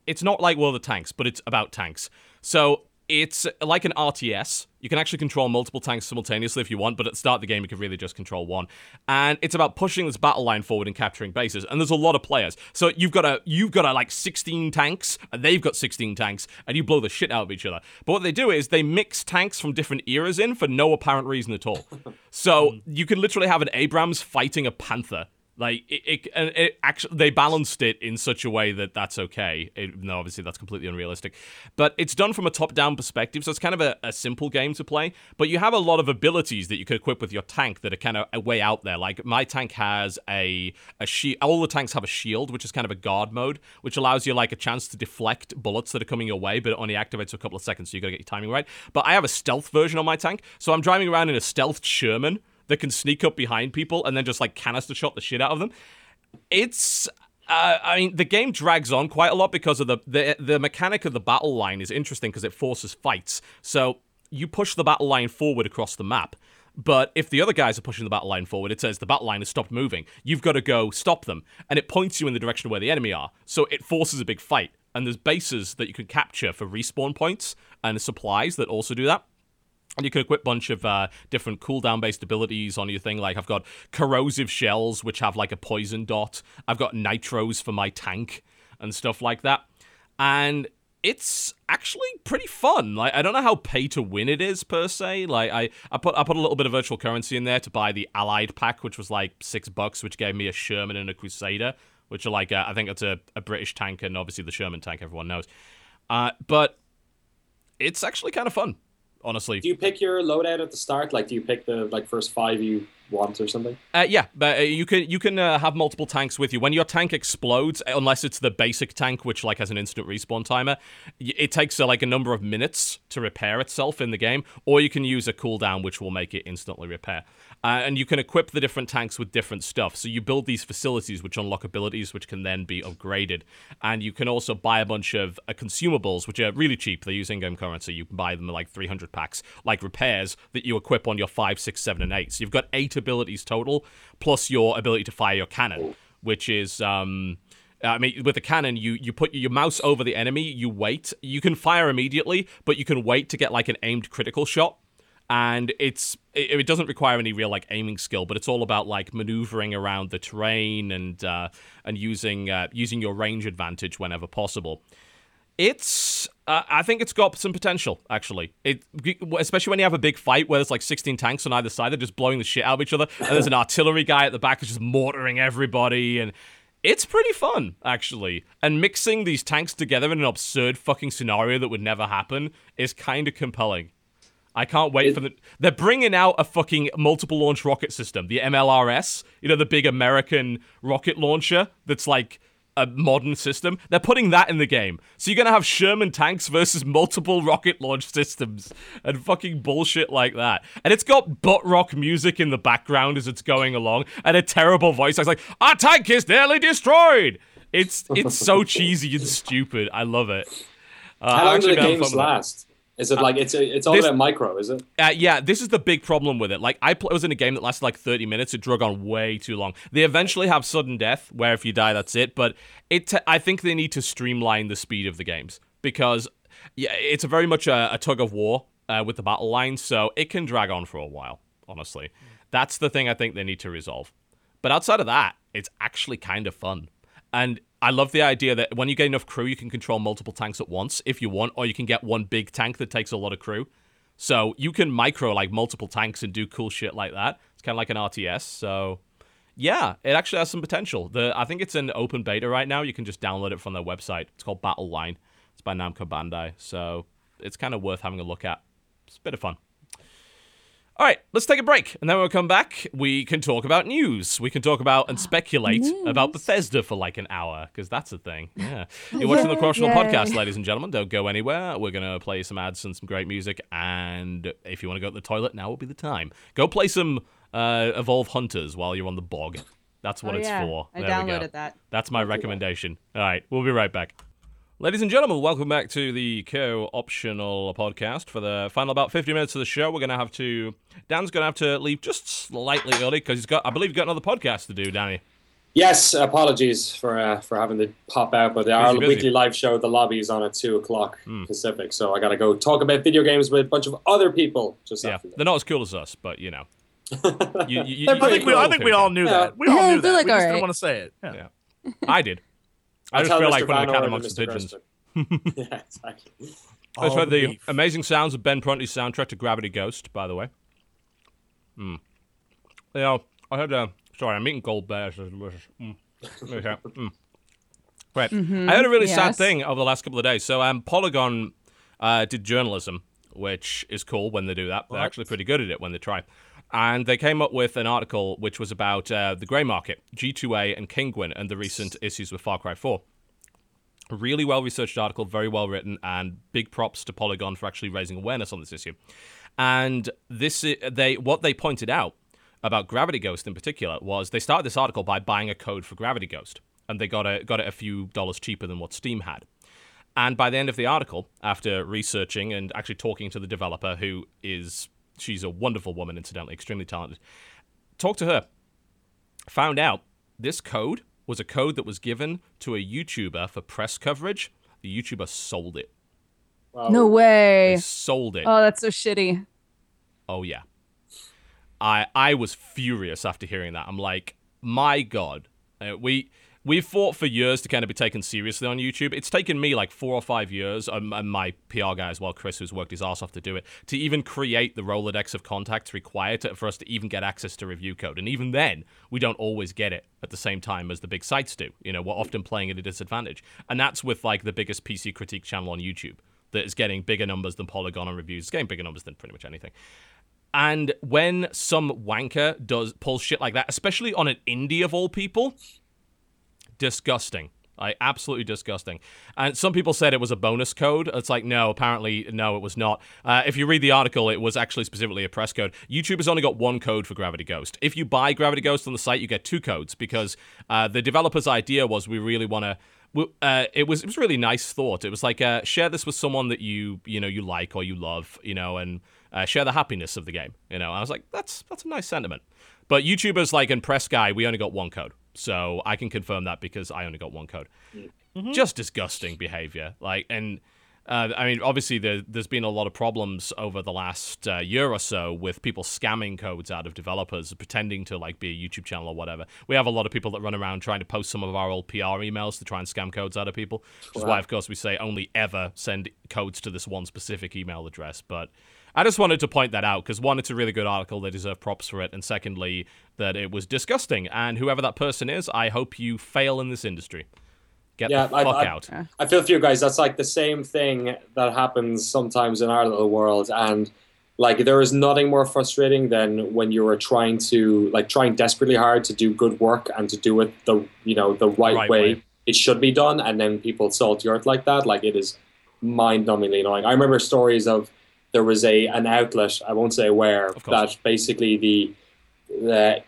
it's not like World of Tanks, but it's about tanks. So it's like an RTS. You can actually control multiple tanks simultaneously if you want, but at the start of the game you can really just control one. And it's about pushing this battle line forward and capturing bases. And there's a lot of players. So you've got a you've got a like 16 tanks, and they've got 16 tanks, and you blow the shit out of each other. But what they do is they mix tanks from different eras in for no apparent reason at all. So you can literally have an Abrams fighting a Panther Like it, it, it actually they balanced it in such a way that that's okay. No, obviously that's completely unrealistic, but it's done from a top-down perspective, so it's kind of a, a simple game to play. But you have a lot of abilities that you can equip with your tank that are kind of way out there. Like my tank has a a shield. All the tanks have a shield, which is kind of a guard mode, which allows you like a chance to deflect bullets that are coming your way, but it only activates for a couple of seconds, so you got to get your timing right. But I have a stealth version on my tank, so I'm driving around in a stealth Sherman that can sneak up behind people and then just like canister shot the shit out of them. It's uh, I mean, the game drags on quite a lot because of the the, the mechanic of the battle line is interesting because it forces fights. So you push the battle line forward across the map. But if the other guys are pushing the battle line forward, it says the battle line has stopped moving. You've got to go stop them. And it points you in the direction of where the enemy are. So it forces a big fight. And there's bases that you can capture for respawn points and supplies that also do that. And you can equip a bunch of uh, different cooldown based abilities on your thing. Like, I've got corrosive shells, which have like a poison dot. I've got nitros for my tank and stuff like that. And it's actually pretty fun. Like, I don't know how pay to win it is per se. Like, I, I put I put a little bit of virtual currency in there to buy the Allied pack, which was like six bucks, which gave me a Sherman and a Crusader, which are like, uh, I think it's a, a British tank and obviously the Sherman tank, everyone knows. Uh, but it's actually kind of fun honestly. Do you pick your loadout at the start? Like, do you pick the like first five you want or something? Uh, yeah, but uh, you can you can uh, have multiple tanks with you. When your tank explodes, unless it's the basic tank, which like has an instant respawn timer, it takes uh, like a number of minutes to repair itself in the game, or you can use a cooldown, which will make it instantly repair. Uh, and you can equip the different tanks with different stuff. So you build these facilities which unlock abilities which can then be upgraded. And you can also buy a bunch of uh, consumables which are really cheap. They use in-game currency. You can buy them like 300 packs, like repairs that you equip on your 5, 6, 7, and 8. So you've got 8 abilities total, plus your ability to fire your cannon, which is... Um, I mean, with the cannon, you you put your mouse over the enemy, you wait. You can fire immediately, but you can wait to get like an aimed critical shot and it's it, it, doesn't require any real like aiming skill, but it's all about like maneuvering around the terrain and uh, and using uh, using your range advantage whenever possible. It's uh, I think it's got some potential actually. It especially when you have a big fight where there's like 16 tanks on either side, they're just blowing the shit out of each other, and there's an artillery guy at the back who's just mortaring everybody and. It's pretty fun, actually. And mixing these tanks together in an absurd fucking scenario that would never happen is kind of compelling. I can't wait it, for the. They're bringing out a fucking multiple launch rocket system, the MLRS. You know, the big American rocket launcher that's like a modern system. They're putting that in the game. So you're going to have Sherman tanks versus multiple rocket launch systems and fucking bullshit like that. And it's got butt rock music in the background as it's going along and a terrible voice. It's like, our tank is nearly destroyed. It's it's so cheesy and stupid. I love it. Uh, How long do the games last? Is it like it's it's all this, about micro? Is it? Uh, yeah, this is the big problem with it. Like I pl- was in a game that lasted like thirty minutes. It drug on way too long. They eventually have sudden death, where if you die, that's it. But it, t- I think they need to streamline the speed of the games because yeah, it's a very much a, a tug of war uh, with the battle line, so it can drag on for a while. Honestly, that's the thing I think they need to resolve. But outside of that, it's actually kind of fun. And I love the idea that when you get enough crew, you can control multiple tanks at once if you want, or you can get one big tank that takes a lot of crew. So you can micro like multiple tanks and do cool shit like that. It's kind of like an RTS. So yeah, it actually has some potential. The I think it's in open beta right now. You can just download it from their website. It's called Battle Line. It's by Namco Bandai. So it's kind of worth having a look at. It's a bit of fun. All right, let's take a break. And then when we come back, we can talk about news. We can talk about and speculate news. about Bethesda for like an hour, because that's a thing. Yeah. You're watching the Co-Optional Podcast, ladies and gentlemen. Don't go anywhere. We're going to play some ads and some great music. And if you want to go to the toilet, now will be the time. Go play some uh, Evolve Hunters while you're on the bog. That's what oh, it's yeah. for. I there downloaded that. That's my recommendation. All right, we'll be right back. Ladies and gentlemen, welcome back to the co-optional podcast. For the final about 50 minutes of the show, we're going to have to... Dan's going to have to leave just slightly early because he's got, I believe, he's got another podcast to do, Danny. Yes, apologies for uh, for having to pop out, but our busy. weekly live show, The Lobby, is on at 2 o'clock mm. Pacific, so I got to go talk about video games with a bunch of other people just yeah, They're not as cool as us, but, you know. you, you, I, think we, I think we all knew yeah. that. We all knew that. Like, we just right. didn't want to say it. Yeah. yeah. I did. I just feel like putting a cat amongst the pigeons. yeah, exactly. Let's heard the amazing sounds of Ben Prunty's soundtrack to Gravity Ghost, by the way. Hmm. You know, I heard uh, Sorry, I'm eating gold bears. It's delicious. Mm. Okay. Mm. Right. I heard a really sad Mm-hmm. thing over the last couple of days. So, um, Polygon uh, did journalism, which is cool when they do that. They're actually pretty good at it when they try. And they came up with an article which was about uh, the grey market, G2A, and Kinguin, and the recent issues with Far Cry 4 really well researched article, very well written, and big props to Polygon for actually raising awareness on this issue. And this they what they pointed out about Gravity Ghost in particular was they started this article by buying a code for Gravity Ghost, and they got it got it a few dollars cheaper than what Steam had. And by the end of the article, after researching and actually talking to the developer, who is she's a wonderful woman, incidentally, extremely talented, talked to her, found out this code was a code that was given to a YouTuber for press coverage. The YouTuber sold it. No way. They sold it. Oh, that's so shitty. Oh yeah. I I was furious after hearing that. I'm like, my god, uh, we we fought for years to kind of be taken seriously on YouTube. It's taken me like four or five years, um, and my PR guy as well, Chris, who's worked his ass off to do it, to even create the Rolodex of contacts required to, for us to even get access to review code. And even then, we don't always get it at the same time as the big sites do. You know, we're often playing at a disadvantage, and that's with like the biggest PC critique channel on YouTube that is getting bigger numbers than Polygon on reviews. It's getting bigger numbers than pretty much anything. And when some wanker does pulls shit like that, especially on an indie of all people, disgusting. Like absolutely disgusting. And some people said it was a bonus code. It's like no, apparently no, it was not. Uh, if you read the article, it was actually specifically a press code. YouTube has only got one code for Gravity Ghost. If you buy Gravity Ghost on the site, you get two codes because uh, the developer's idea was we really want to. Uh, it was it was really nice thought. It was like uh, share this with someone that you you know you like or you love, you know, and uh, share the happiness of the game. You know, I was like that's that's a nice sentiment. But YouTubers like and press guy, we only got one code. So I can confirm that because I only got one code. Just disgusting behavior. Like, and uh, I mean, obviously, there, there's been a lot of problems over the last uh, year or so with people scamming codes out of developers, pretending to like be a YouTube channel or whatever. We have a lot of people that run around trying to post some of our old PR emails to try and scam codes out of people. Which is why, of course, we say only ever send codes to this one specific email address. But I just wanted to point that out because one, it's a really good article. They deserve props for it, and secondly, that it was disgusting. And whoever that person is, I hope you fail in this industry. Get Yeah, the I- fuck I- out. I feel for you guys. That's like the same thing that happens sometimes in our little world, and like there is nothing more frustrating than when you are trying to like trying desperately hard to do good work and to do it the you know the right, Right way, way. it should be done, and then people salt your earth like that. Like it is mind-numbingly annoying. I remember stories of there was a an outlet I won't say where that basically the the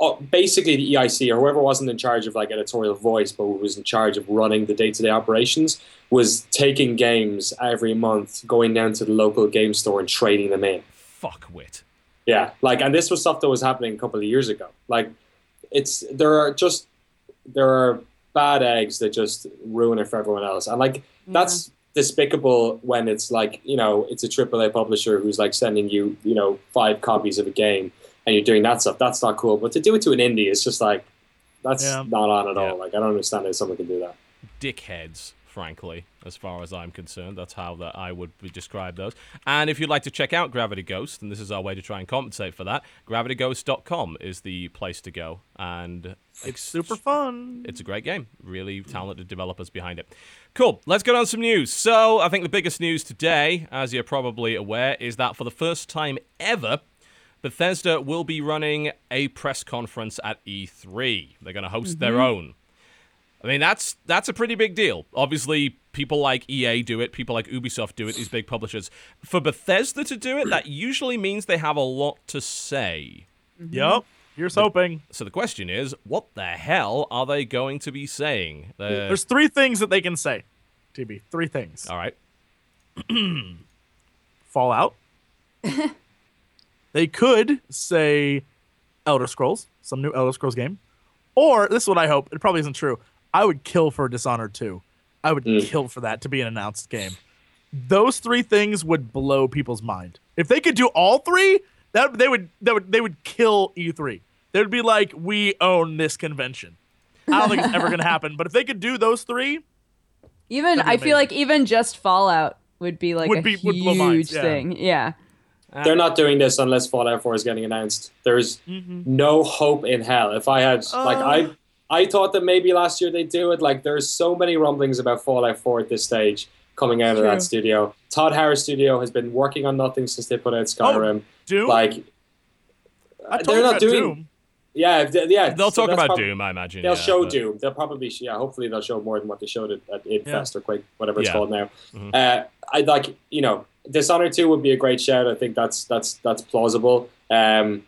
oh, basically the EIC or whoever wasn't in charge of like editorial voice, but was in charge of running the day-to-day operations, was taking games every month, going down to the local game store and trading them in. Fuck wit. Yeah, like, and this was stuff that was happening a couple of years ago. Like, it's there are just there are bad eggs that just ruin it for everyone else, and like that's despicable when it's like you know it's a AAA publisher who's like sending you you know five copies of a game and you're doing that stuff. That's not cool. But to do it to an indie, it's just like that's Yeah. not on at Yeah. all. Like I don't understand how someone can do that. dickheads, frankly, as far as I'm concerned. That's how that I would describe those. And if you'd like to check out Gravity Ghost, and this is our way to try and compensate for that, gravityghost.com is the place to go. And It's super fun. it's a great game. Really talented developers behind it. Cool. Let's get on some news. So, I think the biggest news today, as you're probably aware, is that for the first time ever, Bethesda will be running a press conference at E3. They're going to host their mm-hmm. own. I mean, that's that's a pretty big deal. Obviously, people like EA do it, people like Ubisoft do it, these big publishers. For Bethesda to do it, that usually means they have a lot to say. Yep. Here's hoping. So the question is, what the hell are they going to be saying? Uh, There's three things that they can say. TB, three things. all right. Fallout. they could say Elder Scrolls, some new Elder Scrolls game. Or this is what I hope. It probably isn't true. I would kill for Dishonored 2. I would mm. kill for that to be an announced game. Those three things would blow people's mind. If they could do all three, that they would that would they would kill E3. They would be like, we own this convention. I don't think it's ever gonna happen. But if they could do those three, Even I feel like even just Fallout would be like Would a be- would blow minds, huge yeah. thing. Yeah. They're not doing this unless Fallout 4 is getting announced. There's mm-hmm. no hope in hell. If I had like I uh, I thought that maybe last year they'd do it. Like there's so many rumblings about Fallout 4 at this stage coming out of that studio. Todd Howard's Studio has been working on nothing since they put out Skyrim. Doom. Like they're not doing Doom. yeah, yeah. They'll so talk about Doom, I imagine. They'll yeah, show but- Doom. They'll probably, yeah. Hopefully, they'll show more than what they showed at, at Infest or Quake, whatever it's Yeah. called now. Mhm. Uh, I like, you know, Dishonored Two would be a great shout. I think that's that's that's plausible. Um,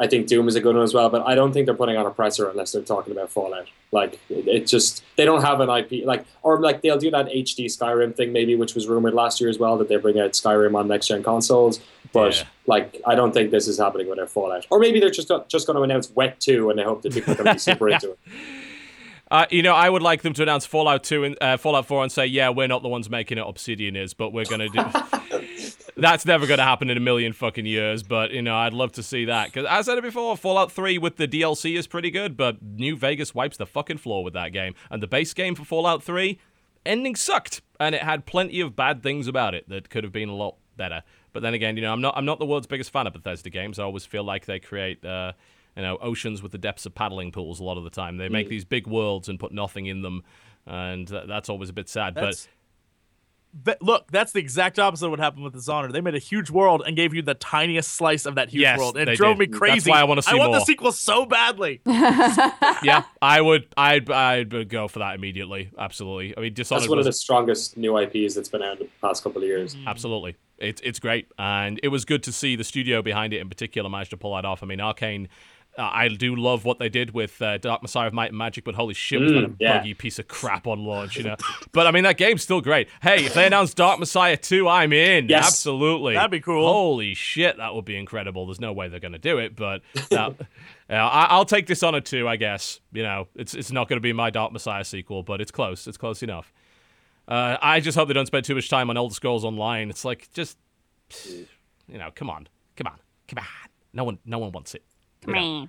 I think Doom is a good one as well, but I don't think they're putting on a presser unless they're talking about Fallout. Like, it, it just they don't have an IP. Like, or like they'll do that HD Skyrim thing maybe, which was rumored last year as well that they bring out Skyrim on next gen consoles. But Yeah. like, I don't think this is happening with their Fallout. Or maybe they're just just going to announce Wet Two, and they hope that people are going to be super into it. Uh, you know, I would like them to announce Fallout 2 and uh, Fallout 4 and say, yeah, we're not the ones making it, Obsidian is, but we're going to do. That's never going to happen in a million fucking years, but, you know, I'd love to see that. Because I said it before, Fallout 3 with the DLC is pretty good, but New Vegas wipes the fucking floor with that game. And the base game for Fallout 3, ending sucked. And it had plenty of bad things about it that could have been a lot better. But then again, you know, I'm not I'm not the world's biggest fan of Bethesda games. I always feel like they create uh, you know, oceans with the depths of paddling pools a lot of the time. They make mm. these big worlds and put nothing in them, and th- that's always a bit sad. That's- But look, that's the exact opposite of what happened with Dishonored. They made a huge world and gave you the tiniest slice of that huge Yes, world. It they drove did. me crazy. That's why I wanna see I want more. the sequel so badly. yeah, I would, I'd, I'd go for that immediately. Absolutely. I mean, Dishonored That's one of the strongest new IPs that's been out in the past couple of years. Mm-hmm. Absolutely. It's it's great. And it was good to see the studio behind it in particular manage to pull that off. I mean, Arcane, uh, I do love what they did with uh, Dark Messiah of Might and Magic, but holy shit, was that a Mm, yeah. buggy piece of crap on launch, you know? but I mean, that game's still great. Hey, if they announce Dark Messiah 2, I'm in. Yes. Absolutely. That'd be cool. Holy shit, that would be incredible. There's no way they're going to do it, but that, yeah, I, I'll take Dishonored 2, I guess. You know, it's, it's not going to be my Dark Messiah sequel, but it's close. It's close enough. Uh, I just hope they don't spend too much time on Elder Scrolls Online. It's like just, you know, come on, come on, come on. No one, no one wants it. Come on.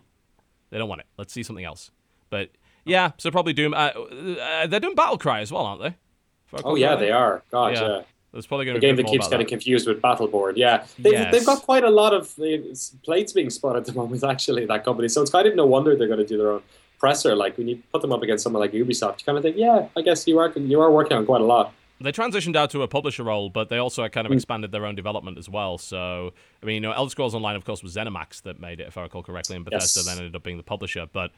They don't want it. Let's see something else. But yeah, so probably Doom. Uh, uh, they're doing Battle Cry as well, aren't they? If Oh yeah, they are. God, Yeah. yeah. There's probably going The to be game a bit that keeps getting that. confused with Battleborn. Yeah, they've, Yes. they've got quite a lot of uh, plates being spun at the moment. Actually, that company. So it's kind of no wonder they're going to do their own presser. Like when you put them up against someone like Ubisoft, you kind of think, yeah, I guess you are you are working on quite a lot. They transitioned out to a publisher role, but they also kind of mm. expanded their own development as well. So, I mean, you know, Elder Scrolls Online, of course, was ZeniMax that made it, if I recall correctly, and Bethesda Yes. then ended up being the publisher. But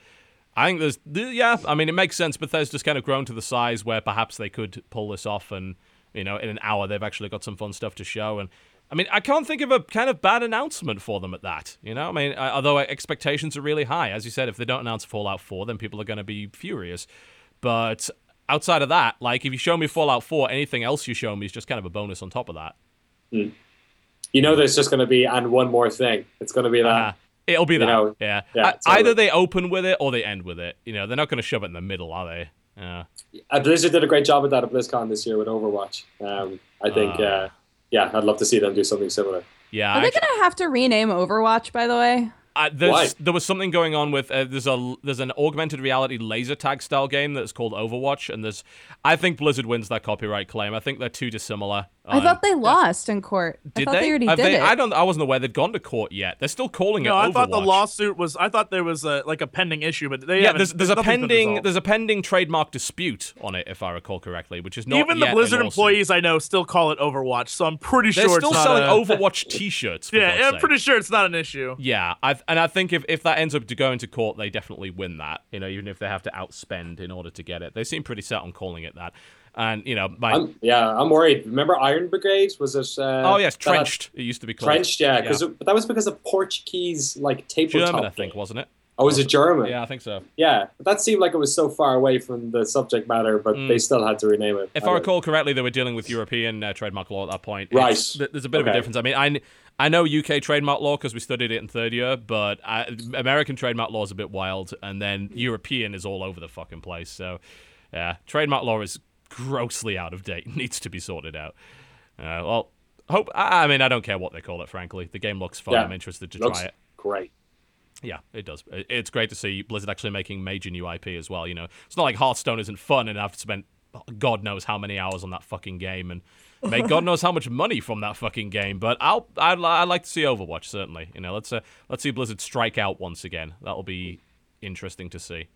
I think there's, yeah, I mean, it makes sense. Bethesda's kind of grown to the size where perhaps they could pull this off, and you know, in an hour they've actually got some fun stuff to show. And I mean, I can't think of a kind of bad announcement for them at that. You know, I mean, although expectations are really high, as you said, if they don't announce Fallout 4, then people are going to be furious. But outside of that, like if you show me Fallout 4, anything else you show me is just kind of a bonus on top of that. You know, there's just going to be and one more thing. It's going to be that. Uh, it'll be that. know, yeah. yeah, Uh, either they open with it or they end with it. You know, they're not going to shove it in the middle, are they? Yeah. Uh, Blizzard did a great job with that at BlizzCon this year with Overwatch. Um, I think, Ah. uh, yeah, I'd love to see them do something similar. Yeah. Are I they gonna have to rename Overwatch? By the way, Uh, there was something going on with uh, there's a there's an augmented reality laser tag style game that's called Overwatch, and there's I think Blizzard wins that copyright claim. I think they're too dissimilar. I Um, thought they lost in court. I did thought they? they, already Have did they- it. I don't. I wasn't aware they'd gone to court yet. They're still calling No, it No, I Overwatch. thought the lawsuit was. I thought there was a like a pending issue, but they Yeah, haven't- there's, there's a pending there's a pending trademark dispute on it, if I recall correctly, which is not Even the yet a Blizzard lawsuit. employees I know still call it Overwatch, so I'm pretty sure They're sure still it's not selling a- Overwatch T-shirts. For Yeah, God's I'm sake. pretty sure it's not an issue. Yeah, I and I think if, if that ends up to going to court, they definitely win that. You know, even if they have to outspend in order to get it, they seem pretty set on calling it that. And you know, my I'm, yeah, I'm worried. Remember Iron Brigade? Was it? Uh, oh yes, that trenched. It used to be called Trenched, yeah, because but that was because of Portuguese like tabletop. German, I think, wasn't it? Oh, was it German? Yeah, I think so. Yeah, but that seemed like it was so far away from the subject matter, but they still had to rename it. Mm. If I I recall correctly, they were dealing with European uh, trademark law at that point. Right. It's- there's a bit of a difference. I mean, I, I know UK trademark law because we studied it in third year, but I, American trademark law is a bit wild, and then European is all over the fucking place. So, yeah, trademark law is grossly out of date. Needs to be sorted out. Uh, well, hope. I, I mean, I don't care what they call it. Frankly, the game looks fun. Yeah. I'm interested to looks try it. great. Yeah, it does. It's great to see Blizzard actually making major new IP as well. You know, it's not like Hearthstone isn't fun and I've spent God knows how many hours on that fucking game, and made God knows how much money from that fucking game. But I'll I'd, I'd like to see Overwatch certainly. You know, let's uh, let's see Blizzard strike out once again. That'll be interesting to see.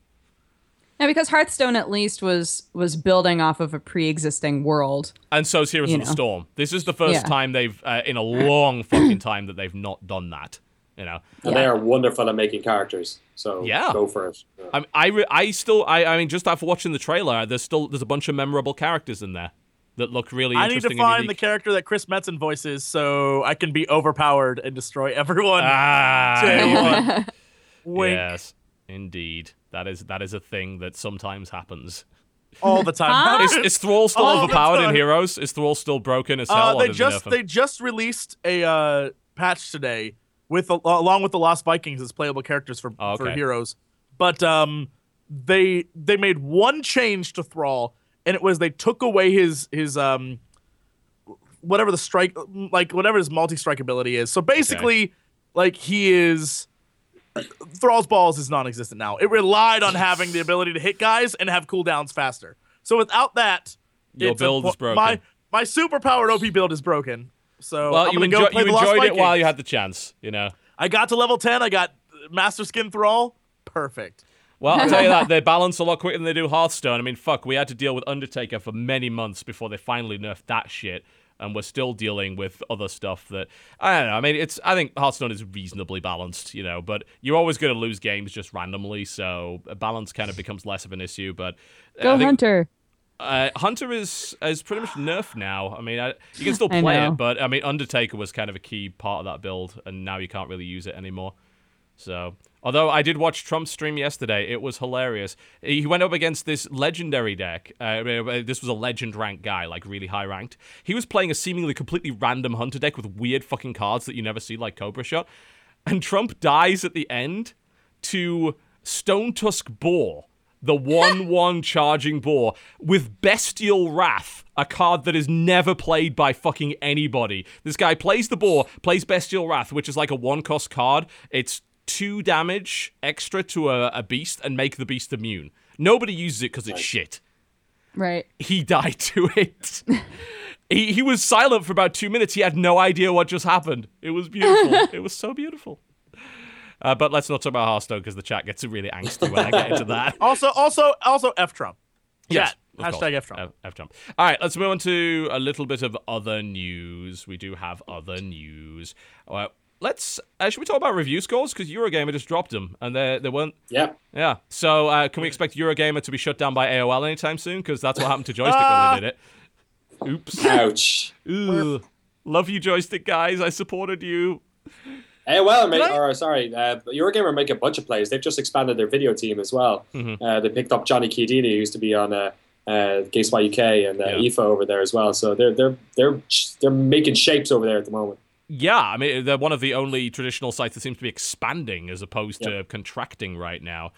Yeah, because Hearthstone at least was was building off of a pre-existing world. And so is Heroes You of the. Storm. This is the first Yeah. time they've uh, in a long fucking time that they've not done that. You know, And they are wonderful at making characters. So Yeah. go for it. Yeah. I I, re- I still I I mean just after watching the trailer, there's still there's a bunch of memorable characters in there that look really interesting. I need to find the character that Chris Metzen voices so I can be overpowered and destroy everyone. Ah, Day one. Wink yes, indeed. That is that is a thing that sometimes happens. all the time. Is, is Thrall still All overpowered in. Heroes? Is Thrall still broken as hell? Uh, they just they just released a uh, patch today with along with the Lost Vikings as playable characters for Oh, for heroes. But um, they they made one change to Thrall, and it was they took away his his um whatever the strike like whatever his multi strike ability is. So basically, like he is. Thrall's balls is non-existent now. It relied on having the ability to hit guys and have cooldowns faster. So without that, Your it's a build is broken. My my super powered OP build is broken. So well, I'm you, enjoy, you enjoyed it while you had the chance. You know. I got to level ten. I got Master Skin Thrall. Perfect. Well, I'll tell you that they balance a lot quicker than they do Hearthstone. I mean, fuck, we had to deal with Undertaker for many months before they finally nerfed that shit, and we're still dealing with other stuff that I don't know. I mean, it's I think Hearthstone is reasonably balanced, you know, but you're always going to lose games just randomly, so balance kind of becomes less of an issue. But Go think, Hunter. Uh, Hunter is is pretty much nerfed now. I mean, I, you can still play it, but I mean, Undertaker was kind of a key part of that build, and now you can't really use it anymore. So, although I did watch Trump's stream yesterday, it was hilarious. He went up against this legendary deck. Uh, this was a legend rank guy, like really high ranked. He was playing a seemingly completely random hunter deck with weird fucking cards that you never see, like Cobra Shot. And Trump dies at the end to Stonetusk Boar, the 1 1 charging boar, with Bestial Wrath, a card that is never played by fucking anybody. This guy plays the boar, plays Bestial Wrath, which is like a one cost card. It's two damage extra to a, a beast and make the beast immune. Nobody uses it because it's shit Right. he died to it. he he was silent for about two minutes. He had no idea what just happened. It was beautiful. it was so beautiful. Uh, but let's not talk about Hearthstone because the chat gets really angsty when I get into that. Also, also, also, F Trump. Yes, Chat. Hashtag. F Trump. F, F Trump. All right, let's move on to a little bit of other news. We do have other news. Uh, let's. Uh, should we talk about review scores? Because Eurogamer just dropped them, and they they weren't. Yeah. Yeah. So uh, can we expect Eurogamer to be shut down by AOL anytime soon? Because that's what happened to Joystick when they did it. Oops. Ouch. Ooh. Love you, joystick guys. I supported you. Hey, well, mate, Did or sorry, uh, Eurogamer make a bunch of plays. They've just expanded their video team as well. Mm-hmm. Uh, they picked up Johnny Chiodini, who used to be on uh, uh, GameSpot UK and uh, Yeah. IFA over there as well. So they're they're they're they're making shapes over there at the moment. Yeah, I mean they're one of the only traditional sites that seems to be expanding as opposed to contracting right now,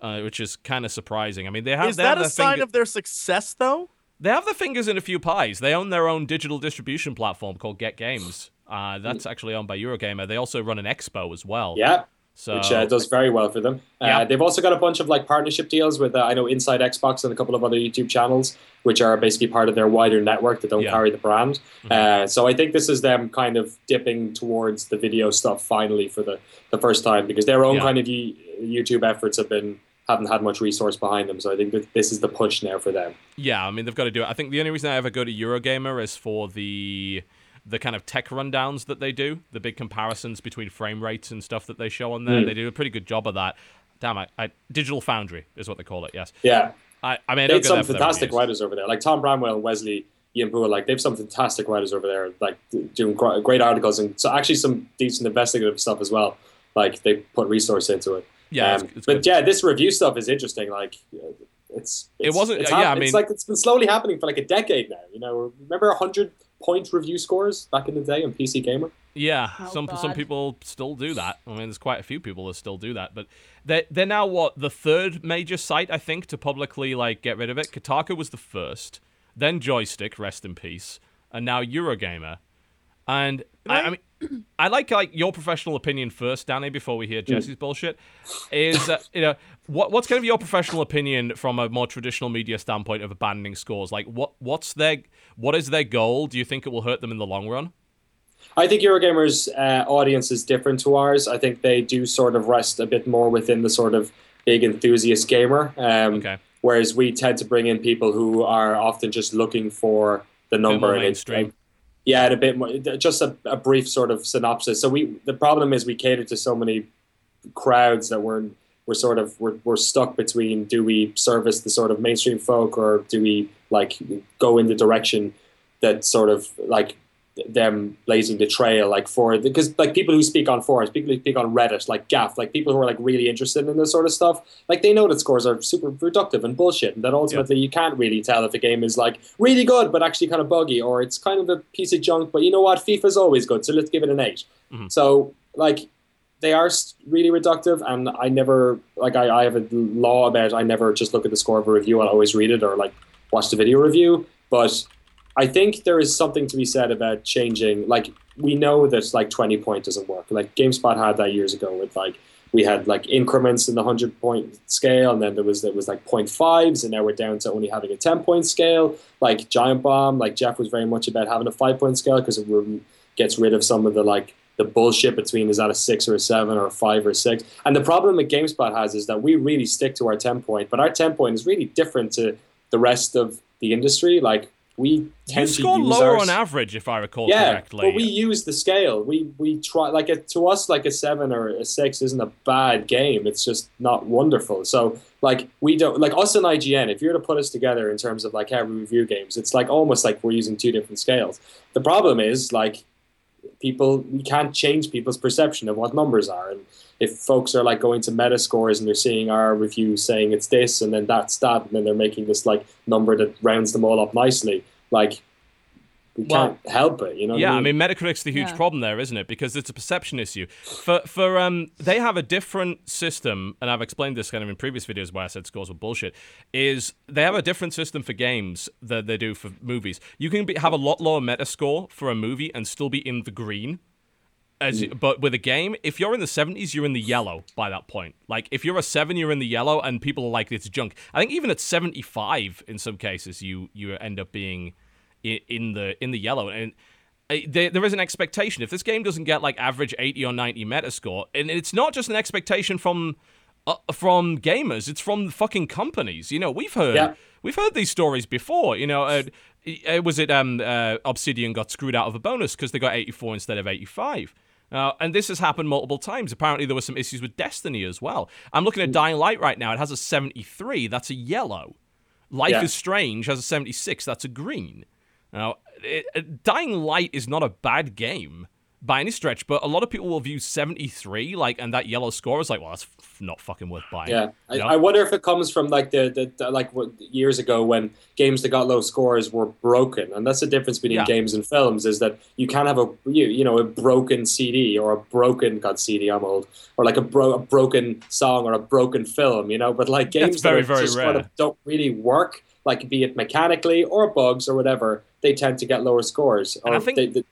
uh, which is kind of surprising. I mean they have Is they have that a sign finger- of their success, though? they have their fingers in a few pies. They own their own digital distribution platform called Get Games. Uh, that's actually owned by Eurogamer. They also run an expo as well. Yeah, so which uh, does very well for them. Uh, They've also got a bunch of like partnership deals with uh, I know Inside Xbox and a couple of other YouTube channels, which are basically part of their wider network that don't Yeah. Mm-hmm. carry the brand. Uh, so I think this is them kind of dipping towards the video stuff finally for the, the first time because their own Yeah. kind of YouTube efforts have been haven't had much resource behind them. So I think that this is the push now for them. Yeah, I mean they've got to do it. I think the only reason I ever go to Eurogamer is for the the kind of tech rundowns that they do, the big comparisons between frame rates and stuff that they show on there. Hmm. They do a pretty good job of that. Damn, I, I Digital Foundry is what they call it. Yes, Yeah, I, I mean they've some there for their fantastic writers over there, like Tom Bramwell and Wesley Yin. Like they've some fantastic writers over there, like doing great articles and so actually some decent investigative stuff as well. Like they put resource into it. Yeah, Um, it's, it's but good. yeah, this review stuff is interesting. Like, uh, it's, It wasn't- It's, yeah, hap- I it's like it's been slowly happening for like a decade now. You know, remember a hundred point review scores back in the day on PC Gamer? Yeah, Oh, some some people still do that. I mean, there's quite a few people that still do that, but they they're now what the third major site I think to publicly like get rid of it. Kotaku was the first, then Joystick, rest in peace, and now Eurogamer. And I, I mean, I like like your professional opinion first, Danny, before we hear Jesse's bullshit. Is uh, you know what what's kind of your professional opinion from a more traditional media standpoint of abandoning scores? Like what what's their what is their goal? Do you think it will hurt them in the long run? I think Eurogamer's uh, audience is different to ours. I think they do sort of rest a bit more within the sort of big enthusiast gamer. Um, Okay. Whereas we tend to bring in people who are often just looking for the number it's mainstream. Yeah, a bit more, just a, a brief sort of synopsis. So we, the problem is we cater to so many crowds that we're we're sort of we're, we're stuck between do we service the sort of mainstream folk or do we like go in the direction that sort of like them blazing the trail like for because like people who speak on forums people who speak on reddit like GAF like people who are like really interested in this sort of stuff like they know that scores are super reductive and bullshit and that ultimately you can't really tell if a game is like really good but actually kind of buggy or it's kind of a piece of junk but you know what? Fifa's always good so let's give it an 8 mm-hmm. so like they are really reductive and i never like I, I have a law about i never just look at the score of a review i'll always read it or like watch the video review but i think there is something to be said about changing like we know that like 20 point doesn't work like gamespot had that years ago with like we had like increments in the 100 point scale and then there was there was like 0.5s and now we're down to only having a 10 point scale like giant bomb like jeff was very much about having a 5 point scale because it re- gets rid of some of the like the bullshit between is that a six or a seven or a five or a six. And the problem that GameSpot has is that we really stick to our 10 point, but our 10 point is really different to the rest of the industry. Like we You tend score to use lower ours- on average, if I recall yeah, correctly. but we use the scale. We we try like a, to us like a seven or a six isn't a bad game. It's just not wonderful. So like we don't like us and IGN. If you were to put us together in terms of like how we review games, it's like almost like we're using two different scales. The problem is like people we can't change people's perception of what numbers are and if folks are like going to meta scores and they're seeing our review saying it's this and then that's that and then they're making this like number that rounds them all up nicely like we Well, can't help it you know Yeah, I I mean? mean Metacritic's the huge Yeah. problem there, isn't it? Because it's a perception issue. For for um, they have a different system, and I've explained this kind of in previous videos why I said scores were bullshit. Is they have a different system for games that they do for movies. You can be, have a lot lower Metascore for a movie and still be in the green. As but with a game, if you're in the 70s, you're in the yellow by that point. Like if you're a seven, you're in the yellow, and people are like it's junk. I think even at 75, in some cases, you you end up being in the in the yellow and uh, there, there is an expectation if this game doesn't get like average 80 or 90 metascore and it's not just an expectation from uh, from gamers it's from fucking companies you know we've heard Yeah. we've heard these stories before you know uh, was it um uh, obsidian got screwed out of a bonus because they got 84 instead of 85 uh, and this has happened multiple times. Apparently, there were some issues with Destiny as well. I'm looking at Dying Light right now. It has a 73. That's a yellow. Life Yeah. is Strange has a 76. That's a green. Now, it, it- Dying Light is not a bad game by any stretch, but a lot of people will view 73 like, and that yellow score is like, well, that's f- not fucking worth buying. Yeah, I, I wonder if it comes from like the, the, the like what, years ago when games that got low scores were broken, and that's the difference between Yeah. games and films is that you can't have a you, you know a broken CD or a broken God CD I'm old or like a, bro, a broken song or a broken film, you know. But like games very, that just sort rare. of don't really work, like be it mechanically or bugs or whatever, they tend to get lower scores. And I think- they, they,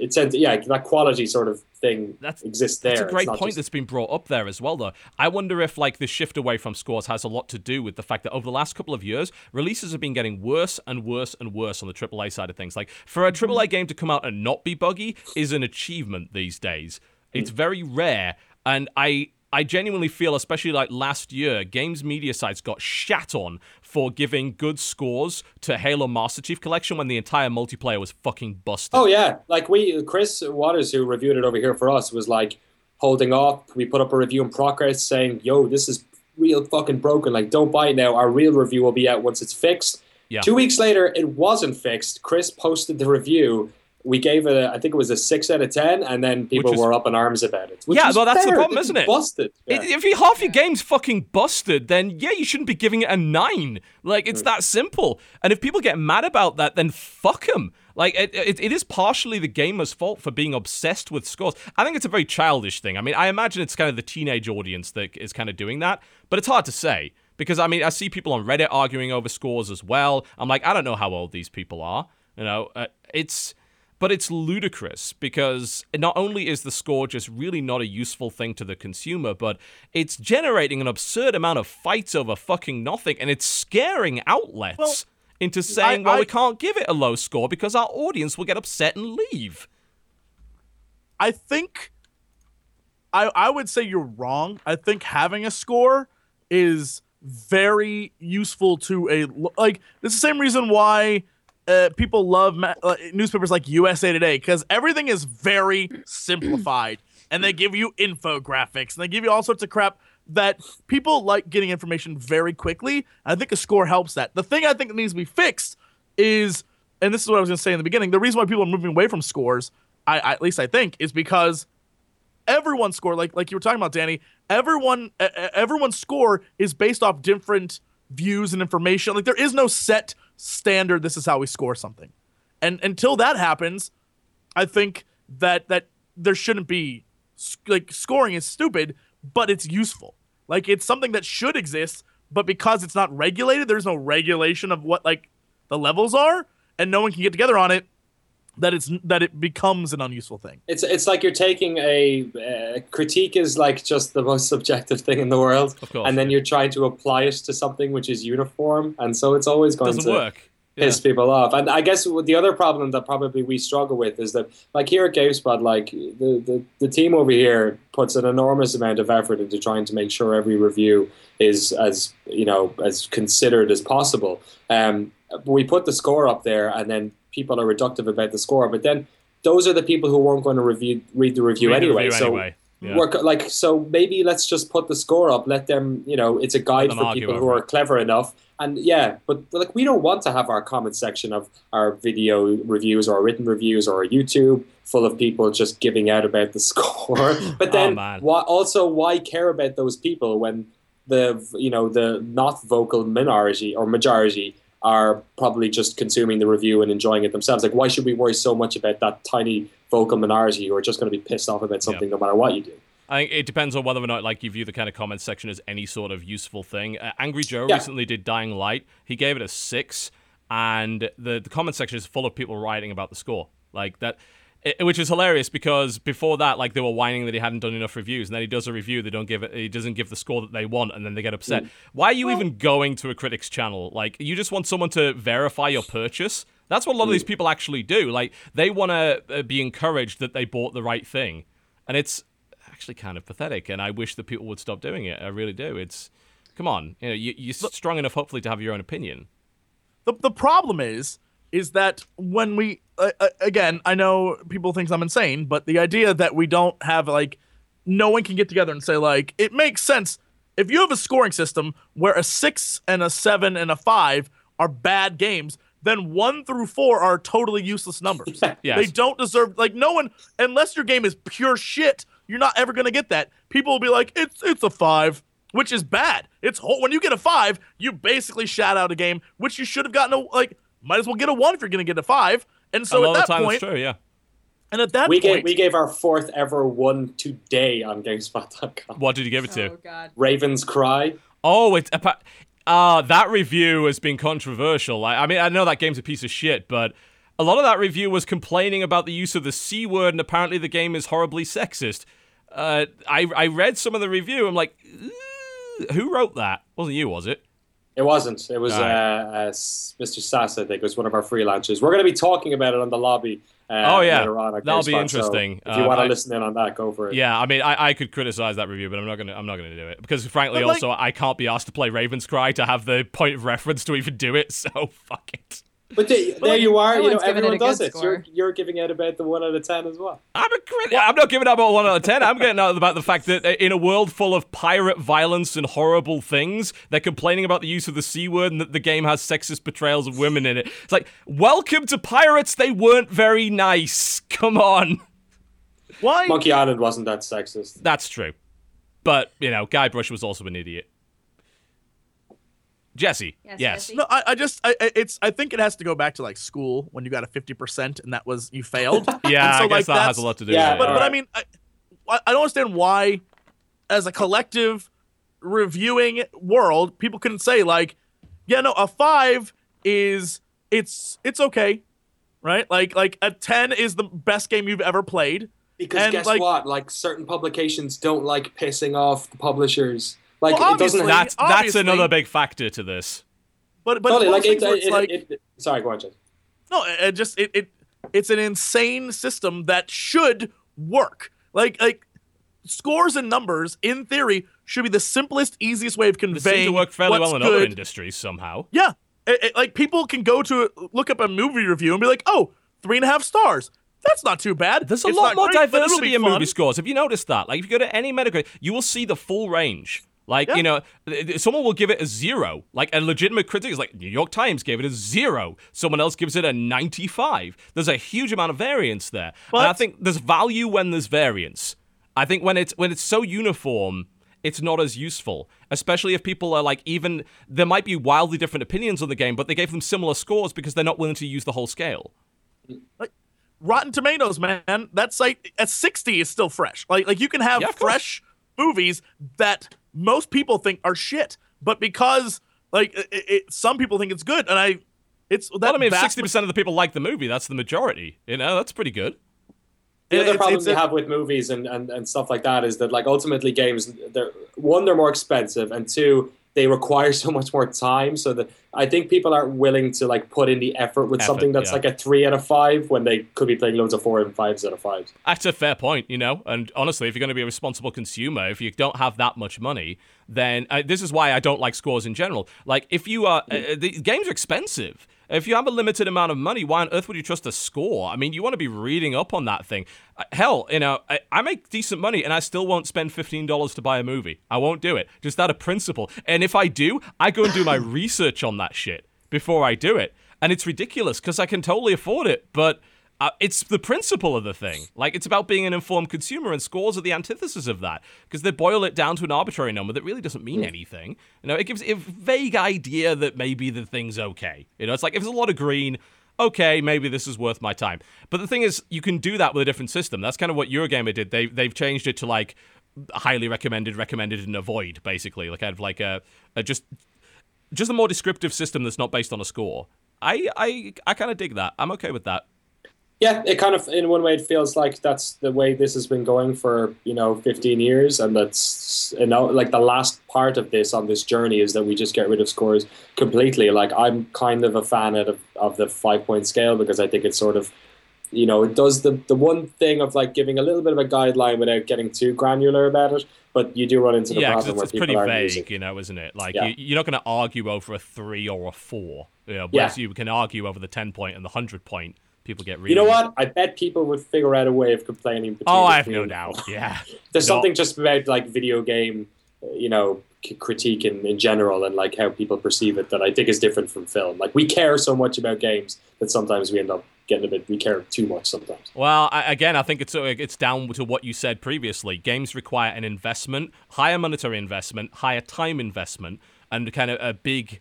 it tends, yeah, that quality sort of thing That's- exists there. That's a great point just- that's been brought up there as well, though. I wonder if like the shift away from scores has a lot to do with the fact that over the last couple of years, releases have been getting worse and worse and worse on the AAA side of things. Like for a AAA mm-hmm. game to come out and not be buggy is an achievement these days. Mm. It's very rare, and I. I genuinely feel, especially like last year, games media sites got shat on for giving good scores to Halo Master Chief Collection when the entire multiplayer was fucking busted. Oh yeah, like we Chris Waters who reviewed it over here for us was like holding off. We put up a review in progress saying, "Yo, this is real fucking broken. Like, don't buy it now. Our real review will be out once it's fixed." Yeah. Two weeks later, it wasn't fixed. Chris posted the review. We gave it, a, I think it was a six out of ten, and then people was- were up in arms about it. Yeah, well, that's the problem, isn't it? Busted. If- Yeah. If you, half your game's fucking busted, then yeah, you shouldn't be giving it a nine. Like it's that simple. And if people get mad about that, then fuck them. Like it, it, it is partially the gamer's fault for being obsessed with scores. I think it's a very childish thing. I mean, I imagine it's kind of the teenage audience that is kind of doing that, but it's hard to say because I mean, I see people on Reddit arguing over scores as well. I'm like, I don't know how old these people are. You know, uh, it's. But it's ludicrous because not only is the score just really not a useful thing to the consumer, but it's generating an absurd amount of fights over fucking nothing, and it's scaring outlets Well, into saying, I- well, I- we can't give it a low score because our audience will get upset and leave. I think I I would say you're wrong. I think having a score is very useful to a like. It's the same reason why uh, people love ma- uh, newspapers like USA Today because everything is very simplified, and they give you infographics and they give you all sorts of crap that people like getting information very quickly. I think a score helps that. The thing I think that needs to be fixed is, and this is what I was going to say in the beginning, the reason why people are moving away from scores, I, I at least I think, is because everyone's score, like like you were talking about, Danny, everyone e- everyone's score is based off different views and information. Like there is no set standard. This is how we score something, and until that happens, I think that that there shouldn't be like scoring is stupid, but it's useful. Like it's something that should exist, but because it's not regulated, there's no regulation of what like the levels are, and no one can get together on it. That it's that it becomes an unuseful thing. It's it's like you're taking a uh, critique is like just the most subjective thing in the world, Of course, and then yeah. you're trying to apply it to something which is uniform, and so it's always going Doesn't to work. Yeah. piss people off. And I guess the other problem that probably we struggle with is that, like here at GameSpot, like the, the, the team over here puts an enormous amount of effort into trying to make sure every review is as you know as considered as possible. Um, we put the score up there, and then people are reductive about the score, but then those are the people who weren't going to review read the review Read the anyway. review so anyway. Yeah. work like so maybe let's just put the score up let them you know it's a guide for people who are it. clever enough and yeah but like we don't want to have our comment section of our video reviews or written reviews or youtube full of people just giving out about the score but oh, then Oh, why, also why care about those people when the you know the not vocal minority or majority are probably just consuming the review and enjoying it themselves like why should we worry so much about that tiny vocal minority who are just going to be pissed off about something no matter what you do I think it depends on whether or not like you view the kind of comments section as any sort of useful thing. Uh, Angry Joe Yeah. recently did Dying Light. He gave it a six, and the the comment section is full of people writing about the score like that. I- which is hilarious because before that, like they were whining that he hadn't done enough reviews, and then he does a review, they don't give it, he doesn't give the score that they want, and then they get upset. Why are you even going to a critic's channel? Like you just want someone to verify your purchase. That's what a lot of these people actually do. Like they want to uh, be encouraged that they bought the right thing, and it's actually kind of pathetic. And I wish that people would stop doing it. I really do. It's come on, you know, you, you're strong enough, hopefully, to have your own opinion. the the problem is is that when we uh, uh, again i know people think i'm insane but the idea that we don't have like no one can get together and say like it makes sense. If you have a scoring system where a six and a seven and a five are bad games then one through four are totally useless numbers. Yes. they don't deserve like no one unless your game is pure shit you're not ever going to get that. People will be like it's it's a five which is bad. It's whole, when you get a five you basically shout out a game which you should have gotten a like might as well get a one if you're going to get a five and so at that time, point that's true. Yeah. and at that we point gave we gave our fourth ever one today on GameSpot.com. What did you give it to? God. Ravens Cry. Oh, it's appa- uh, that review has been controversial. I, I mean, I know that game's a piece of shit, but a lot of that review was complaining about the use of the c word, and apparently the game is horribly sexist. Uh, I I read some of the review. I'm like, who wrote that? Wasn't you, was it? It wasn't. It was uh, uh, Mr. Sass, I think, it was one of our freelancers. We're going to be talking about it on the lobby. Uh, Oh, yeah. later on at That'll be so interesting. if you Uh, want to listen in on that, go for it. Yeah, I mean, I, I could criticize that review, but I'm not gonna I'm not gonna do it because frankly, like- also I can't be asked to play Raven's Cry to have the point of reference to even do it. So fuck it. But the, there you are. no You know, one's it everyone does it. You're, you're giving out about the one out of ten as well. I'm a crit- I'm not giving up on one out of ten. I'm getting out about the fact that uh, in a world full of pirate violence and horrible things, they're complaining about the use of the c word and that the game has sexist portrayals of women in it. It's like, welcome to pirates. They weren't very nice. Come on. why Monkey Island wasn't that sexist. That's true, but you know, Guybrush was also an idiot. Jesse. Yes, yes. Jesse. no I, I just I, I- it's i think it has to go back to like school when you got a 50% and that was you failed Yeah, so, I guess like, that has a lot to do Yeah, with it. but, but I mean, I, I I don't understand why, as a collective reviewing world, people couldn't say like, yeah, no, a five is it's it's okay, right? Like like a 10 is the best game you've ever played. Because And, guess like- what? Like certain publications don't like pissing off the publishers. Like Well, it doesn't. obviously- That's that's another big factor to this. But but Totally, like, it, things it- like it- it- sorry, go on, Jen. no, it, it just it, it it's an insane system that should work. Like like scores and numbers in theory should be the simplest, easiest way of It conveying seems to work fairly well in other industries somehow. Yeah, It- it- like people can go to look up a movie review and be like, oh, three and a half stars. That's not too bad. There's a It's lot more great, diversity in fun. movie scores. Have you noticed that? Like, if you go to any medical, you will see the full range. Like, Yeah. you know, someone will give it a zero. Like, a legitimate critic is like, New York Times gave it a zero. Someone else gives it a 95. There's a huge amount of variance there. and I think there's value when there's variance. I think when it's when it's so uniform, it's not as useful. Especially if people are like, even there might be wildly different opinions on the game, but they gave them similar scores because they're not willing to use the whole scale. Like, Rotten Tomatoes, man, that site at 60 is still fresh. Like like you can have Yeah, fresh movies that most people think are shit, but because like it, it, some people think it's good, and I, it's that Well, I mean, if sixty percent of the people like the movie, that's the majority. You know, that's pretty good. The other it's- problem it's we have with movies and, and, and stuff like that is that like ultimately games they're one they're more expensive and two they require so much more time so that I think people aren't willing to like put in the effort with Effort, something that's yeah. like a three out of five when they could be playing loads of four and fives out of fives. That's a fair point, you know. And honestly, if you're going to be a responsible consumer, if you don't have that much money, then uh, this is why I don't like scores in general. Like, if you are, uh, uh, the games are expensive. If you have a limited amount of money, why on earth would you trust a score? I mean, you want to be reading up on that thing. Uh, hell, you know, I, I make decent money and I still won't spend $15 to buy a movie. I won't do it. Just out of principle. And if I do, I go and do my research on that shit before I do it. And it's ridiculous because I can totally afford it, but uh, it's the principle of the thing. Like, it's about being an informed consumer, and scores are the antithesis of that because they boil it down to an arbitrary number that really doesn't mean anything. You know, it gives a vague idea that maybe the thing's okay. You know, it's like if there's a lot of green, okay, maybe this is worth my time. But the thing is, you can do that with a different system. That's kind of what Eurogamer did. They they've changed it to like highly recommended, recommended, and avoid, basically, like kind of like a, a just just a more descriptive system that's not based on a score. I I I kind of dig that. I'm okay with that. Yeah, it kind of in one way it feels like that's the way this has been going for you know 15 years, and that's you know like the last part of this on this journey is that we just get rid of scores completely. Like I'm kind of a fan of of the five point scale because I think it's sort of you know it does the the one thing of like giving a little bit of a guideline without getting too granular about it, but you do run into the Yeah, problem it's, where it's people pretty vague, using. you know, isn't it? Like Yeah. you, you're not going to argue over a three or a four. You know, Yeah. whereas you can argue over the ten point and the hundred point. People get really. You know what? I bet people would figure out a way of complaining. Between Oh, I have no doubt. Yeah. There's No. something just about like video game, uh, you know, c- critique in, in general and like how people perceive it that I think is different from film. Like we care so much about games that sometimes we end up getting a bit. We care too much sometimes. Well, I, again, I think it's uh, it's down to what you said previously. Games require an investment, higher monetary investment, higher time investment, and kind of a big.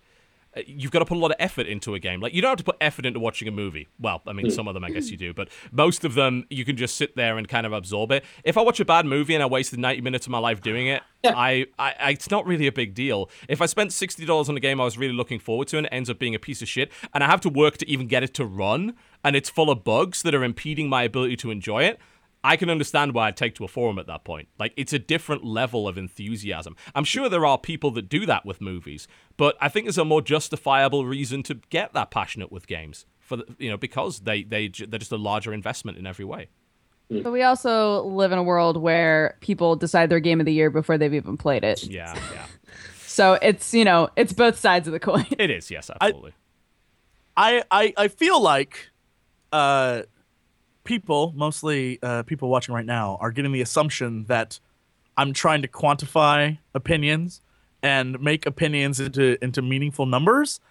You've got to put a lot of effort into a game. Like you don't have to put effort into watching a movie. Well, I mean, hmm. some of them I guess hmm. you do, but most of them you can just sit there and kind of absorb it. If I watch a bad movie and I wasted ninety minutes of my life doing it, Yeah. I, I, I it's not really a big deal. If I spent sixty dollars on a game I was really looking forward to and it ends up being a piece of shit, and I have to work to even get it to run, and it's full of bugs that are impeding my ability to enjoy it, I can understand why I'd take to a forum at that point. Like it's a different level of enthusiasm. I'm sure there are people that do that with movies, but I think there's a more justifiable reason to get that passionate with games for the, you know because they they they're just a larger investment in every way. But we also live in a world where people decide their game of the year before they've even played it. Yeah, yeah. So it's, you know, it's both sides of the coin. It is, yes, absolutely. I, I I feel like uh, people, mostly uh, people watching right now, are getting the assumption that I'm trying to quantify opinions and make opinions into into meaningful numbers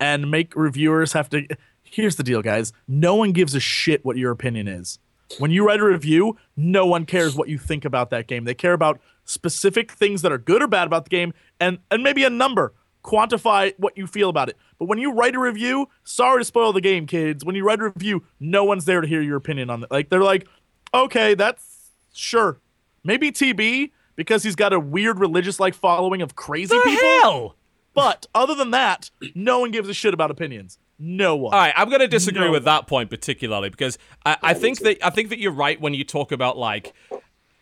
and make reviewers have to. Here's the deal, guys. No one gives a shit what your opinion is. When you write a review, no one cares what you think about that game. They care about specific things that are good or bad about the game and and maybe a number. Quantify what you feel about it. But when you write a review, sorry to spoil the game, kids. When you write a review, no one's there to hear your opinion on it. Like they're like, okay, that's sure. Maybe TB because he's got a weird religious like following of crazy the people. hell? But other than that, no one gives a shit about opinions. No one. All right, I'm going to disagree No. with that point particularly because I, I think that I think that you're right when you talk about like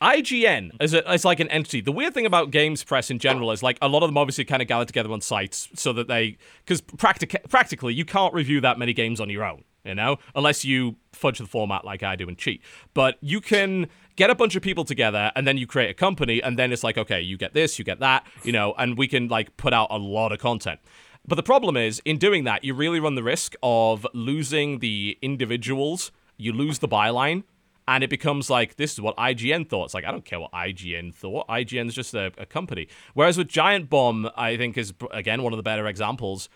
IGN is, a, as like an entity. The weird thing about games press in general is like a lot of them obviously kind of gather together on sites so that they because practic- practically you can't review that many games on your own, you know, unless you fudge the format like I do and cheat. But you can get a bunch of people together and then you create a company and then it's like okay, you get this, you get that, you know, and we can like put out a lot of content. But the problem is, in doing that, you really run the risk of losing the individuals. You lose the byline, and it becomes like this is what IGN thought. It's like I don't care what IGN thought. IGN's just a, a company. Whereas with Giant Bomb, I think is again one of the better examples.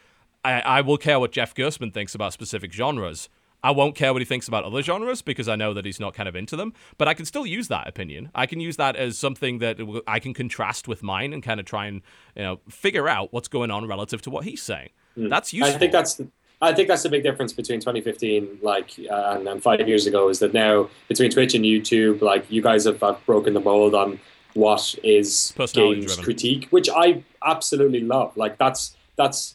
I, I will care what Jeff Gerstmann thinks about specific genres. I won't care what he thinks about other genres because I know that he's not kind of into them. But I can still use that opinion. I can use that as something that I can contrast with mine and kind of try and you know figure out what's going on relative to what he's saying. Hmm. That's useful. I think that's the, I think that's the big difference between 2015, like, uh, and, and five years ago, is that now between Twitch and YouTube, like, you guys have, have broken the mold on what is games driven. critique, which I absolutely love. Like, that's that's.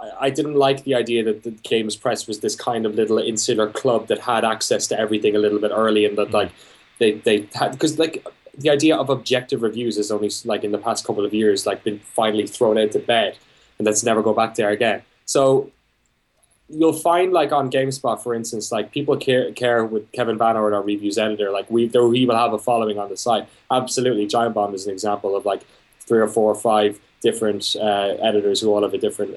I- I didn't like the idea that the Games Press was this kind of little insular club that had access to everything a little bit early, and that like they they had because like the idea of objective reviews is only like in the past couple of years like been finally thrown out to bed, and let's never go back there again. So you'll find like on GameSpot, for instance, like people care care with Kevin VanOrd, our reviews editor. Like we, there, he will have a following on the site. Absolutely, Giant Bomb is an example of like three or four or five different uh, editors who all have a different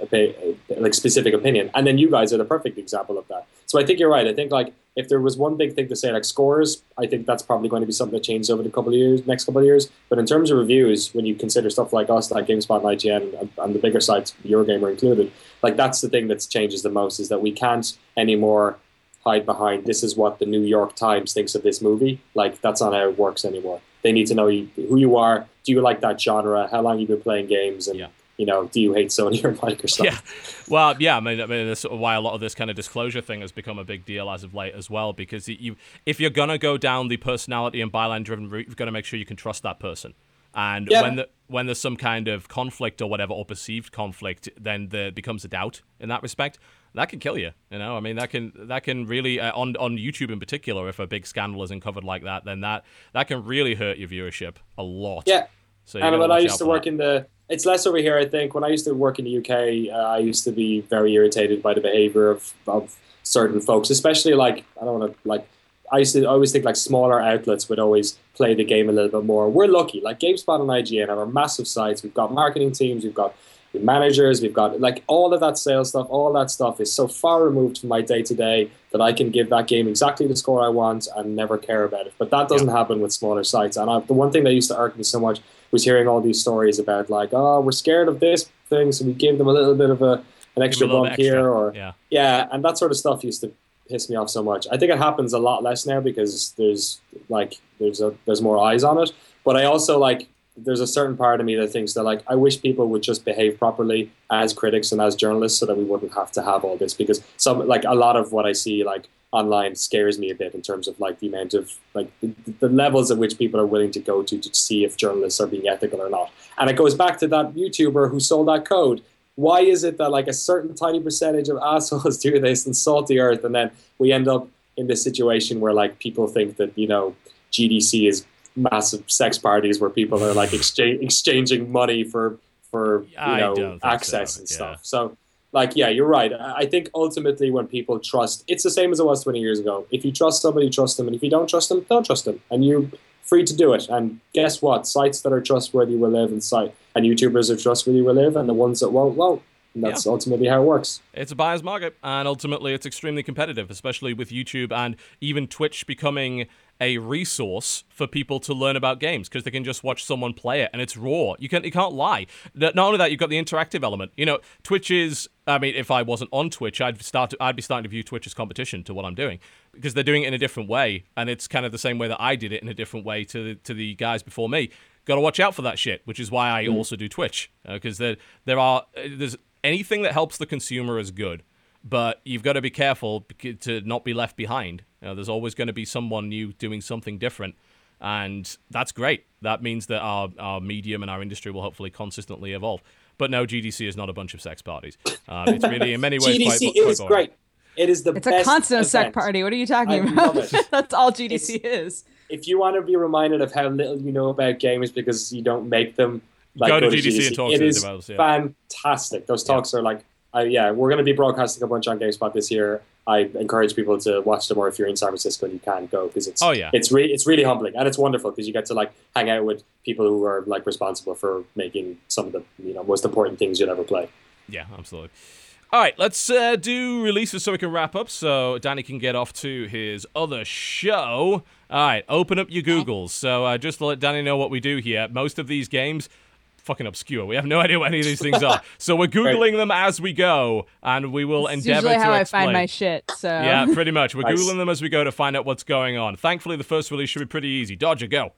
like specific opinion, and then you guys are the perfect example of that. So I think you're right. I think like if there was one big thing to say, like scores, I think that's probably going to be something that changes over the couple of years, next couple of years. But in terms of reviews, when you consider stuff like us, like GameSpot and IGN, and, and the bigger sites, Eurogamer included, like that's the thing that changes the most is that we can't anymore hide behind this is what the New York Times thinks of this movie. Like that's not how it works anymore. They need to know who you are. Do you like that genre? How long you've been playing games? And Yeah. you know, do you hate Sony or Microsoft? Yeah, well, yeah. I mean, I mean, that's why a lot of this kind of disclosure thing has become a big deal as of late as well. Because you, if you're gonna go down the personality and byline-driven route, you've got to make sure you can trust that person. And Yeah. when the, when there's some kind of conflict or whatever, or perceived conflict, then there becomes a doubt in that respect. That can kill you. You know, I mean, that can that can really uh, on on YouTube in particular. If a big scandal is uncovered like that, then that that can really hurt your viewership a lot. Yeah. So and when I used to work that. in the, it's less over here. I think when I used to work in the UK, uh, I used to be very irritated by the behaviour of, of certain folks, especially like I don't want to like. I used to always think like smaller outlets would always play the game a little bit more. We're lucky, like GameSpot and IGN have our massive sites. We've got marketing teams, we've got managers, we've got like all of that sales stuff. All that stuff is so far removed from my day to day that I can give that game exactly the score I want and never care about it. But that doesn't happen with smaller sites. And I, the one thing that used to irk me so much was hearing all these stories about like, oh, we're scared of this thing, so we give them a little bit of a an extra bump extra, here, or yeah. yeah, and that sort of stuff used to piss me off so much. I think it happens a lot less now because there's like there's a there's more eyes on it. But I also like there's a certain part of me that thinks that like I wish people would just behave properly as critics and as journalists so that we wouldn't have to have all this because some like a lot of what I see like online scares me a bit in terms of like the amount of like the, the levels at which people are willing to go to to see if journalists are being ethical or not. And it goes back to that YouTuber who sold that code. Why is it that like a certain tiny percentage of assholes do this and salt the earth, and then we end up in this situation where like people think that you know GDC is massive sex parties where people are like exchange, exchanging money for for you I know access so, and yeah. stuff. So like yeah, you're right. I think ultimately when people trust, it's the same as it was 20 years ago. If you trust somebody, trust them, and if you don't trust them, don't trust them, and you're free to do it. And guess what? Sites that are trustworthy will live, and site and YouTubers are trustworthy will live, and the ones that won't won't. And that's ultimately how it works. It's a buyer's market, and ultimately, it's extremely competitive, especially with YouTube and even Twitch becoming a resource for people to learn about games because they can just watch someone play it and it's raw. You can't you can't lie. Not only that, you've got the interactive element. You know, Twitch is. I mean, if I wasn't on Twitch, I'd start. To, I'd be starting to view Twitch as competition to what I'm doing because they're doing it in a different way, and it's kind of the same way that I did it in a different way to the, to the guys before me. Got to watch out for that shit, which is why I mm. also do Twitch uh, because there there are uh, there's anything that helps the consumer is good but you've got to be careful to not be left behind. You know, there's always going to be someone new doing something different, and that's great. That means that our, our medium and our industry will hopefully consistently evolve. But no, GDC is not a bunch of sex parties. Um, it's really, in many ways, GDC quite, is quite boring. great. It is the It's a constant sec event. party. What are you talking I about? That's all GDC is. If you want to be reminded of how little you know about games because you don't make them, like Go to GDC and talk It to the developers, yeah. fantastic. Those talks are like, uh, yeah, we're going to be broadcasting a bunch on GameSpot this year. I encourage people to watch them, or if you're in San Francisco and you can go because it's Oh, yeah. it's really it's really humbling and it's wonderful because you get to like hang out with people who are like responsible for making some of the you know most important things you'll ever play. Yeah, absolutely. All right, let's uh, do releases so we can wrap up so Danny can get off to his other show. All right, open up your Googles. So uh, just to let Danny know what we do here, most of these games, fucking obscure. We have no idea what any of these things are. So we're Googling them as we go, and we will It's endeavor usually to how I find my shit. So yeah, pretty much. We're Nice. Googling them as we go to find out what's going on. Thankfully, the first release should be pretty easy. Dodger, go.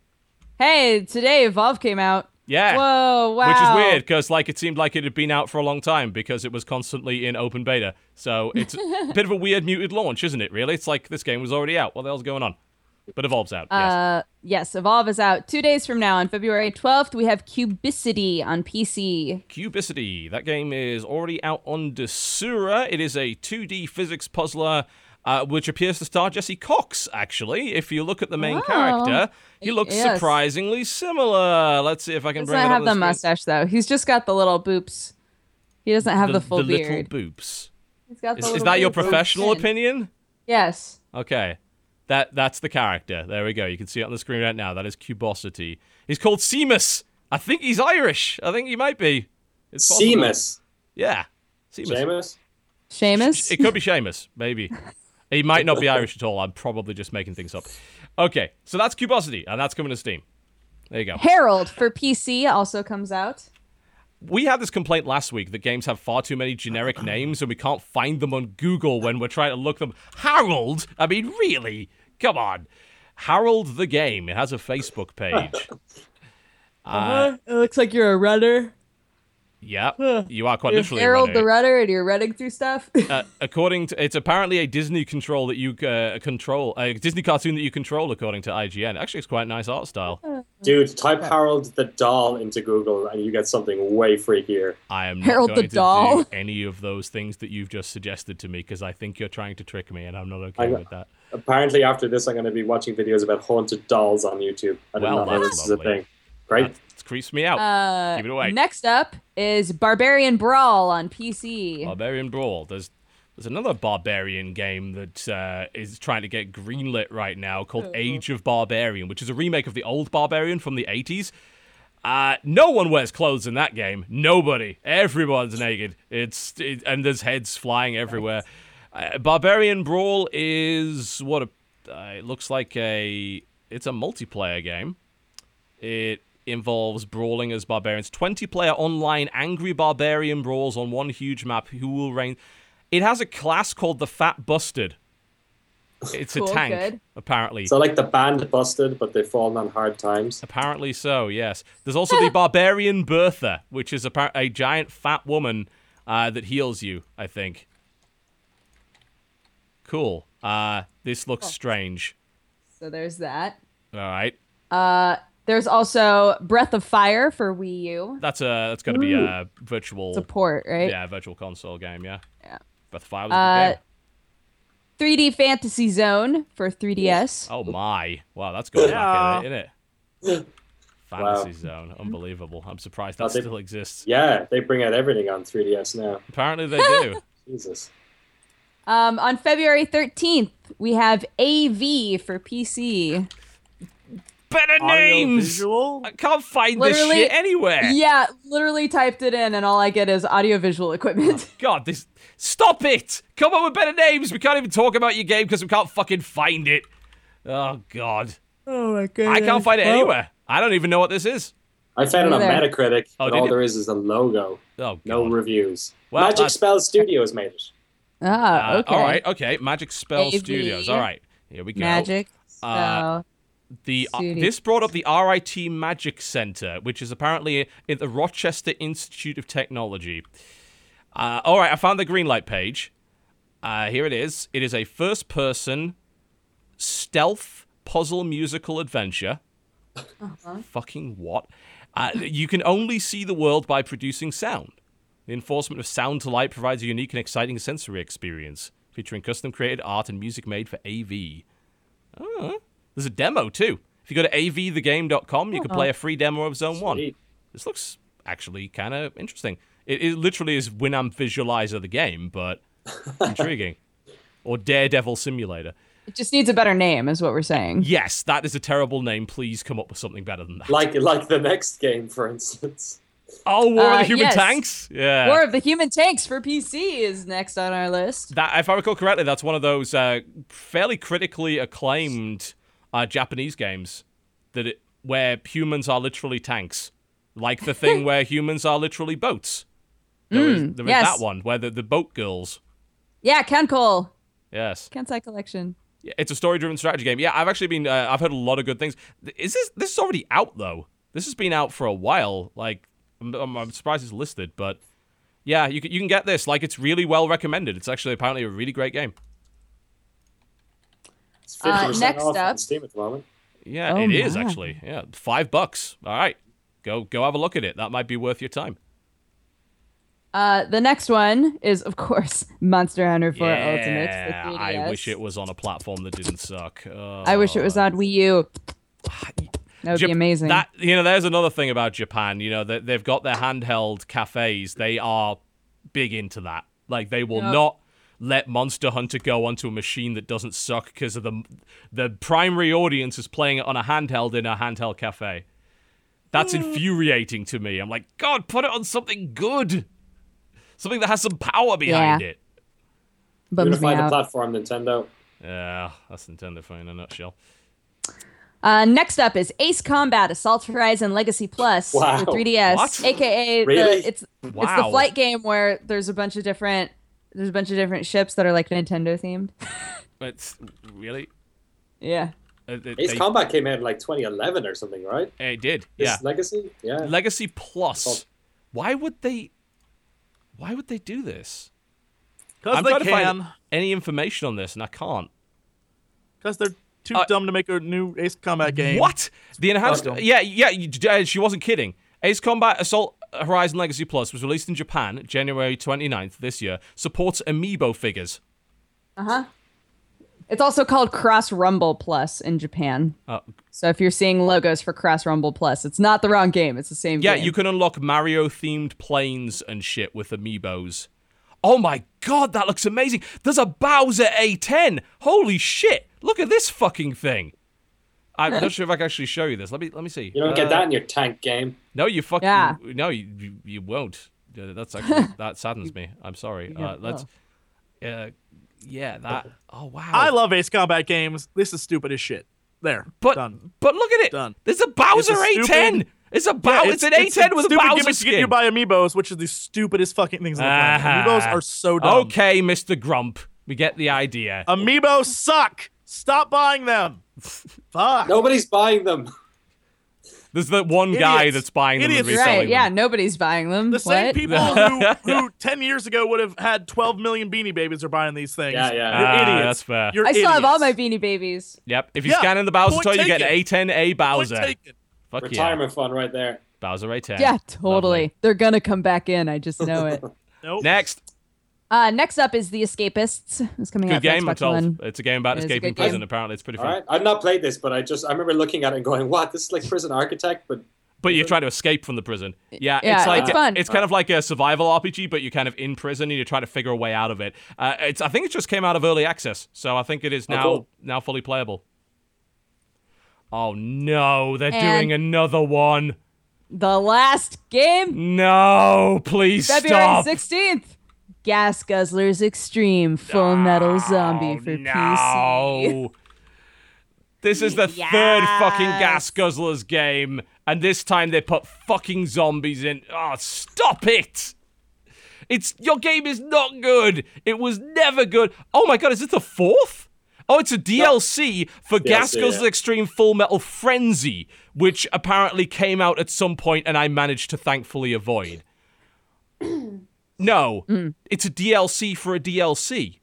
Hey, today Evolve came out. Yeah. Whoa! Wow. Which is weird because like it seemed like it had been out for a long time because it was constantly in open beta. So it's a bit of a weird muted launch, isn't it? Really, it's like this game was already out. What the hell's going on? But Evolve's out. yes. Uh, yes, Evolve is out two days from now on February 12th. We have Cubicity on PC. Cubicity. That game is already out on Desura. It is a 2D physics puzzler. Uh, which appears to star Jesse Cox, actually. If you look at the main character, he looks Yes. surprisingly similar. Let's see if I can Does bring it up have the mustache though. He's just got the little boops. He doesn't have the, full the beard. The little boops. He's got the Is, is that your boobs on his professional opinion? Yes. Okay. That that's the character. There we go. You can see it on the screen right now. That is Cubosity. He's called Seamus. I think he's Irish. I think he might be. It's possible. Seamus, Yeah. Seamus. Seamus. Seamus. It could be Seamus, maybe. He might not be Irish at all. I'm probably just making things up. Okay, so that's Cubosity, and that's coming to Steam. There you go. Harold for PC also comes out. We had this complaint last week that games have far too many generic names and we can't find them on Google when we're trying to look them. Harold? I mean, really? Come on. Harold the Game. It has a Facebook page. Uh, it looks like you're a runner. yeah, you are quite You're literally Harold runner. the runner, and you're running through stuff. uh, according to, it's apparently a Disney control that you uh, control, a Disney cartoon that you control, according to IGN. Actually, it's quite a nice art style. Dude, type Harold the doll into Google and you get something way freakier. I am not Harold the going to doll. do any of those things that you've just suggested to me because I think you're trying to trick me, and I'm not I okay know. with that. Apparently, after this, I'm going to be watching videos about haunted dolls on YouTube. I did Well, not know that's this is a thing. Great. That creeps me out. Uh, Give it away. Next up is Barbarian Brawl on PC. Barbarian Brawl. There's there's another barbarian game that uh, is trying to get greenlit right now called Age of Barbarian, which is a remake of the old Barbarian from the 80s. Uh, no one wears clothes in that game. Nobody. Everyone's naked. It's it, and there's heads flying everywhere. Uh, Barbarian Brawl is what a, uh, it looks like a. It's a multiplayer game. It involves brawling as barbarians. 20 player online angry barbarian brawls on one huge map who will reign. It has a class called the Fat Busted. It's Cool, a tank, good. apparently. So, like the band busted, but they've fallen on hard times. Apparently so, yes. There's also the Barbarian Bertha, which is a, a giant fat woman uh, that heals you, I think. Cool. Uh, this looks strange. So there's that. All right. Uh, there's also Breath of Fire for Wii U. That's a that's going to be a virtual Support, right? yeah, virtual console game, yeah. Yeah. Breath of Fire was a Uh, good game. 3D Fantasy Zone for 3DS. Oh my! Wow, that's going Yeah. back in it, isn't it? Fantasy Zone, unbelievable. I'm surprised that Oh, they- still exists. Yeah, they bring out everything on 3DS now. Apparently they do. Jesus. Um, on February 13th, we have AV for PC. Better Audio names. visual. I can't find this Literally- shit anywhere. Yeah, literally typed it in, and all I get is audiovisual equipment. God, this. Stop it! Come up with better names. We can't even talk about your game because we can't fucking find it. Oh God, Oh my god! I can't find it anywhere. I don't even know what this is. I found it on Metacritic, Oh, but all you? there is is a logo. Oh No reviews. Well, Magic that's- Spell Studios made it. Ah, Uh, okay. all right. Okay. Magic Spell. Studios. All right. Here we go. Magic. Uh. The uh, this brought up the RIT Magic Center, which is apparently in the Rochester Institute of Technology. Uh, all right, I found the green light page. Uh, here it is. It is a first-person stealth puzzle musical adventure. Uh-huh. Fucking what? Uh, you can only see the world by producing sound. The enforcement of sound to light provides a unique and exciting sensory experience, featuring custom created art and music made for AV. Oh, uh-huh. there's a demo too. If you go to avthegame.com, you can uh-huh. play a free demo of Zone 1. This looks actually kind of interesting. It, it literally is Winamp Visualizer the game, but intriguing. Or Daredevil Simulator. It just needs a better name, is what we're saying. Yes, that is a terrible name. Please come up with something better than that. Like like the next game, for instance. Oh, War of Uh, the Human yes. Tanks? Yeah. War of the Human Tanks for PC is next on our list. that, if I recall correctly, that's one of those uh, fairly critically acclaimed uh, Japanese games that it, where humans are literally tanks, like the thing where humans are literally boats. There is, there is yes. that one where the, the boat girls. Yeah, KanColle. Yes, Kantai Collection. Yeah, it's a story-driven strategy game. Yeah, I've actually been. Uh, I've heard a lot of good things. Is this this is already out though? This has been out for a while. Like, I'm, I'm, I'm surprised it's listed, but yeah, you can you can get this. Like, it's really well recommended. It's actually apparently a really great game. It's Uh, 50% next off up- on Steam at the moment. Yeah, Oh it is my. actually. Yeah, five bucks. All right, go go have a look at it. That might be worth your time. Uh, the next one is, of course, Monster Hunter 4 Ultimate. Yeah, 3DS. I wish it was on a platform that didn't suck. I wish it was on Wii U. That would Jap- be amazing. That you know, there's another thing about Japan. You know, that they've got their handheld cafes. They are big into that. Like they will Yep. not let Monster Hunter go onto a machine that doesn't suck because of the the primary audience is playing it on a handheld in a handheld cafe. That's hmm. infuriating to me. I'm like, God, put it on something good, something that has some power behind Yeah. it. Bums me Unify the platform, Nintendo. Yeah, that's Nintendo for in a nutshell. Uh, next up is Ace Combat Assault Horizon Legacy Plus Wow. for 3DS, What? aka Really? the, it's it's the flight game where there's a bunch of different there's a bunch of different ships that are like Nintendo themed. It's really. Yeah. Uh, they- Ace they- Combat came out in like 2011 or something, right? It did. This Yeah. Legacy? Yeah. Legacy Plus. Oh. Why would they? Why would they do this? Because I'm they trying to can. find any information on this, and I can't. Because they're too Uh, dumb to make a new Ace Combat game. What? The enhanced? Oh. Yeah, yeah. you- uh, She wasn't kidding. Ace Combat Assault Horizon Legacy Plus was released in Japan January 29th this year. Supports amiibo figures. Uh huh. It's also called Cross Rumble Plus in Japan. Uh, So if you're seeing logos for Cross Rumble Plus, it's not the wrong game. It's the same game. yeah, game. you can unlock Mario themed planes and shit with amiibos. Oh my god, that looks amazing. There's a Bowser A10. Holy shit. Look at this fucking thing. I'm not sure if I can actually show you this. Let me let me see. You don't Uh, get that in your tank game. No, you fucking Yeah. no, you, you you won't. That's actually that saddens me. I'm sorry. Yeah, Uh, let's. Uh, yeah, that. Oh wow. I love Ace Combat games. This is stupid as shit. There. But done. but look at it. Done. There's a Bowser It's a A10. stupid- It's a Yeah, Bow. it's, an it's A10 with a stupid Bowser gimmick to get you skin. by amiibos, which is the stupidest fucking things on the planet. Ah. Amiibos are so dumb. Okay, Mr. Grump, we get the idea. Amiibos suck. Stop buying them. Fuck. Nobody's buying them. There's that one guy that's buying them and Idiots. reselling right? Yeah, them. nobody's buying them. The same people who, who 10 years ago would have had 12 million Beanie Babies are buying these things. Yeah, yeah. You're Ah, idiots. that's fair. You're I still have all my Beanie Babies. Yep. If you Yeah, scan in the Bowser toy, you get an taken. A10A Point Bowser. taken. Fuck yeah. Retirement fund right there. Bowser A10. Yeah, totally. Lovely. They're gonna come back in. I just know it. Nope. Next, Uh, next up is The Escapists. It's coming good out for game. I'm Xbox told One. it's a game about It is a escaping prison. game. Apparently, it's pretty fun. right. I've not played this, but I just I remember looking at it and going, "What? This is like Prison Architect." But But you're trying to escape from the prison. Yeah, Yeah, it's like it's fun. It's kind of like a survival RPG, but you're kind of in prison and you're trying to figure a way out of it. Uh, it's I think it just came out of early access, so I think it is Oh, now cool. now fully playable. Oh no, they're And- doing another one. The last game, No, please February stop. 16th. Gas Guzzlers Extreme Full Metal Zombie for PC. no. This is the third fucking Gas Guzzlers game, and this time they put fucking zombies in. Oh, stop it! It's your game is not good. It was never good. Oh my god, is it the fourth? Oh, it's a DLC for Gas Guzzlers yeah. Extreme Full Metal Frenzy, which apparently came out at some point and I managed to thankfully avoid. No, Mm. it's a DLC for a DLC.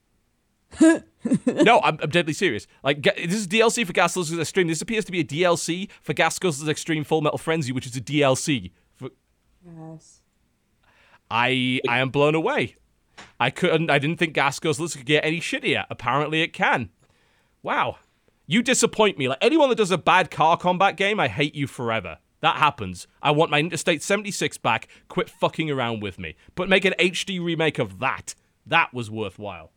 no, I'm, I'm deadly serious. Like ga- this is DLC for Gas Guzzlers Extreme. This appears to be a DLC for Gas Guzzlers Extreme Full Metal Frenzy, which is a DLC. For, Yes. I I am blown away. I couldn't. I didn't think Gas Guzzlers could get any shittier. Apparently, it can. Wow, you disappoint me. Like anyone that does a bad car combat game, I hate you forever. That happens. I want my Interstate 76 back. Quit fucking around with me. But make an HD remake of that. That was worthwhile.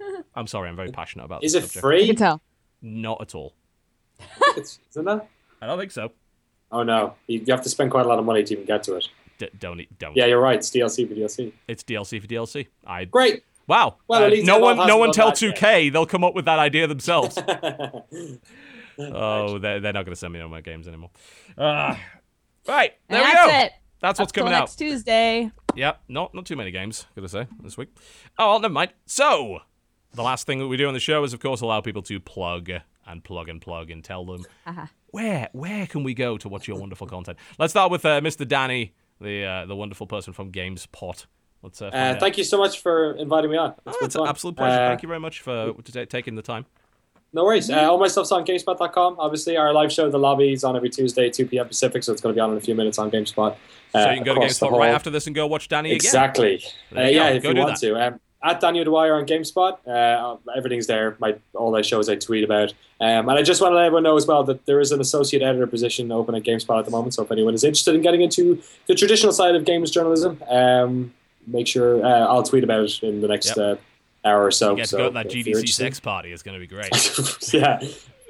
I'm sorry, I'm very passionate about Is this it subject. I free? can tell. Not at all. It's- Isn't it? I don't think so. Oh no, you, you have to spend quite a lot of money to even get to it. D- don't e- don't. Yeah, you're right. It's DLC for DLC. It's DLC for DLC. I Great. wow. Well, Uh, at least no one, no one done tell 2K. They'll come up with that idea themselves. oh, they're, they're not going to send me on my games anymore. Uh, right, there And we that's go. it. That's what's Up till coming out. next Tuesday. Yep, not not too many games, gotta say, this week. Oh, well, never mind. So, the last thing that we do on the show is, of course, allow people to plug and plug and plug and tell them where where can we go to watch your wonderful content. Let's start with uh, Mr. Danny, the uh, the wonderful person from GameSpot. Let's uh, Uh, thank you so much for inviting me on. Oh, it's an absolute pleasure. Uh, Thank you very much for ta- taking the time. No worries. Uh, all my stuff's on GameSpot.com. Obviously, our live show, The Lobby, is on every Tuesday, 2 p.m. Pacific, so it's going to be on in a few minutes on GameSpot. Uh, so you can go to GameSpot right after this and go watch Danny again. Exactly. Uh, yeah, go. if Go you want to. Um, at Danny O'Dwyer on GameSpot, uh, everything's there. My all my shows I tweet about. Um, and I just want to let everyone know as well that there is an associate editor position open at GameSpot at the moment. So if anyone is interested in getting into the traditional side of games journalism, um, make sure uh, I'll tweet about it in the next Yep. uh, hour or so. You get to so go to that GDC interested- sex party. It's going to be great. yeah.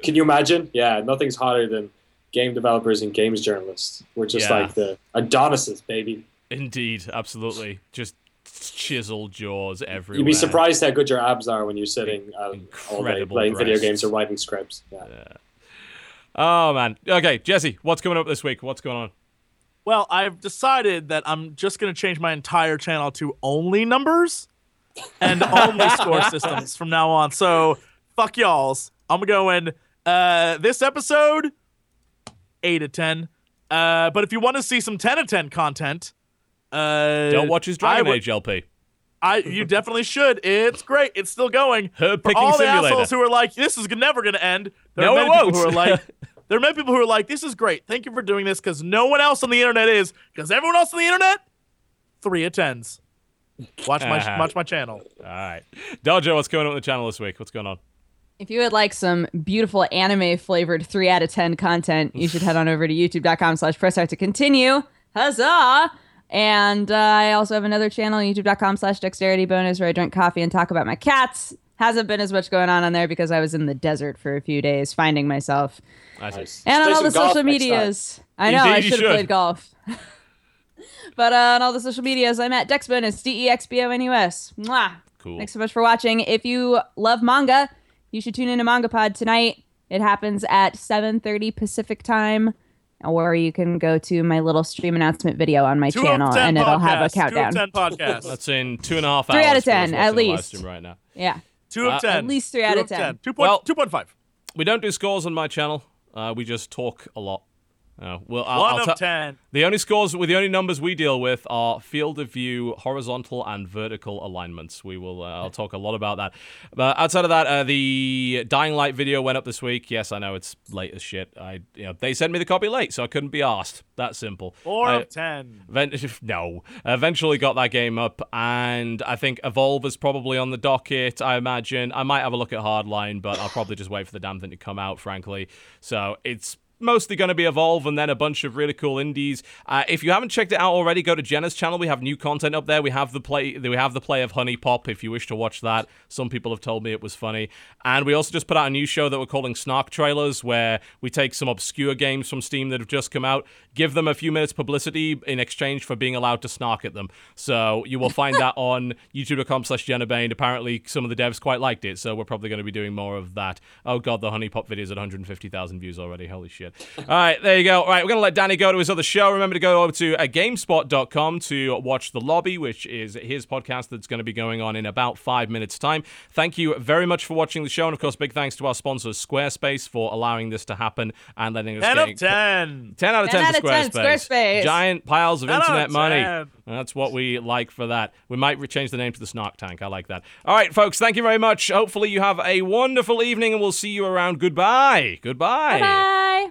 Can you imagine? Yeah, nothing's hotter than game developers and games journalists. We're just Yeah. like the Adonises, baby. Indeed, absolutely. Just chiseled jaws everywhere. You'd be surprised how good your abs are when you're sitting uh, all day Incredible playing video games or writing scripts. Yeah. Oh man. Okay, Jesse, what's coming up this week? What's going on? Well, I've decided that I'm just going to change my entire channel to only numbers and only score systems from now on. So, fuck y'all's. I'm going uh this episode 8 of 10. Uh but if you want to see some 10 of 10 content, uh Don't watch his Dragon would- Age LP. I you definitely should. It's great. It's still going. Herb For picking all the simulator. assholes who are like, this is never going to end. There No, are many people won't. who are like, there are many people who are like, this is great. Thank you for doing this because no one else on the internet is. Because everyone else on the internet, three of tens. Watch my Uh-huh. watch my channel. All right. Dodger, what's going on with the channel this week? What's going on? If you would like some beautiful anime flavored 3 out of 10 content, you should head on over to youtube.com slash press heart to continue. Huzzah! And uh, I also have another channel, youtube.com slash dexterity bonus, where I drink coffee and talk about my cats. Hasn't been as much going on on there because I was in the desert for a few days finding myself. Nice. And on all the social medias. I know, I Indeed you should have played golf. but uh, on all the social medias, I'm at dexbonus, D E X B O N U S. Mwah! Cool. Thanks so much for watching. If you love manga, you should tune into Manga Pod tonight. It happens at 7:30 Pacific time, or you can go to my little stream announcement video on my Two channel, and it'll have a podcasts. countdown. Two of ten podcasts. That's in two and a half hours. Three out of 10, at the live least. stream right now. Yeah. Two Yeah. of Uh, ten. At least three Two out of of 10. Two point Well- two point five. We don't do scores on my channel. Uh, we just talk a lot. Uh, well, I'll, One I'll of tell- ten. The only scores, with the only numbers we deal with are field of view, horizontal and vertical alignments. We will. Uh, I'll talk a lot about that. But outside of that, uh, the Dying Light video went up this week. Yes, I know it's late as shit. I, you know, they sent me the copy late, so I couldn't be asked. That simple. Four I- of ten. Event- no. Eventually got that game up, and I think Evolve is probably on the docket, I imagine. I might have a look at Hardline, but I'll probably just wait for the damn thing to come out, frankly. So it's mostly going to be Evolve and then a bunch of really cool indies. Uh, if you haven't checked it out already, go to Genna's channel. We have new content up there. We have the play we have the play of HuniePop if you wish to watch that. Some people have told me it was funny. And we also just put out a new show that we're calling Snark Trailers where we take some obscure games from Steam that have just come out, give them a few minutes publicity in exchange for being allowed to snark at them. So you will find that on youtube.com slash Genna Bain. Apparently some of the devs quite liked it, so we're probably going to be doing more of that. Oh god, the HuniePop video's at 150,000 views already. Holy shit. Good. All right, there you go. All right, we're going to let Danny go to his other show. Remember to go over to uh, GameSpot.com to watch The Lobby, which is his podcast that's going to be going on in about five minutes' time. Thank you very much for watching the show. And of course, big thanks to our sponsors, Squarespace, for allowing this to happen and letting us 10 get of 10. 10 out of 10, 10 for out of 10, Squarespace. Squarespace. Giant piles of 10 out of internet money. That's what we like for that. We might re- change the name to the Snark Tank. I like that. All right, folks, thank you very much. Hopefully, you have a wonderful evening, and we'll see you around. Goodbye. Goodbye. Bye.